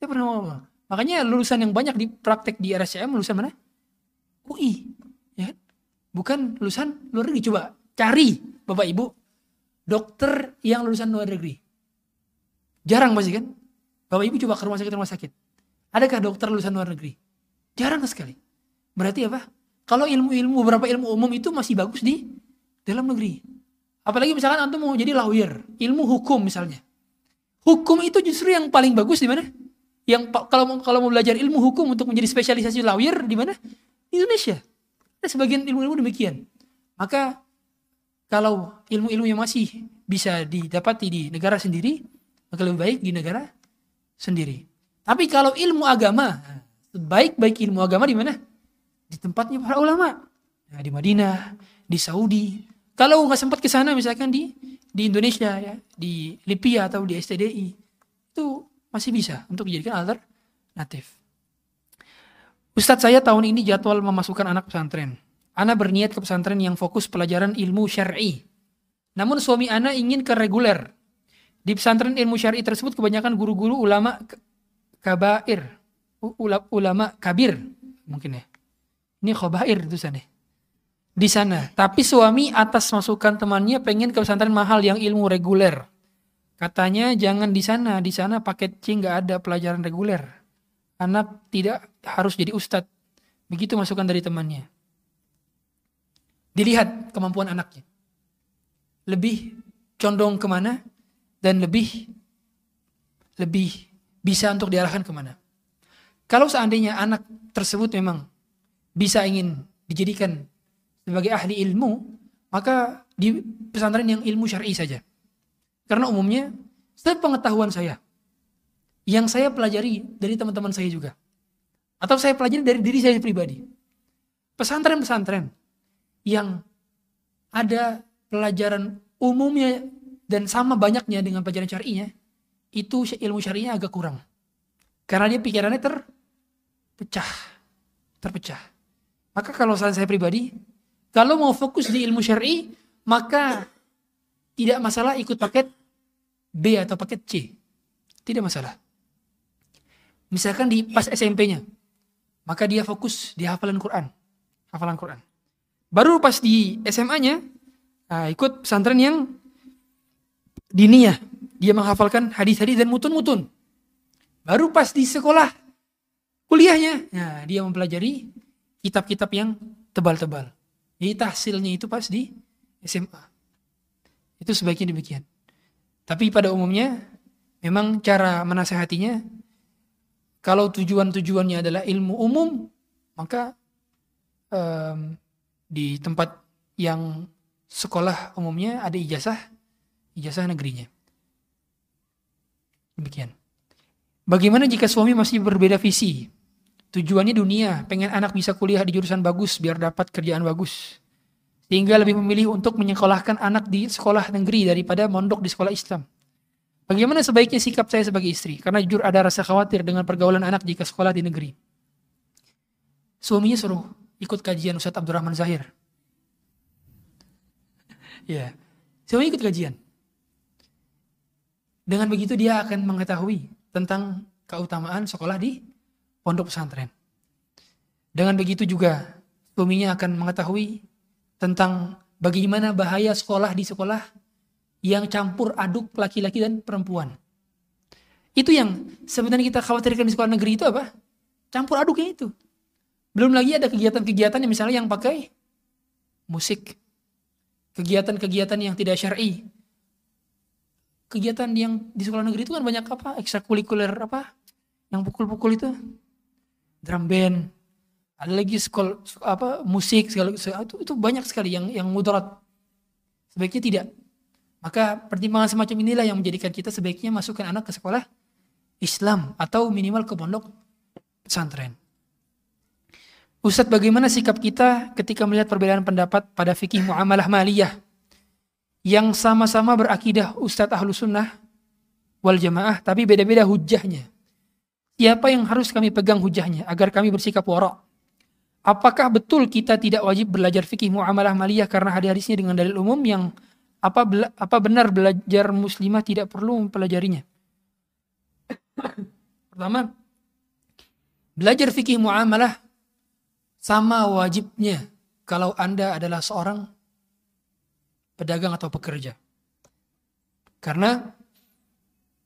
Saya pernah ngomong. Makanya lulusan yang banyak di praktek di RSCM lulusan mana? UI. Bukan lulusan luar negeri. Coba cari Bapak Ibu dokter yang lulusan luar negeri. Jarang pasti kan? Bapak Ibu coba ke rumah sakit rumah sakit. Adakah dokter lulusan luar negeri? Jarang sekali. Berarti apa? Kalau ilmu-ilmu beberapa ilmu umum itu masih bagus di dalam negeri. Apalagi misalkan antum mau jadi lawyer, ilmu hukum misalnya. Hukum itu justru yang paling bagus di mana? Yang kalau kalau mau belajar ilmu hukum untuk menjadi spesialisasi lawyer di mana? Indonesia. Ada sebagian ilmu-ilmu demikian. Maka kalau ilmu-ilmu yang masih bisa didapati di negara sendiri, maka lebih baik di negara sendiri. Tapi kalau ilmu agama, baik-baik ilmu agama di mana? di tempatnya para ulama. Ya, di Madinah, di Saudi. Kalau nggak sempat ke sana misalkan di di Indonesia ya, di Libya atau di STDI, itu masih bisa untuk dijadikan alternatif. Ustadz saya tahun ini jadwal memasukkan anak pesantren. Ana berniat ke pesantren yang fokus pelajaran ilmu syar'i. Namun suami Ana ingin ke reguler. Di pesantren ilmu syar'i tersebut kebanyakan guru-guru ulama kabair, ulama kabir mungkin ya. Ini khobair sana. Di sana. Tapi suami atas masukan temannya pengen ke pesantren mahal yang ilmu reguler. Katanya jangan di sana, di sana paket C nggak ada pelajaran reguler. Anak tidak harus jadi ustadz. Begitu masukan dari temannya. Dilihat kemampuan anaknya. Lebih condong ke mana dan lebih lebih bisa untuk diarahkan ke mana. Kalau seandainya anak tersebut memang bisa ingin dijadikan sebagai ahli ilmu, maka di pesantren yang ilmu syar'i saja. Karena umumnya sepengetahuan saya, yang saya pelajari dari teman-teman saya juga, atau saya pelajari dari diri saya pribadi, pesantren-pesantren yang ada pelajaran umumnya dan sama banyaknya dengan pelajaran syar'inya, itu ilmu syar'inya agak kurang. Karena dia pikirannya terpecah. Terpecah. Maka kalau saran saya pribadi, kalau mau fokus di ilmu syar'i, maka tidak masalah ikut paket B atau paket C. Tidak masalah. Misalkan di pas SMP-nya, maka dia fokus di hafalan Quran. Hafalan Quran. Baru pas di SMA-nya, nah, ikut pesantren yang diniyah. Dia menghafalkan hadis-hadis dan mutun-mutun. Baru pas di sekolah kuliahnya, nah, dia mempelajari kitab-kitab yang tebal-tebal. Jadi tahsilnya itu pas di SMA. Itu sebaiknya demikian. Tapi pada umumnya memang cara menasehatinya kalau tujuan-tujuannya adalah ilmu umum maka um, di tempat yang sekolah umumnya ada ijazah ijazah negerinya. Demikian. Bagaimana jika suami masih berbeda visi? Tujuannya dunia, pengen anak bisa kuliah di jurusan bagus biar dapat kerjaan bagus. Sehingga lebih memilih untuk menyekolahkan anak di sekolah negeri daripada mondok di sekolah Islam. Bagaimana sebaiknya sikap saya sebagai istri? Karena jujur ada rasa khawatir dengan pergaulan anak jika sekolah di negeri. Suaminya suruh ikut kajian Ustadz Abdurrahman Zahir. Ya, suaminya ikut kajian. Dengan begitu dia akan mengetahui tentang keutamaan sekolah di pondok pesantren. Dengan begitu juga suaminya akan mengetahui tentang bagaimana bahaya sekolah di sekolah yang campur aduk laki-laki dan perempuan. Itu yang sebenarnya kita khawatirkan di sekolah negeri itu apa? Campur aduknya itu. Belum lagi ada kegiatan-kegiatan yang misalnya yang pakai musik. Kegiatan-kegiatan yang tidak syar'i. Kegiatan yang di sekolah negeri itu kan banyak apa? Ekstrakurikuler apa? Yang pukul-pukul itu drum band, ada lagi sekolah apa musik segala itu, itu banyak sekali yang yang mudarat. Sebaiknya tidak. Maka pertimbangan semacam inilah yang menjadikan kita sebaiknya masukkan anak ke sekolah Islam atau minimal ke pondok pesantren. Ustadz bagaimana sikap kita ketika melihat perbedaan pendapat pada fikih muamalah maliyah yang sama-sama berakidah Ustadz Ahlu Sunnah wal Jamaah, tapi beda-beda hujahnya. Siapa yang harus kami pegang hujahnya agar kami bersikap warak? Apakah betul kita tidak wajib belajar fikih muamalah maliyah karena hadis-hadisnya dengan dalil umum yang apa apa benar belajar muslimah tidak perlu mempelajarinya? Pertama, belajar fikih muamalah sama wajibnya kalau Anda adalah seorang pedagang atau pekerja. Karena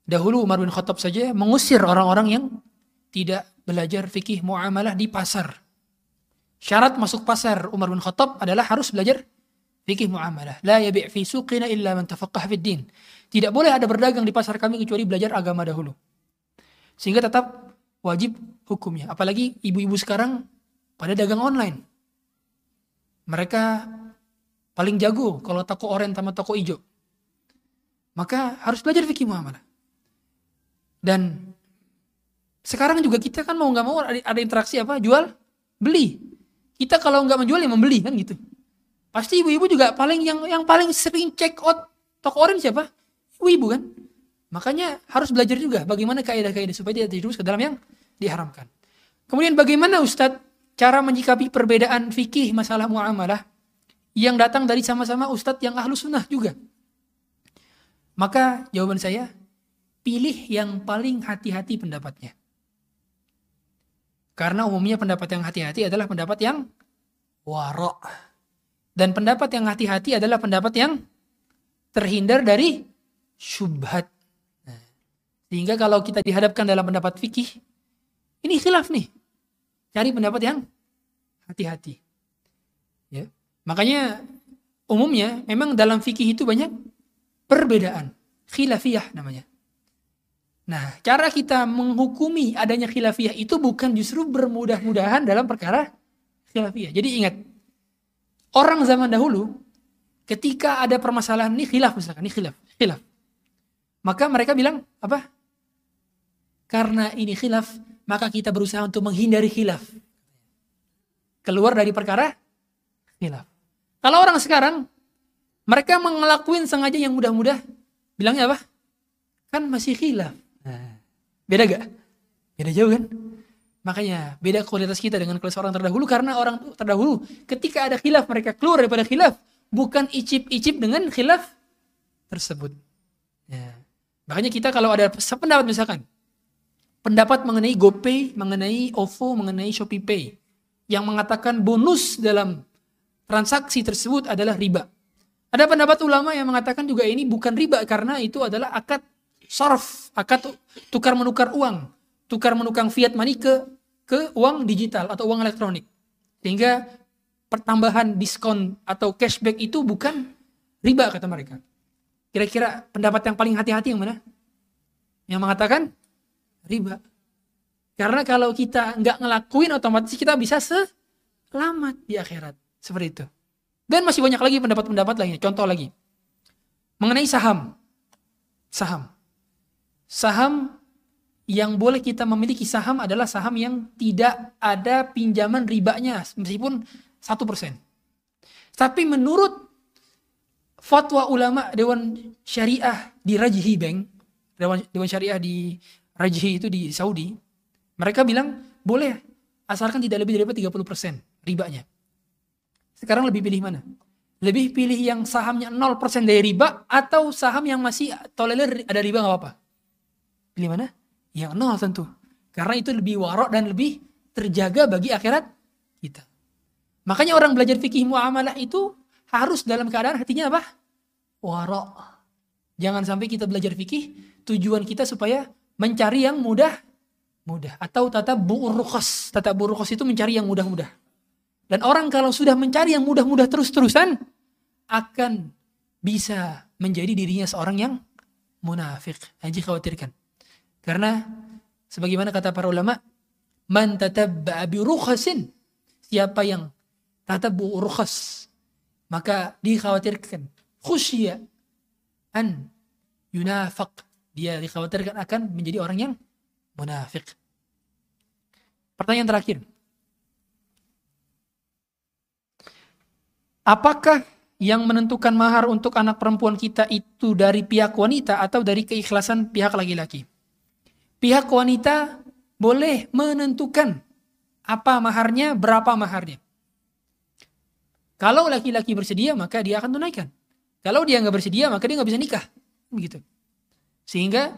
dahulu Umar bin Khattab saja mengusir orang-orang yang tidak belajar fikih muamalah di pasar. Syarat masuk pasar Umar bin Khattab adalah harus belajar fikih muamalah. La yabi' fi suqina illa man tafaqqah fid din. Tidak boleh ada berdagang di pasar kami kecuali belajar agama dahulu. Sehingga tetap wajib hukumnya. Apalagi ibu-ibu sekarang pada dagang online. Mereka paling jago kalau toko oranye sama toko hijau. Maka harus belajar fikih muamalah. Dan sekarang juga kita kan mau nggak mau ada, interaksi apa? Jual, beli. Kita kalau nggak menjual ya membeli kan gitu. Pasti ibu-ibu juga paling yang yang paling sering check out toko oranye siapa? Ibu-ibu kan. Makanya harus belajar juga bagaimana kaidah-kaidah supaya tidak terjerumus ke dalam yang diharamkan. Kemudian bagaimana Ustadz cara menyikapi perbedaan fikih masalah muamalah yang datang dari sama-sama ustadz yang ahlu sunnah juga. Maka jawaban saya, pilih yang paling hati-hati pendapatnya. Karena umumnya pendapat yang hati-hati adalah pendapat yang warok. Dan pendapat yang hati-hati adalah pendapat yang terhindar dari syubhat. Nah, sehingga kalau kita dihadapkan dalam pendapat fikih, ini khilaf nih. Cari pendapat yang hati-hati. Ya. Makanya umumnya memang dalam fikih itu banyak perbedaan. Khilafiyah namanya. Nah, cara kita menghukumi adanya khilafiyah itu bukan justru bermudah-mudahan dalam perkara khilafiyah. Jadi ingat, orang zaman dahulu ketika ada permasalahan ini khilaf misalkan, ini khilaf, khilaf. Maka mereka bilang apa? Karena ini khilaf, maka kita berusaha untuk menghindari khilaf. Keluar dari perkara khilaf. Kalau orang sekarang, mereka mengelakuin sengaja yang mudah-mudah, bilangnya apa? Kan masih khilaf. Nah, beda gak? Beda jauh kan? Makanya beda kualitas kita dengan kualitas orang terdahulu karena orang terdahulu ketika ada khilaf mereka keluar daripada khilaf bukan icip-icip dengan khilaf tersebut. Ya. Makanya kita kalau ada sependapat misalkan pendapat mengenai GoPay, mengenai OVO, mengenai ShopeePay yang mengatakan bonus dalam transaksi tersebut adalah riba. Ada pendapat ulama yang mengatakan juga ini bukan riba karena itu adalah akad sorf, akad tukar menukar uang, tukar menukar fiat money ke ke uang digital atau uang elektronik. Sehingga pertambahan diskon atau cashback itu bukan riba kata mereka. Kira-kira pendapat yang paling hati-hati yang mana? Yang mengatakan riba. Karena kalau kita nggak ngelakuin otomatis kita bisa selamat di akhirat. Seperti itu. Dan masih banyak lagi pendapat-pendapat lainnya. Contoh lagi. Mengenai saham. Saham. Saham yang boleh kita memiliki saham adalah saham yang tidak ada pinjaman ribanya. Meskipun satu persen. Tapi menurut fatwa ulama Dewan Syariah di Rajhi Bank, Dewan, Dewan Syariah di Rajhi itu di Saudi, mereka bilang boleh asalkan tidak lebih dari 30% ribanya. Sekarang lebih pilih mana? Lebih pilih yang sahamnya 0% dari riba atau saham yang masih tolerir ada riba nggak apa-apa? Pilih mana? Yang nol tentu. Karena itu lebih warok dan lebih terjaga bagi akhirat kita. Makanya orang belajar fikih muamalah itu harus dalam keadaan hatinya apa? Warok. Jangan sampai kita belajar fikih tujuan kita supaya mencari yang mudah mudah atau tata burukhos. Tata burukhos itu mencari yang mudah-mudah. Dan orang kalau sudah mencari yang mudah-mudah terus-terusan akan bisa menjadi dirinya seorang yang munafik. Haji khawatirkan. Karena sebagaimana kata para ulama, man tatabba'a bi. Siapa yang tatabbu rukhas, maka dikhawatirkan khusya an yunafaq. Dia dikhawatirkan akan menjadi orang yang munafik. Pertanyaan terakhir. Apakah yang menentukan mahar untuk anak perempuan kita itu dari pihak wanita atau dari keikhlasan pihak laki-laki. Pihak wanita boleh menentukan apa maharnya, berapa maharnya. Kalau laki-laki bersedia, maka dia akan tunaikan. Kalau dia nggak bersedia, maka dia nggak bisa nikah. Begitu. Sehingga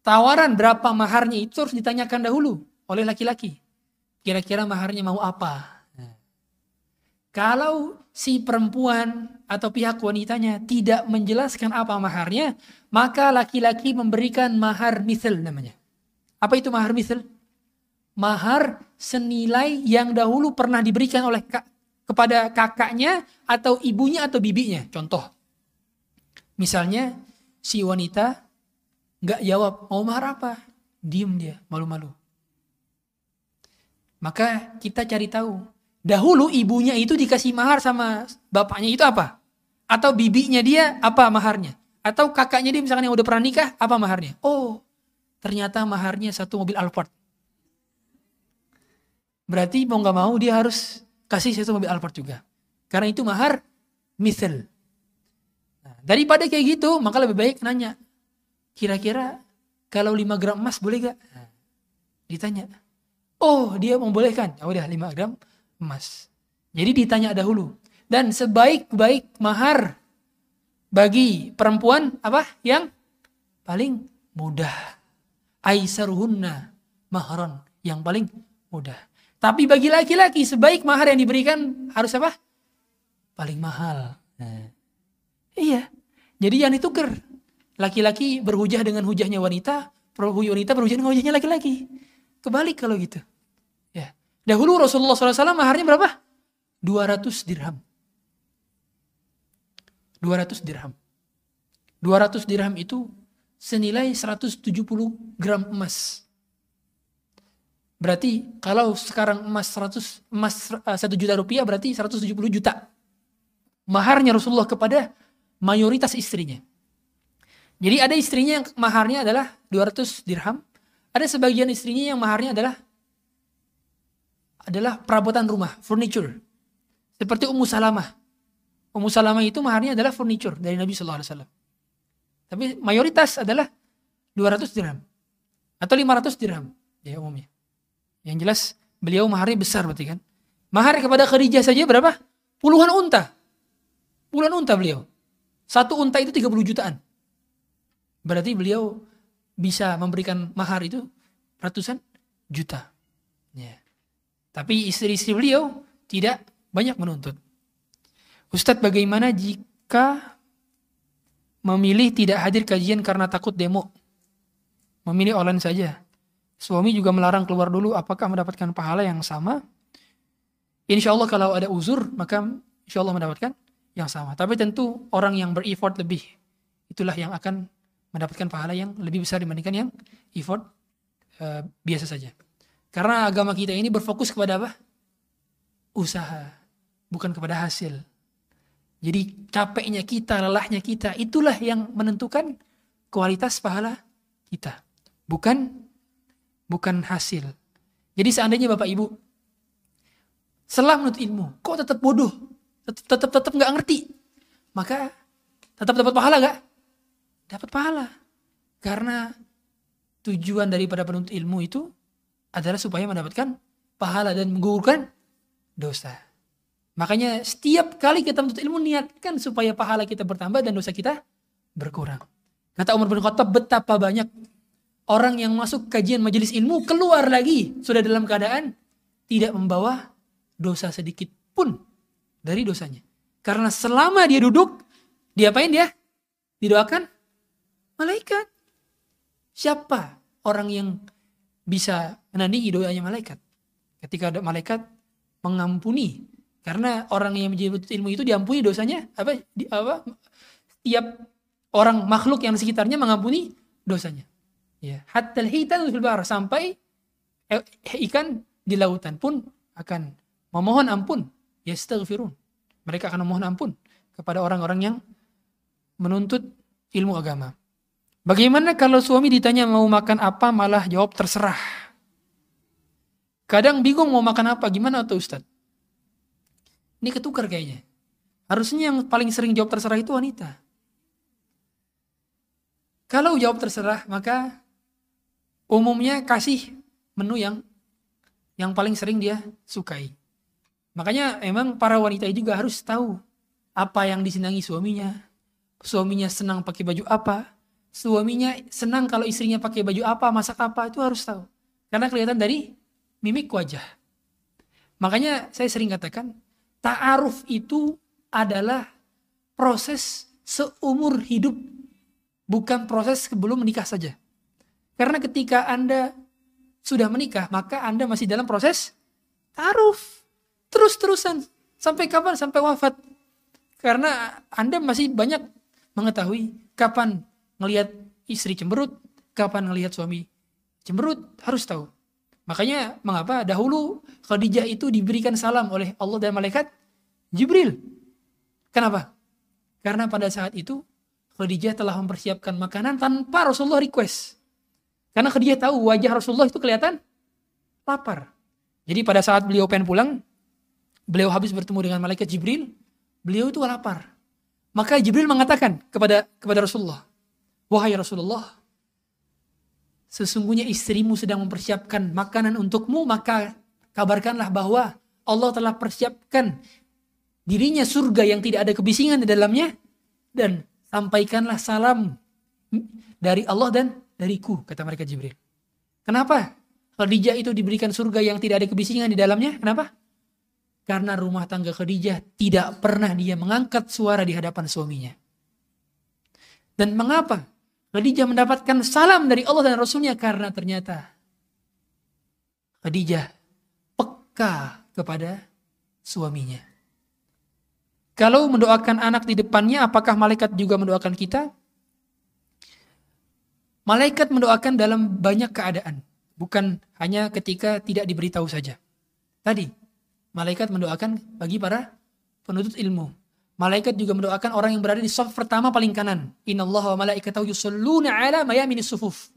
tawaran berapa maharnya itu harus ditanyakan dahulu oleh laki-laki. Kira-kira maharnya mau apa? Kalau si perempuan atau pihak wanitanya tidak menjelaskan apa maharnya, maka laki-laki memberikan mahar misal namanya. Apa itu mahar misal? Mahar senilai yang dahulu pernah diberikan oleh kepada kakaknya atau ibunya atau bibinya. Contoh, misalnya si wanita nggak jawab mau mahar apa, diem dia malu-malu. Maka kita cari tahu. Dahulu ibunya itu dikasih mahar sama bapaknya itu apa? Atau bibinya dia apa maharnya? Atau kakaknya dia misalkan yang udah pernah nikah apa maharnya? Oh, ternyata maharnya satu mobil Alphard. Berarti mau nggak mau dia harus kasih satu mobil Alphard juga. Karena itu mahar misal. Nah, daripada kayak gitu, maka lebih baik nanya. Kira-kira kalau 5 gram emas boleh gak? Nah, ditanya. Oh, dia membolehkan. Ya udah 5 gram emas. Jadi ditanya dahulu. Dan sebaik-baik mahar bagi perempuan apa? Yang paling mudah. Aisaruhunna mahron. Yang paling mudah. Tapi bagi laki-laki sebaik mahar yang diberikan harus apa? Paling mahal. Nah. Iya. Jadi yang ditukar. Laki-laki berhujah dengan hujahnya wanita, wanita berhujah dengan hujahnya laki-laki. Kebalik kalau gitu. Dahulu Rasulullah SAW maharnya berapa? 200 dirham. 200 dirham. 200 dirham itu senilai 170 gram emas. Berarti kalau sekarang emas 100 emas 1 eh, juta rupiah berarti 170 juta. Maharnya Rasulullah kepada mayoritas istrinya. Jadi ada istrinya yang maharnya adalah 200 dirham. Ada sebagian istrinya yang maharnya adalah adalah perabotan rumah, furniture. Seperti Ummu Salamah. Ummu Salamah itu maharnya adalah furniture dari Nabi Wasallam. Tapi mayoritas adalah 200 dirham atau 500 dirham ya umumnya. Yang jelas beliau maharnya besar berarti kan. Mahar kepada Khadijah saja berapa? Puluhan unta. Puluhan unta beliau. Satu unta itu 30 jutaan. Berarti beliau bisa memberikan mahar itu ratusan juta. Ya. Tapi istri-istri beliau tidak banyak menuntut. Ustadz bagaimana jika memilih tidak hadir kajian karena takut demo? Memilih online saja. Suami juga melarang keluar dulu, apakah mendapatkan pahala yang sama? Insya Allah kalau ada uzur, maka insya Allah mendapatkan yang sama. Tapi tentu orang yang bereffort lebih, itulah yang akan mendapatkan pahala yang lebih besar dibandingkan yang effort uh, biasa saja. Karena agama kita ini berfokus kepada apa? Usaha, bukan kepada hasil. Jadi capeknya kita, lelahnya kita, itulah yang menentukan kualitas pahala kita. Bukan bukan hasil. Jadi seandainya Bapak Ibu setelah menurut ilmu, kok tetap bodoh, tetap tetap tetap nggak ngerti, maka tetap dapat pahala gak? Dapat pahala. Karena tujuan daripada penuntut ilmu itu adalah supaya mendapatkan pahala dan menggugurkan dosa. Makanya setiap kali kita menuntut ilmu niatkan supaya pahala kita bertambah dan dosa kita berkurang. Kata Umar bin Khattab betapa banyak orang yang masuk kajian majelis ilmu keluar lagi sudah dalam keadaan tidak membawa dosa sedikit pun dari dosanya. Karena selama dia duduk, diapain dia? Didoakan malaikat. Siapa orang yang bisa menandingi doanya malaikat? Ketika ada malaikat mengampuni karena orang yang menjadi ilmu itu diampuni dosanya apa di, apa setiap orang makhluk yang sekitarnya mengampuni dosanya Ya, hatta hitan fil bahr sampai eh, ikan di lautan pun akan memohon ampun, yastaghfirun. Mereka akan memohon ampun kepada orang-orang yang menuntut ilmu agama. Bagaimana kalau suami ditanya mau makan apa malah jawab terserah. Kadang bingung mau makan apa, gimana tuh Ustaz? Ini ketukar kayaknya. Harusnya yang paling sering jawab terserah itu wanita. Kalau jawab terserah, maka umumnya kasih menu yang yang paling sering dia sukai. Makanya emang para wanita juga harus tahu apa yang disenangi suaminya. Suaminya senang pakai baju apa. Suaminya senang kalau istrinya pakai baju apa, masak apa, itu harus tahu. Karena kelihatan dari mimik wajah. Makanya saya sering katakan, ta'aruf itu adalah proses seumur hidup. Bukan proses sebelum menikah saja. Karena ketika Anda sudah menikah, maka Anda masih dalam proses ta'aruf Terus-terusan. Sampai kapan? Sampai wafat. Karena Anda masih banyak mengetahui kapan ngelihat istri cemberut, kapan ngelihat suami cemberut, harus tahu. Makanya mengapa dahulu Khadijah itu diberikan salam oleh Allah dan malaikat Jibril. Kenapa? Karena pada saat itu Khadijah telah mempersiapkan makanan tanpa Rasulullah request. Karena Khadijah tahu wajah Rasulullah itu kelihatan lapar. Jadi pada saat beliau pengen pulang, beliau habis bertemu dengan malaikat Jibril, beliau itu lapar. Maka Jibril mengatakan kepada kepada Rasulullah, "Wahai Rasulullah, sesungguhnya istrimu sedang mempersiapkan makanan untukmu, maka kabarkanlah bahwa Allah telah persiapkan dirinya surga yang tidak ada kebisingan di dalamnya dan sampaikanlah salam dari Allah dan dariku," kata mereka Jibril. Kenapa? Khadijah itu diberikan surga yang tidak ada kebisingan di dalamnya. Kenapa? Karena rumah tangga Khadijah tidak pernah dia mengangkat suara di hadapan suaminya. Dan mengapa Khadijah mendapatkan salam dari Allah dan Rasulnya? Karena ternyata Khadijah peka kepada suaminya. Kalau mendoakan anak di depannya, apakah malaikat juga mendoakan kita? Malaikat mendoakan dalam banyak keadaan, bukan hanya ketika tidak diberitahu saja. Tadi, Malaikat mendoakan bagi para penuntut ilmu. Malaikat juga mendoakan orang yang berada di saf pertama paling kanan. Innallaha wa malaikatahu yusalluna ala mayaminis sufuf.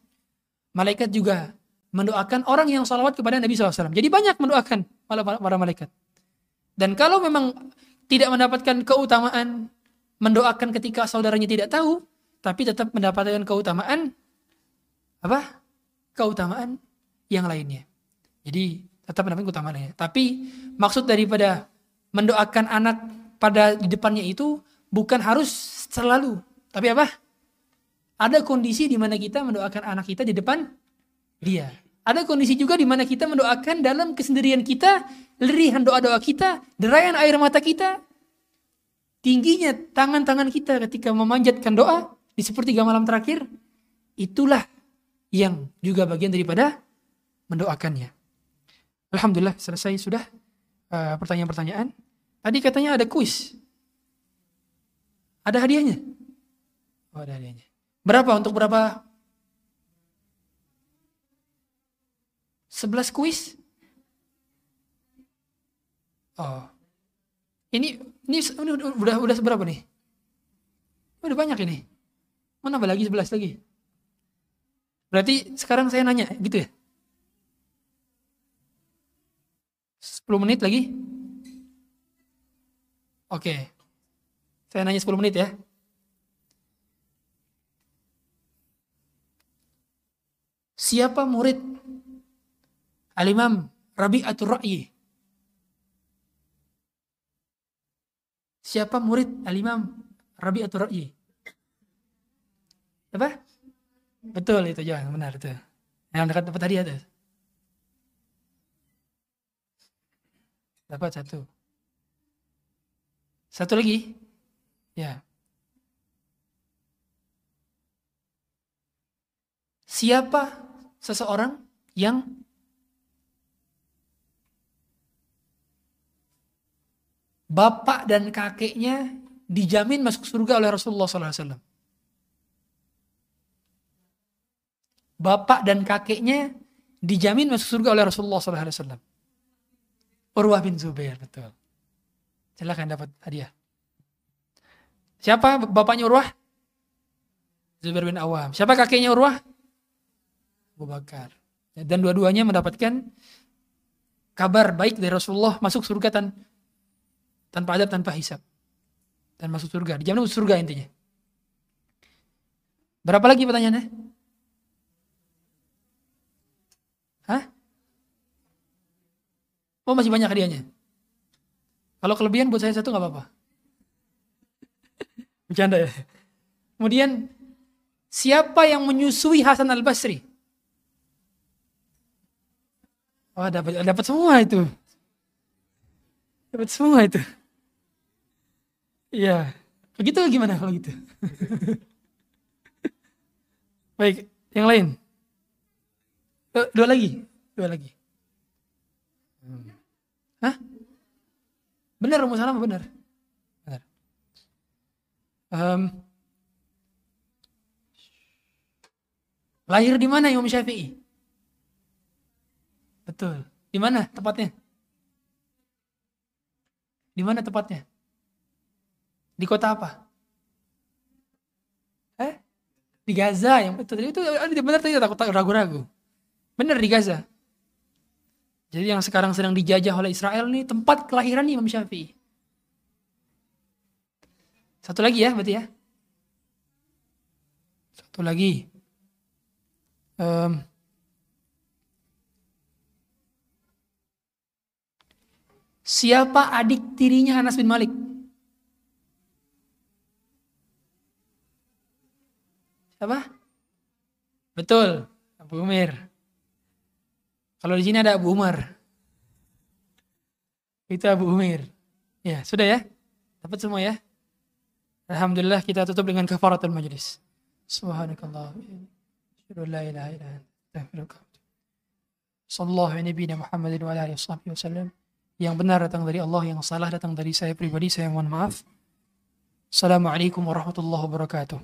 Malaikat juga mendoakan orang yang salawat kepada Nabi SAW. Jadi banyak mendoakan para, para malaikat. Dan kalau memang tidak mendapatkan keutamaan mendoakan ketika saudaranya tidak tahu, tapi tetap mendapatkan keutamaan apa? Keutamaan yang lainnya. Jadi tetap mendapatkan keutamaannya. Tapi maksud daripada mendoakan anak pada di depannya itu bukan harus selalu. Tapi apa? Ada kondisi di mana kita mendoakan anak kita di depan dia. Ada kondisi juga di mana kita mendoakan dalam kesendirian kita, lirihan doa-doa kita, derayan air mata kita, tingginya tangan-tangan kita ketika memanjatkan doa di sepertiga malam terakhir, itulah yang juga bagian daripada mendoakannya. Alhamdulillah selesai sudah uh, pertanyaan-pertanyaan. Tadi katanya ada kuis. Ada hadiahnya? Oh, ada hadiahnya. Berapa untuk berapa? 11 kuis? Oh. Ini ini, udah udah seberapa nih? Udah banyak ini. Mana nambah lagi 11 lagi? Berarti sekarang saya nanya gitu ya? 10 menit lagi? Oke. Saya nanya 10 menit ya. Siapa murid Al-Imam Rabi'atul Ra'yi? Siapa murid Al-Imam Rabi'atul Ra'yi? Apa? Betul itu jangan benar itu. Yang dekat dapat hadiah itu. Dapat satu. Satu lagi. Ya. Siapa seseorang yang bapak dan kakeknya dijamin masuk surga oleh Rasulullah SAW. Bapak dan kakeknya dijamin masuk surga oleh Rasulullah SAW. Urwah bin Zubair, betul. Silahkan dapat hadiah. Siapa bapaknya Urwah? Zubair bin Awam. Siapa kakeknya Urwah? Abu Bakar. Dan dua-duanya mendapatkan kabar baik dari Rasulullah masuk surga tan tanpa adab, tanpa hisap. dan masuk surga. Dijamin surga intinya. Berapa lagi pertanyaannya? Hah? Oh masih banyak hadiahnya. Kalau kelebihan buat saya satu nggak apa-apa. Bercanda ya. Kemudian siapa yang menyusui Hasan Al Basri? Wah dapat dapat semua itu. Dapat semua itu. Iya. Begitu gimana kalau gitu? Baik, yang lain. Dua, dua lagi, dua lagi. Hah? Benar Ummu Salamah benar. Benar. Um, lahir di mana Imam Syafi'i? Betul. Di mana tepatnya? Di mana tepatnya? Di kota apa? Eh? Di Gaza yang betul. Itu benar tadi ragu-ragu. Benar di Gaza. Jadi yang sekarang sedang dijajah oleh Israel ini tempat kelahiran Imam Syafi'i. Satu lagi ya berarti ya. Satu lagi. Um, siapa adik tirinya Anas bin Malik? Siapa? Betul, Abu Umir. Kalau di sini ada Abu Umar. Itu Abu Umir. Ya, sudah ya? Dapat semua ya? Alhamdulillah kita tutup dengan kafaratul majlis. Subhanakallah. la ilaha. Sallallahu alaihi Muhammadin wa wasallam. Yang benar datang dari Allah, yang salah datang dari saya pribadi. Saya mohon maaf. Assalamualaikum warahmatullahi wabarakatuh.